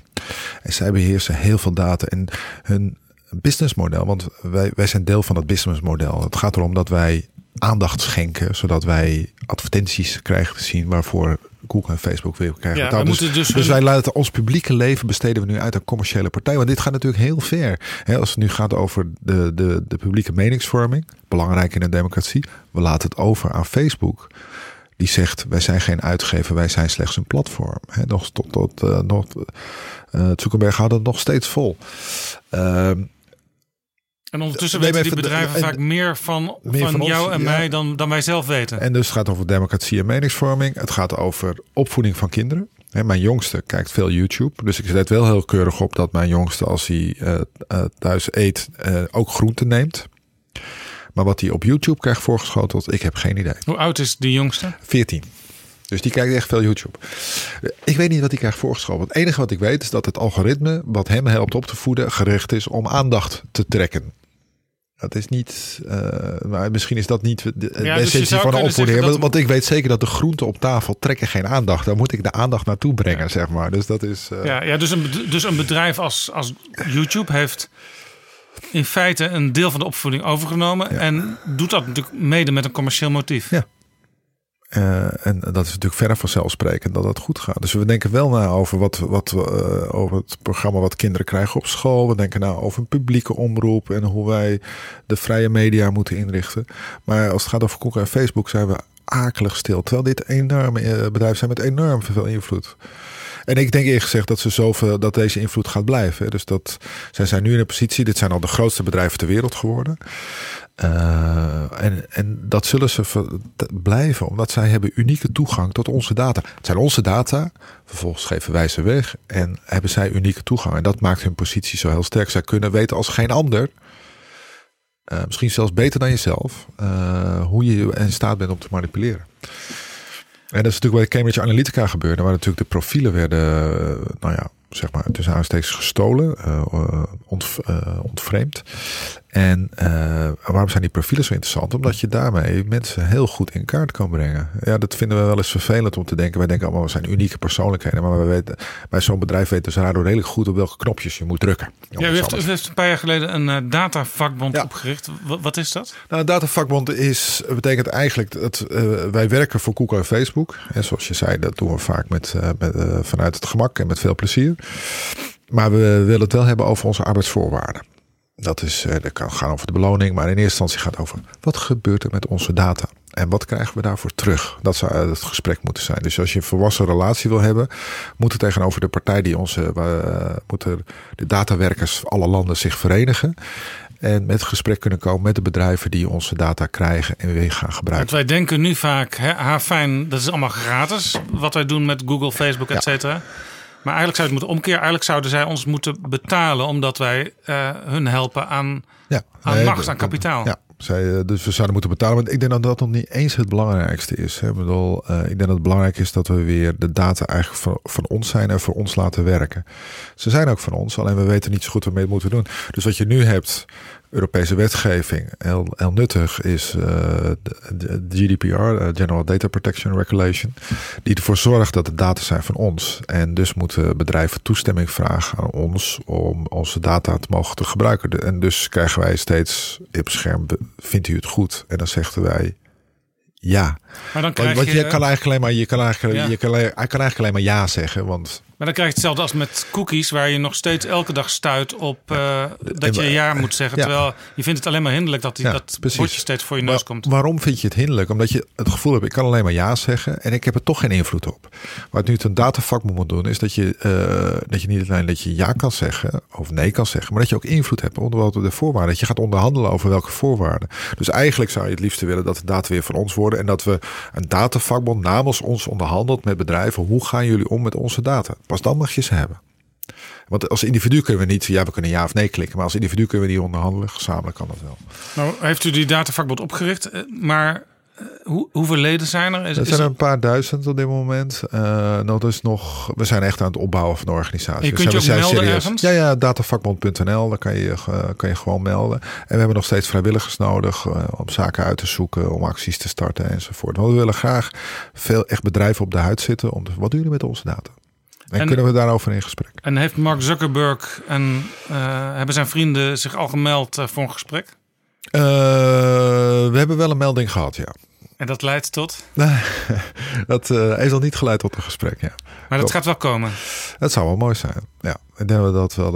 En zij beheersen heel veel data en hun businessmodel, want wij, wij zijn deel van het businessmodel. Het gaat erom dat wij aandacht schenken, zodat wij advertenties krijgen te zien waarvoor Google en Facebook weer krijgen. Ja, dus, dus, dus, wij laten ons publieke leven besteden we nu uit aan commerciële partij. Want dit gaat natuurlijk heel ver. als het nu gaat over de, de, de publieke meningsvorming, belangrijk in een democratie, we laten het over aan Facebook. Die zegt, wij zijn geen uitgever, wij zijn slechts een platform. He, nog tot, tot uh, nog, uh, Zuckerberg houdt het nog steeds vol. Uh, en ondertussen weten die bedrijven vaak meer van, van, jou en mij dan, dan wij zelf weten. En dus het gaat over democratie en meningsvorming. Het gaat over opvoeding van kinderen. mijn jongste kijkt veel YouTube. Dus ik zet wel heel keurig op dat mijn jongste, als hij uh, uh, thuis eet, uh, ook groenten neemt. Maar wat hij op YouTube krijgt voorgeschoteld, ik heb geen idee. Hoe oud is die jongste? 14. Dus die kijkt echt veel YouTube. Ik weet niet wat hij krijgt voorgeschoteld. Het enige wat ik weet is dat het algoritme wat hem helpt op te voeden gericht is om aandacht te trekken. Dat is niet, uh, maar misschien is dat niet de, de dus essentie van een opvoeding. Dat... Want ik weet zeker dat de groenten op tafel trekken geen aandacht. Daar moet ik de aandacht naartoe brengen, ja. zeg maar. Dus dat is. Uh... Ja, ja dus, een, dus een bedrijf als, als YouTube heeft in feite een deel van de opvoeding overgenomen. Ja. En doet dat natuurlijk mede met een commercieel motief. Ja. Uh, en dat is natuurlijk verre vanzelfsprekend dat dat goed gaat. Dus we denken wel na over, wat, wat, uh, over het programma wat kinderen krijgen op school. We denken na over een publieke omroep en hoe wij de vrije media moeten inrichten. Maar als het gaat over Google en Facebook zijn we akelig stil. Terwijl dit enorme uh, bedrijven zijn met enorm veel invloed. En ik denk eerlijk gezegd dat ze zoveel dat deze invloed gaat blijven. Dus dat zij zijn nu in een positie. Dit zijn al de grootste bedrijven ter wereld geworden. Uh, en, en dat zullen ze blijven, omdat zij hebben unieke toegang tot onze data. Het zijn onze data, vervolgens geven wij ze weg en hebben zij unieke toegang. En dat maakt hun positie zo heel sterk. Zij kunnen weten als geen ander, uh, misschien zelfs beter dan jezelf, uh, hoe je in staat bent om te manipuleren. En dat is natuurlijk bij Cambridge Analytica gebeurde, waar natuurlijk de profielen werden, nou ja, zeg maar, tussen aanstekens gestolen, uh, ontvreemd. En uh, waarom zijn die profielen zo interessant? Omdat je daarmee mensen heel goed in kaart kan brengen. Ja, dat vinden we wel eens vervelend om te denken. Wij denken allemaal, we zijn unieke persoonlijkheden. Maar we weten, bij zo'n bedrijf weten ze daardoor redelijk goed op welke knopjes je moet drukken. Ja, u heeft, u heeft een paar jaar geleden een uh, datavakbond ja. opgericht. Wat, wat, is dat? Nou, een datavakbond is, betekent eigenlijk dat uh, wij werken voor Google en Facebook. En zoals je zei, dat doen we vaak met, met vanuit het gemak en met veel plezier. Maar we willen het wel hebben over onze arbeidsvoorwaarden. Dat, is, eh, dat kan gaan over de beloning, maar in eerste instantie gaat het over wat gebeurt er met onze data? En wat krijgen we daarvoor terug? Dat zou het gesprek moeten zijn. Dus als je een volwassen relatie wil hebben, moet het tegenover de partij die onze, uh, moeten de datawerkers alle landen zich verenigen. En met gesprek kunnen komen met de bedrijven die onze data krijgen en weer gaan gebruiken. Want wij denken nu vaak, hè, fijn, dat is allemaal gratis. Wat wij doen met Google, Facebook, et cetera. Maar eigenlijk zou het moeten omkeren. Eigenlijk zouden zij ons moeten betalen omdat wij uh, hun helpen aan, ja, aan nee, macht, aan kapitaal. Ja, zij, eh, dus we zouden moeten betalen. Maar ik denk dat dat nog niet eens het belangrijkste is. Hè. Ik, bedoel, uh, ik denk dat het belangrijk is dat we weer de data eigenlijk van, van, ons zijn en voor ons laten werken. Ze zijn ook van ons, alleen we weten niet zo goed waarmee we moeten doen. Dus wat je nu hebt, Europese wetgeving heel, heel nuttig is uh, de, GDPR, uh, General Data Protection Regulation, die ervoor zorgt dat de data zijn van ons. En dus moeten bedrijven toestemming vragen aan ons om onze data te mogen te gebruiken. En dus krijgen wij steeds op scherm, vindt u het goed? En dan zeggen wij ja. Maar dan krijg want, je, je kan eigenlijk alleen maar, je kan eigenlijk, ja. je kan, hij kan eigenlijk alleen maar ja zeggen, want maar dan krijg je hetzelfde als met cookies, waar je nog steeds elke dag stuit op uh, dat je ja moet zeggen. Terwijl je vindt het alleen maar hinderlijk dat die, ja, dat precies. bordje steeds voor je neus komt. Waarom vind je het hinderlijk? Omdat je het gevoel hebt, ik kan alleen maar ja zeggen en ik heb er toch geen invloed op. Wat nu het een datavak moet doen, is dat je, uh, dat je niet alleen dat je ja kan zeggen of nee kan zeggen, maar dat je ook invloed hebt onder de voorwaarden. Dat je gaat onderhandelen over welke voorwaarden. Dus eigenlijk zou je het liefst willen dat de data weer van ons worden en dat we een datavakbond namens ons onderhandelt met bedrijven. Hoe gaan jullie om met onze data? Pas dan mag je ze hebben. Want als individu kunnen we niet, ja, we kunnen ja of nee klikken, maar als individu kunnen we die onderhandelen. Gezamenlijk kan dat wel. Nou, heeft u die datavakbond opgericht, eh, maar hoe, hoeveel leden zijn er? Is, er zijn er een paar duizend op dit moment. Uh, nou, dus nog, we zijn echt aan het opbouwen van de organisatie. je kunt dus je ook melden serieus. ergens? Ja, ja, datavakbond.nl, daar kan je, uh, kan je gewoon melden. En we hebben nog steeds vrijwilligers nodig uh, om zaken uit te zoeken, om acties te starten enzovoort. Want we willen graag veel echt bedrijven op de huid zitten. Om, wat doen jullie met onze data? En, en, kunnen we daarover in gesprek? En heeft Mark Zuckerberg en hebben zijn vrienden zich al gemeld voor een gesprek? we hebben wel een melding gehad, ja. En dat leidt tot? dat heeft nog niet geleid tot een gesprek, ja. Maar dat gaat wel komen? Dat zou wel mooi zijn, ja. Ik denk dat dat wel...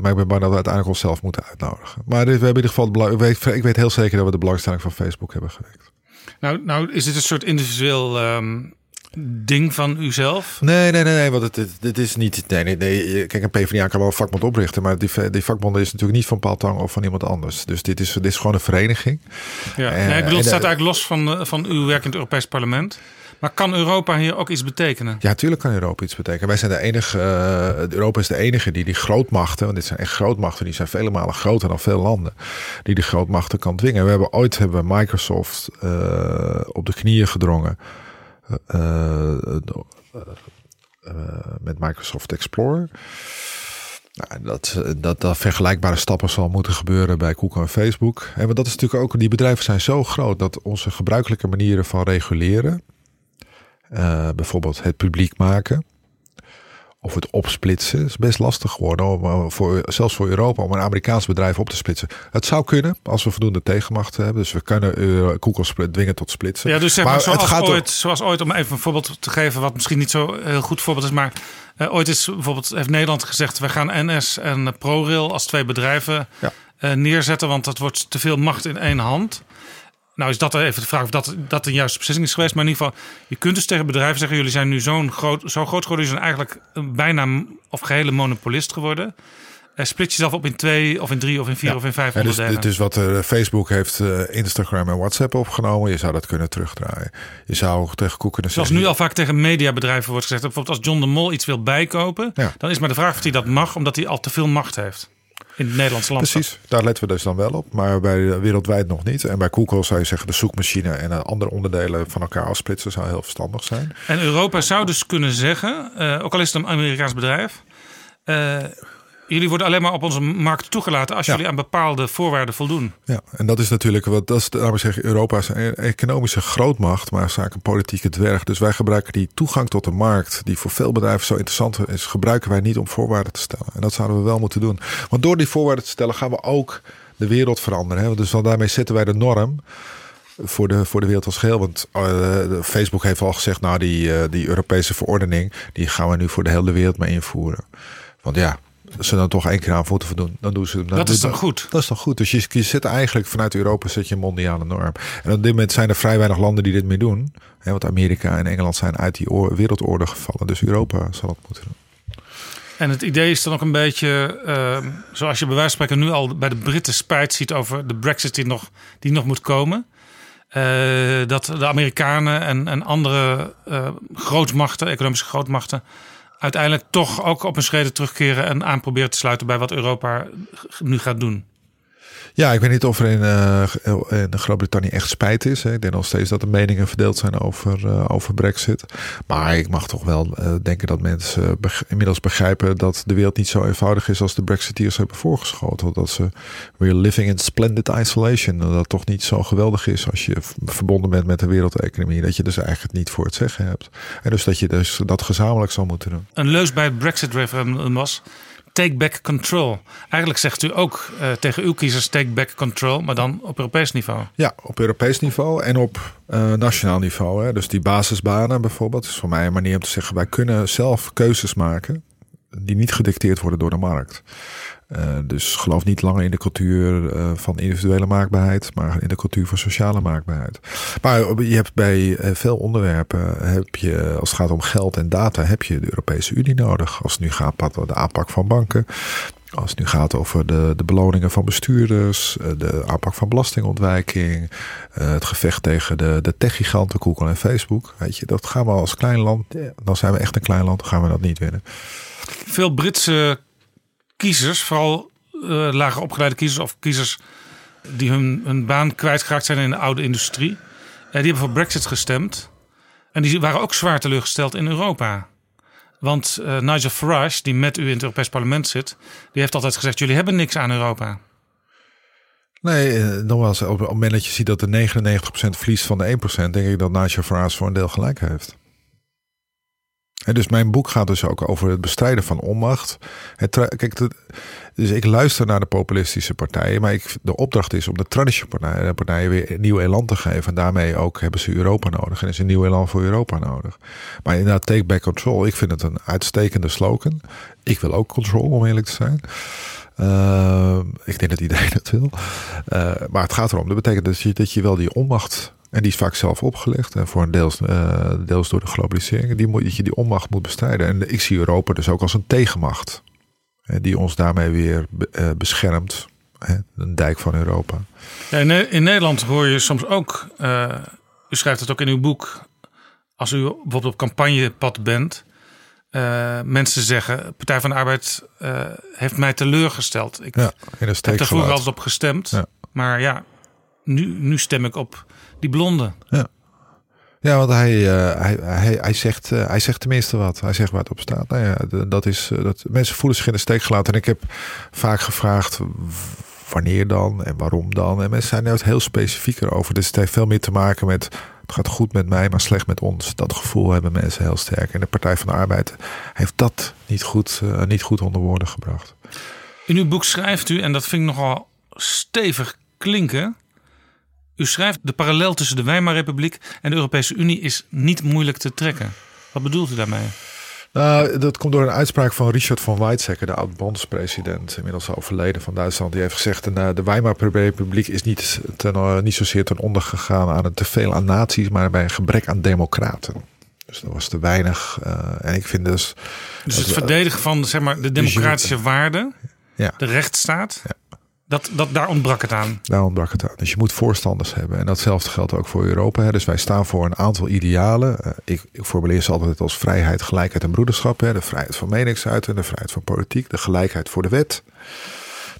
Maar ik ben bang dat we uiteindelijk onszelf moeten uitnodigen. Maar we hebben in ieder geval... De ik, weet, ik weet heel zeker dat we de belangstelling van Facebook hebben gewekt. Nou, nou is dit een soort individueel... Um ding van uzelf? Nee, nee, nee, nee want het, dit is niet. Nee, nee, nee. Kijk, een PvdA kan wel een vakbond oprichten, maar die, die vakbond is natuurlijk niet van Paul Tang of van iemand anders. Dus dit is, dit is gewoon een vereniging. Ja, nee, ik bedoel, het staat eigenlijk los van, van uw werk in het Europees Parlement. Maar kan Europa hier ook iets betekenen? Ja, tuurlijk kan Europa iets betekenen. Wij zijn de enige, uh, Europa is de enige die die grootmachten, want dit zijn echt grootmachten, die zijn vele malen groter dan veel landen, die die grootmachten kan dwingen. We hebben ooit hebben Microsoft uh, op de knieën gedrongen met Microsoft Explorer. Nou, dat, dat, vergelijkbare stappen zal moeten gebeuren bij Google en Facebook. En dat is natuurlijk ook, die bedrijven zijn zo groot dat onze gebruikelijke manieren van reguleren, bijvoorbeeld het publiek maken, of het opsplitsen is best lastig geworden. Om, eh, voor, zelfs voor Europa om een Amerikaans bedrijf op te splitsen. Het zou kunnen als we voldoende tegenmacht hebben. Dus we kunnen Google dwingen tot splitsen. Ja, dus zeg maar, zoals, het gaat ooit, zoals ooit, om even een voorbeeld te geven, wat misschien niet zo heel goed voorbeeld is, maar uh, ooit is bijvoorbeeld heeft Nederland gezegd: we gaan NS en ProRail als twee bedrijven ja. uh, neerzetten, want dat wordt te veel macht in één hand. Nou is dat even de vraag of dat, dat een juiste beslissing is geweest. Maar in ieder geval, je kunt dus tegen bedrijven zeggen... jullie zijn nu zo'n groot, zo groot geworden... jullie zijn eigenlijk bijna of gehele monopolist geworden... Uh, split jezelf op in twee of in drie of in vier of in vijf dus. Dus wat uh, Facebook heeft uh, Instagram en WhatsApp opgenomen. Je zou dat kunnen terugdraaien. Je zou tegen Koek kunnen Zoals nu al vaak tegen mediabedrijven wordt gezegd. Bijvoorbeeld als John de Mol iets wil bijkopen. Ja. Dan is maar de vraag of hij dat mag. Omdat hij al te veel macht heeft in het Nederlandse land. Precies, daar letten we dus dan wel op. Maar bij wereldwijd nog niet. En bij Google zou je zeggen de zoekmachine en andere onderdelen van elkaar afsplitsen zou heel verstandig zijn. En Europa zou dus kunnen zeggen, uh, ook al is het een Amerikaans bedrijf. Uh, jullie worden alleen maar op onze markt toegelaten als ja. jullie aan bepaalde voorwaarden voldoen. Ja, en dat is natuurlijk wat dat is, laten we zeggen, Europa is een economische grootmacht, maar zaak een politieke dwerg. Dus wij gebruiken die toegang tot de markt, die voor veel bedrijven zo interessant is, gebruiken wij niet om voorwaarden te stellen. En dat zouden we wel moeten doen. Want door die voorwaarden te stellen gaan we ook de wereld veranderen. Hè? Dus dan daarmee zetten wij de norm voor de, voor de wereld als geheel. Want uh, Facebook heeft al gezegd, nou die, uh, die Europese verordening, die gaan we nu voor de hele wereld mee invoeren. Want ja, ze dan toch één keer aan moeten voldoen, dan doen ze dan Dat is toch goed? Dat is toch goed. Dus je, je zit eigenlijk vanuit Europa zet je een mondiale norm. En op dit moment zijn er vrij weinig landen die dit mee doen. Hè, want Amerika en Engeland zijn uit die wereldorde gevallen. Dus Europa zal het moeten doen. En het idee is dan ook een beetje, uh, zoals je bij wijze van spreken nu al bij de Britten spijt ziet over de Brexit die nog, die nog moet komen. Uh, dat de Amerikanen en, en andere uh, grootmachten, economische grootmachten, uiteindelijk toch ook op een schreden terugkeren en aan proberen te sluiten bij wat Europa nu gaat doen. Ja, ik weet niet of er in, uh, in Groot-Brittannië echt spijt is. Hè. Ik denk nog steeds dat de meningen verdeeld zijn over, uh, over Brexit. Maar ik mag toch wel uh, denken dat mensen inmiddels begrijpen dat de wereld niet zo eenvoudig is als de Brexiteers hebben voorgeschoten. Dat ze we're living in splendid isolation. Dat het toch niet zo geweldig is als je verbonden bent met de wereldeconomie. Dat je dus eigenlijk niet voor het zeggen hebt. En dus dat je dus dat gezamenlijk zou moeten doen. Een leus bij het Brexit-referendum was take back control. Eigenlijk zegt u ook uh, tegen uw kiezers take back control, maar dan op Europees niveau. Ja, op Europees niveau en op uh, nationaal niveau. Hè. Dus die basisbanen bijvoorbeeld is voor mij een manier om te zeggen: wij kunnen zelf keuzes maken die niet gedicteerd worden door de markt. Uh, dus geloof niet langer in de cultuur uh, van individuele maakbaarheid, maar in de cultuur van sociale maakbaarheid. Maar je hebt bij veel onderwerpen, heb je, als het gaat om geld en data, heb je de Europese Unie nodig. Als het nu gaat over de aanpak van banken, als het nu gaat over de, de beloningen van bestuurders, de aanpak van belastingontwijking, het gevecht tegen de, de techgiganten, Google en Facebook. Weet je, dat gaan we als klein land, dan zijn we echt een klein land, dan gaan we dat niet winnen. Veel Britse kiezers, vooral uh, lager opgeleide kiezers of kiezers die hun, hun baan kwijtgeraakt zijn in de oude industrie, uh, die hebben voor Brexit gestemd. En die waren ook zwaar teleurgesteld in Europa. Want uh, Nigel Farage, die met u in het Europees Parlement zit, die heeft altijd gezegd: jullie hebben niks aan Europa. Nee, nogmaals, op het moment dat je ziet dat de 99% verliest van de 1%, denk ik dat Nigel Farage voor een deel gelijk heeft. En dus mijn boek gaat dus ook over het bestrijden van onmacht. Kijk, dus ik luister naar de populistische partijen, maar ik, de opdracht is om de traditionele partijen, weer een nieuw elan te geven. En daarmee ook hebben ze Europa nodig en is een nieuw elan voor Europa nodig. Maar inderdaad, take back control, ik vind het een uitstekende slogan. Ik wil ook control, om eerlijk te zijn. Uh, ik denk dat iedereen dat wil. Uh, maar het gaat erom, dat betekent dat je wel die onmacht en die is vaak zelf opgelegd. En voor een deels, uh, deels door de globalisering. Die, moet, dat je die onmacht moet bestrijden. En ik zie Europa dus ook als een tegenmacht. Hè, die ons daarmee weer uh, beschermt. Hè, een dijk van Europa. Ja, in, in, Nederland hoor je soms ook. Uh, u schrijft het ook in uw boek. Als u bijvoorbeeld op campagnepad bent. mensen zeggen: Partij van de Arbeid heeft mij teleurgesteld. Ik ja, heb er vroeger altijd op gestemd. Ja. Maar ja, nu, nu stem ik op die blonde. Ja. Ja, want hij, uh, hij, hij, hij, zegt, uh, hij zegt tenminste wat. Hij zegt waar het op staat. Nou ja, dat is, uh, dat, mensen voelen zich in de steek gelaten. En ik heb vaak gevraagd wanneer dan en waarom dan. En mensen zijn er heel specifieker over. Dus het heeft veel meer te maken met Het gaat goed met mij, maar slecht met ons. Dat gevoel hebben mensen heel sterk. En de Partij van de Arbeid heeft dat niet goed, niet goed onder woorden gebracht. In uw boek schrijft u, en dat vind ik nogal stevig klinken. U schrijft: de parallel tussen de Weimarrepubliek en de Europese Unie is niet moeilijk te trekken. Wat bedoelt u daarmee? Nou, dat komt door een uitspraak van Richard van Weizsäcker, de oud-bondspresident, inmiddels overleden van Duitsland. Die heeft gezegd: uh, de Weimarrepubliek is niet, ten, uh, niet zozeer ten onder gegaan aan een teveel aan naties, maar bij een gebrek aan democraten. Dus dat was te weinig. Uh, en ik vind dus. Dus het verdedigen van zeg maar, de democratische waarden, ja. de rechtsstaat. Ja. Dat, dat, daar ontbrak het aan. Daar ontbrak het aan. Dus je moet voorstanders hebben. En datzelfde geldt ook voor Europa. Hè. Dus wij staan voor een aantal idealen. Uh, ik, ik formuleer ze altijd als vrijheid, gelijkheid en broederschap. Hè. De vrijheid van meningsuiting, de vrijheid van politiek, de gelijkheid voor de wet.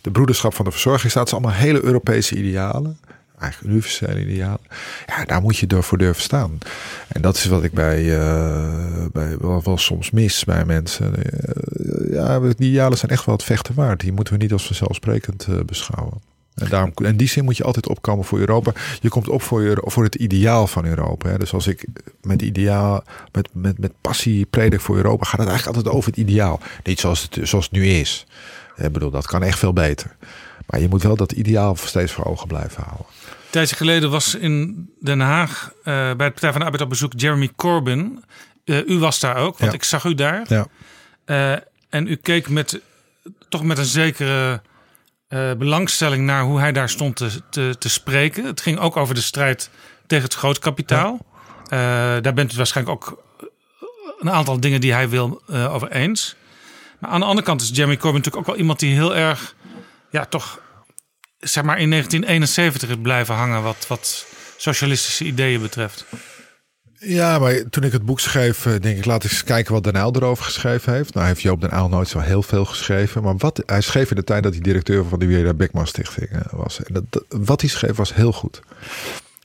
De broederschap van de verzorgingsstaat. Dat zijn allemaal hele Europese idealen. Eigenlijk universele idealen. Ja, daar moet je door voor durven staan. En dat is wat ik bij, uh, bij wel, soms mis bij mensen. Uh, ja, die idealen zijn echt wel het vechten waard. Die moeten we niet als vanzelfsprekend uh, beschouwen. En daarom, in die zin moet je altijd opkomen voor Europa. Je komt op voor, Euro, voor het ideaal van Europa. Hè. Dus als ik met ideaal, met, met, met passie predik voor Europa, gaat het eigenlijk altijd over het ideaal. Niet zoals het, zoals het nu is. Ik bedoel, dat kan echt veel beter. Maar je moet wel dat ideaal steeds voor ogen blijven houden. Tijdje geleden was in Den Haag uh, bij het Partij van de Arbeid op bezoek Jeremy Corbyn. Uh, u was daar ook, want ja. ik zag u daar. Ja. Uh, en u keek met, toch met een zekere belangstelling naar hoe hij daar stond te, te, te, spreken. Het ging ook over de strijd tegen het grootkapitaal. Ja. daar bent u waarschijnlijk ook een aantal dingen die hij wil over eens. Maar aan de andere kant is Jeremy Corbyn natuurlijk ook wel iemand die heel erg, ja, toch zeg maar in 1971 is blijven hangen wat, wat socialistische ideeën betreft. Ja, maar toen ik het boek schreef, denk ik, laat eens kijken wat Den Uyl erover geschreven heeft. Nou heeft Joop Den Uyl nooit zo heel veel geschreven. Maar wat hij schreef in de tijd dat hij directeur van de Wierda Beckman Stichting was. En dat, dat, wat hij schreef was heel goed.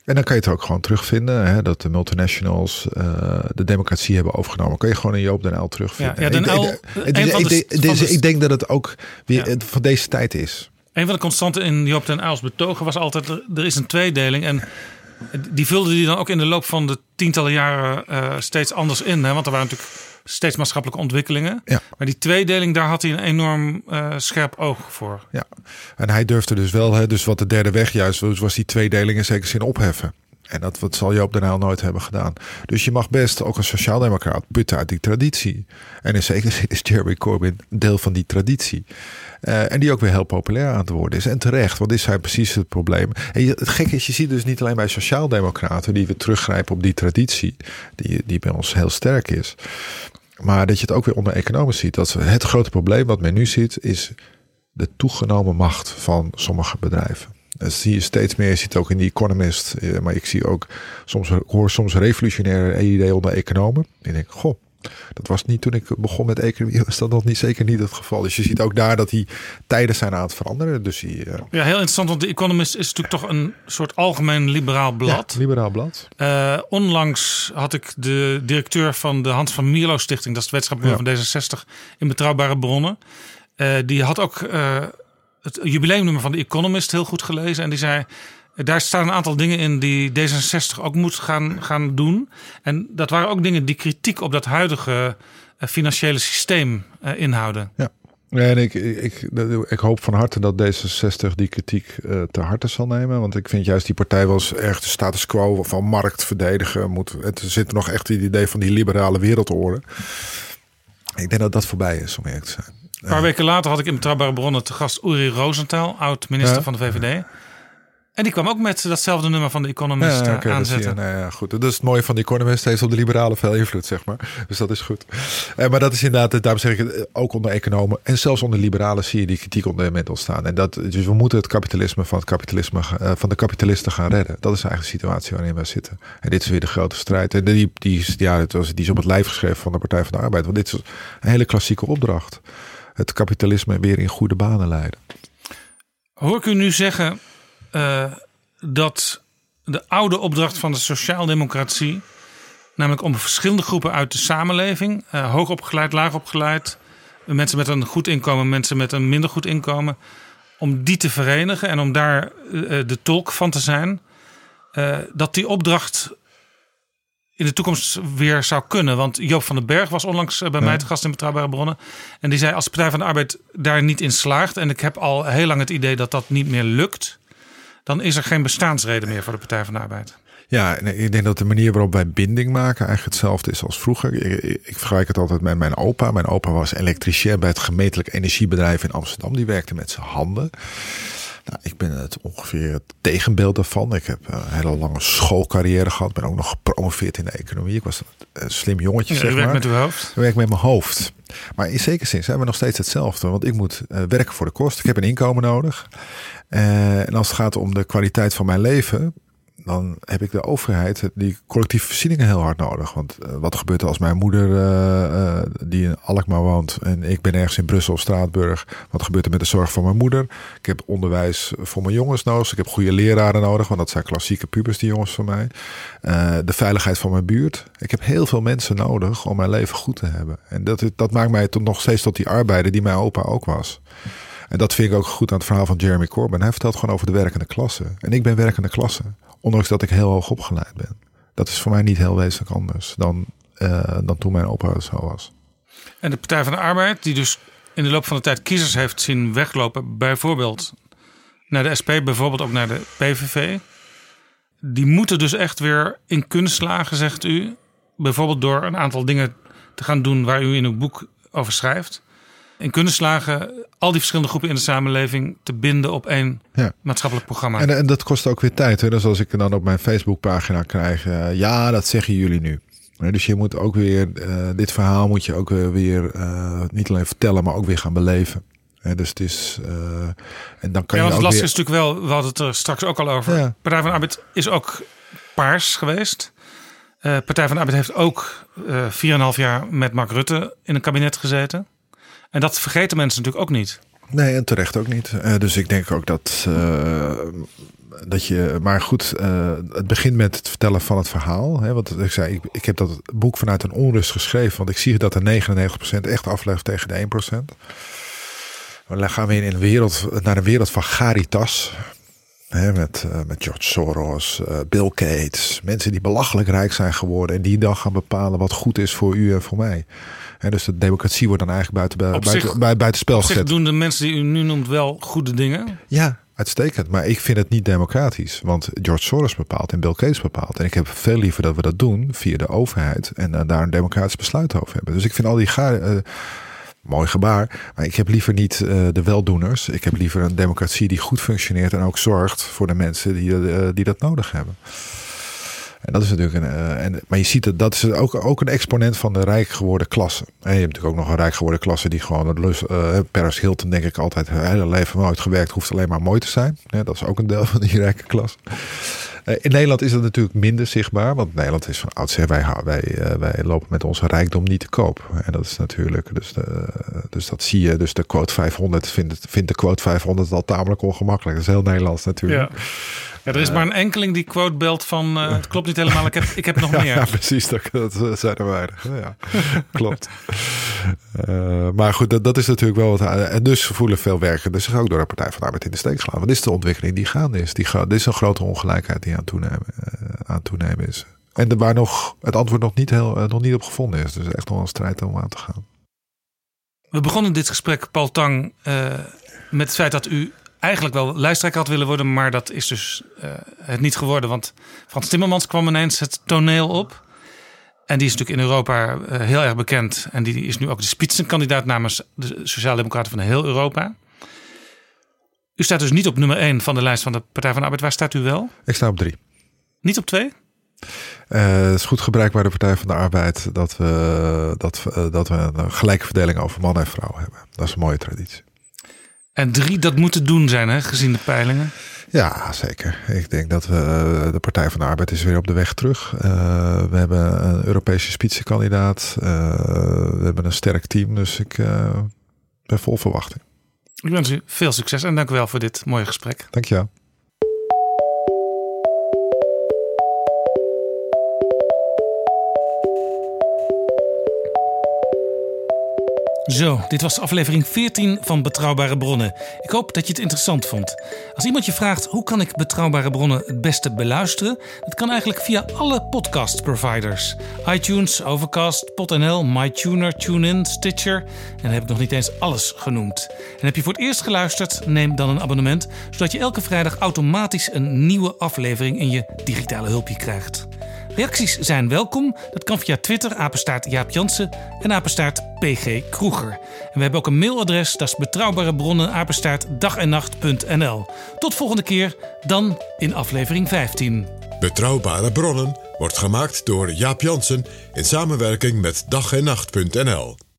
En dan kan je het ook gewoon terugvinden. Hè, dat de multinationals uh, de democratie hebben overgenomen. Kan je gewoon in Joop Den Uyl terugvinden. Ja, ja Den Uyl, ik denk dat het ook weer ja. van deze tijd is. Een van de constanten in Joop den Uyls betogen was altijd... er is een tweedeling en die vulde die dan ook in de loop van de tientallen jaren uh, steeds anders in. Hè? Want er waren natuurlijk steeds maatschappelijke ontwikkelingen. Ja. Maar die tweedeling, daar had hij een enorm uh, scherp oog voor. Ja, en hij durfde dus wel, hè, dus wat de derde weg juist was, was die tweedeling in zekere zin opheffen. En dat wat zal Joop den Uyl nooit hebben gedaan. Dus je mag best ook als sociaaldemocraat putten uit die traditie. En in zekere zin is Jeremy Corbyn deel van die traditie. Uh, en die ook weer heel populair aan het worden is. En terecht, want dit zijn precies het probleem. En het gekke is, je ziet dus niet alleen bij sociaaldemocraten... die weer teruggrijpen op die traditie, die, die bij ons heel sterk is. Maar dat je het ook weer onder economen ziet. Dat het grote probleem wat men nu ziet... is de toegenomen macht van sommige bedrijven. Dat zie je steeds meer. Je ziet ook in die Economist. Maar ik zie ook soms, hoor soms revolutionaire ideeën onder economen. Ik denk, goh, dat was niet toen ik begon met economie, was dat nog niet zeker niet het geval. Dus je ziet ook daar dat die tijden zijn aan het veranderen. Dus die, uh... Ja, heel interessant, want de Economist is natuurlijk toch een soort algemeen liberaal blad. Ja, liberaal blad. Uh, onlangs had ik de directeur van de Hans van Mierlo Stichting, dat is het wetenschapbureau ja. van D66, in Betrouwbare Bronnen. Uh, die had ook het jubileumnummer van de Economist heel goed gelezen en die zei... Daar staan een aantal dingen in die D66 ook moet gaan, gaan doen. En dat waren ook dingen die kritiek op dat huidige uh, financiële systeem uh, inhouden. Ja. En ik, ik, ik hoop van harte dat D66 die kritiek uh, te harte zal nemen. Want ik vind juist die partij was erg de status quo van markt verdedigen. Moet, het zit nog echt het idee van die liberale wereldorde. Ik denk dat dat voorbij is, om eerlijk te zijn. Een paar weken later had ik in Betrouwbare Bronnen te gast Uri Rosenthal, oud-minister ja. van de VVD. En die kwam ook met datzelfde nummer van de Economist ja, okay, aanzetten. Nou ja, goed. Dat is het mooie van de Economist. heeft op de liberalen veel invloed, zeg maar. Dus dat is goed. Eh, maar dat is inderdaad, daarom zeg ik het, ook onder economen. En zelfs onder liberalen zie je die kritiek onder moment ontstaan. En dat, dus we moeten het kapitalisme van, het kapitalisme, uh, van de kapitalisten gaan redden. Dat is eigenlijk de situatie waarin we zitten. En dit is weer de grote strijd. En die, die, ja, het was, die is op het lijf geschreven van de Partij van de Arbeid. Want dit is een hele klassieke opdracht. Het kapitalisme weer in goede banen leiden. Hoor ik u nu zeggen... Uh, dat de oude opdracht van de sociaaldemocratie, namelijk om verschillende groepen uit de samenleving, uh, hoogopgeleid, laagopgeleid, mensen met een goed inkomen, mensen met een minder goed inkomen, om die te verenigen en om daar uh, de tolk van te zijn, dat die opdracht in de toekomst weer zou kunnen. Want Joop van den Berg was onlangs eh, bij mij te gast in Betrouwbare Bronnen. En die zei als de Partij van de Arbeid daar niet in slaagt... en ik heb al heel lang het idee dat dat niet meer lukt... dan is er geen bestaansreden meer voor de Partij van de Arbeid. Ja, ik denk dat de manier waarop wij binding maken eigenlijk hetzelfde is als vroeger. Ik, ik, vergelijk het altijd met mijn opa. Mijn opa was elektricien bij het gemeentelijk energiebedrijf in Amsterdam. Die werkte met zijn handen. Nou, ik ben het ongeveer het tegenbeeld daarvan. Ik heb een hele lange schoolcarrière gehad. Ben ook nog gepromoveerd in de economie. Ik was een slim jongetje, ja, zeg maar. met uw hoofd? Ik werk met mijn hoofd. Maar in zekere zin zijn we nog steeds hetzelfde. Want ik moet uh, werken voor de kost. Ik heb een inkomen nodig. Uh, en als het gaat om de kwaliteit van mijn leven dan heb ik de overheid die collectieve voorzieningen heel hard nodig. Want uh, wat gebeurt er als mijn moeder, uh, uh, die in Alkmaar woont, en ik ben ergens in Brussel of Straatsburg, wat gebeurt er met de zorg van mijn moeder? Ik heb onderwijs voor mijn jongens nodig. Ik heb goede leraren nodig, want dat zijn klassieke pubers, die jongens van mij. de veiligheid van mijn buurt. Ik heb heel veel mensen nodig om mijn leven goed te hebben. En dat, dat maakt mij tot, nog steeds tot die arbeider die mijn opa ook was. En dat vind ik ook goed aan het verhaal van Jeremy Corbyn. Hij vertelt gewoon over de werkende klasse. En ik ben werkende klasse. Ondanks dat ik heel hoog opgeleid ben. Dat is voor mij niet heel wezenlijk anders dan, uh, dan toen mijn opa zo was. En de Partij van de Arbeid, die dus in de loop van de tijd kiezers heeft zien weglopen, bijvoorbeeld naar de SP, bijvoorbeeld ook naar de PVV. Die moeten dus echt weer in kunst slagen, zegt u. Bijvoorbeeld door een aantal dingen te gaan doen waar u in uw boek over schrijft in kunnen slagen al die verschillende groepen in de samenleving te binden op één maatschappelijk programma. En, en, dat kost ook weer tijd. Hè? Dus als ik dan op mijn Facebookpagina krijg, uh, ja, dat zeggen jullie nu. Dus je moet ook weer, uh, dit verhaal moet je ook weer uh, niet alleen vertellen, maar ook weer gaan beleven. dus het is. Uh, en dan kan ja. Want het lastig is natuurlijk wel, we hadden het er straks ook al over. Ja. Partij van de Arbeid is ook paars geweest. Uh, Partij van de Arbeid heeft ook uh, 4,5 jaar met Mark Rutte in een kabinet gezeten. En dat vergeten mensen natuurlijk ook niet. Nee, en terecht ook niet. Uh, dus ik denk ook dat, uh, dat je. Maar goed, uh, het begint met het vertellen van het verhaal. Hè, want ik zei, ik, ik heb dat boek vanuit een onrust geschreven. Want ik zie dat er 99% echt aflegt tegen de 1%. Dan gaan we in een wereld, naar een wereld van Garitas. Hè, met, met George Soros, Bill Gates. Mensen die belachelijk rijk zijn geworden. En die dan gaan bepalen wat goed is voor u en voor mij dus de democratie wordt dan eigenlijk buiten, buiten, bij, buiten spel gezet. doen de mensen die u nu noemt wel goede dingen? Ja, uitstekend. Maar ik vind het niet democratisch. Want George Soros bepaalt en Bill Gates bepaalt. En ik heb veel liever dat we dat doen via de overheid. En uh, daar een democratisch besluit over hebben. Dus ik vind al die gaar... Uh, mooi gebaar. Maar ik heb liever niet uh, de weldoeners. Ik heb liever een democratie die goed functioneert en ook zorgt voor de mensen die, uh, die dat nodig hebben. En dat is natuurlijk een. Uh, en, maar je ziet dat dat is ook, ook een exponent van de rijk geworden klasse. En je hebt natuurlijk ook nog een rijk geworden klasse die gewoon het lust. Uh, Paris Hilton, denk ik altijd, het hele leven nooit gewerkt, hoeft alleen maar mooi te zijn. Dat is ook een deel van die rijke klasse. Uh, in Nederland is dat natuurlijk minder zichtbaar, want Nederland is van oudsher, wij, wij, wij lopen met onze rijkdom niet te koop. En dat is natuurlijk, dus, dus dat zie je. Dus de quote 500 vindt, vindt de quote 500 al tamelijk ongemakkelijk. Dat is heel Nederlands natuurlijk. Ja. Ja, er is maar een enkeling die quote belt van uh, het klopt niet helemaal, ik heb, ik heb nog meer. Ja, precies, dat, dat zijn er weinig. Ja, klopt. Uh, maar goed, dat, dat is natuurlijk wel wat. En dus voelen veel werkenden zich ook door de Partij van de Arbeid in de steek slaan. Want dit is de ontwikkeling die gaande is. Die ga, dit is een grote ongelijkheid die aan toenemen, uh, aan toenemen is. En waar nog het antwoord nog niet, heel, nog niet op gevonden is. Dus echt nog een strijd om aan te gaan. We begonnen dit gesprek, Paul Tang, met het feit dat u eigenlijk wel lijsttrekker had willen worden, maar dat is dus uh, het niet geworden. Want Frans Timmermans kwam ineens het toneel op. En die is natuurlijk in Europa uh, heel erg bekend. En die is nu ook de spitsenkandidaat namens de Sociaaldemocraten van heel Europa. U staat dus niet op nummer 1 van de lijst van de Partij van de Arbeid. Waar staat u wel? Ik sta op 3. Niet op 2? Uh, het is goed gebruik bij de Partij van de Arbeid dat we, dat, dat we een gelijke verdeling over man en vrouw hebben. Dat is een mooie traditie. En drie, dat moet te doen zijn, hè, gezien de peilingen. Ja, zeker. Ik denk dat we, eh, de Partij van de Arbeid is weer op de weg terug. Uh, we hebben een Europese spitsenkandidaat. Uh, we hebben een sterk team. Dus ik uh, ben vol verwachting. Ik wens u veel succes en dank u wel voor dit mooie gesprek. Dank je wel. Zo, dit was aflevering 14 van Betrouwbare Bronnen. Ik hoop dat je het interessant vond. Als iemand je vraagt hoe kan ik Betrouwbare Bronnen het beste beluisteren, dat kan eigenlijk via alle podcast providers: iTunes, Overcast, PodNL, MyTuner, TuneIn, Stitcher. En dan heb ik nog niet eens alles genoemd. En heb je voor het eerst geluisterd, neem dan een abonnement, zodat je elke vrijdag automatisch een nieuwe aflevering in je digitale hulpje krijgt. Reacties zijn welkom. Dat kan via Twitter, apenstaart Jaap Jansen en apenstaart PG Kroeger. En we hebben ook een mailadres, dat is betrouwbare bronnen, apenstaart dagennacht.nl. Tot volgende keer, dan in aflevering 15. Betrouwbare bronnen wordt gemaakt door Jaap Jansen in samenwerking met dag en nacht.nl.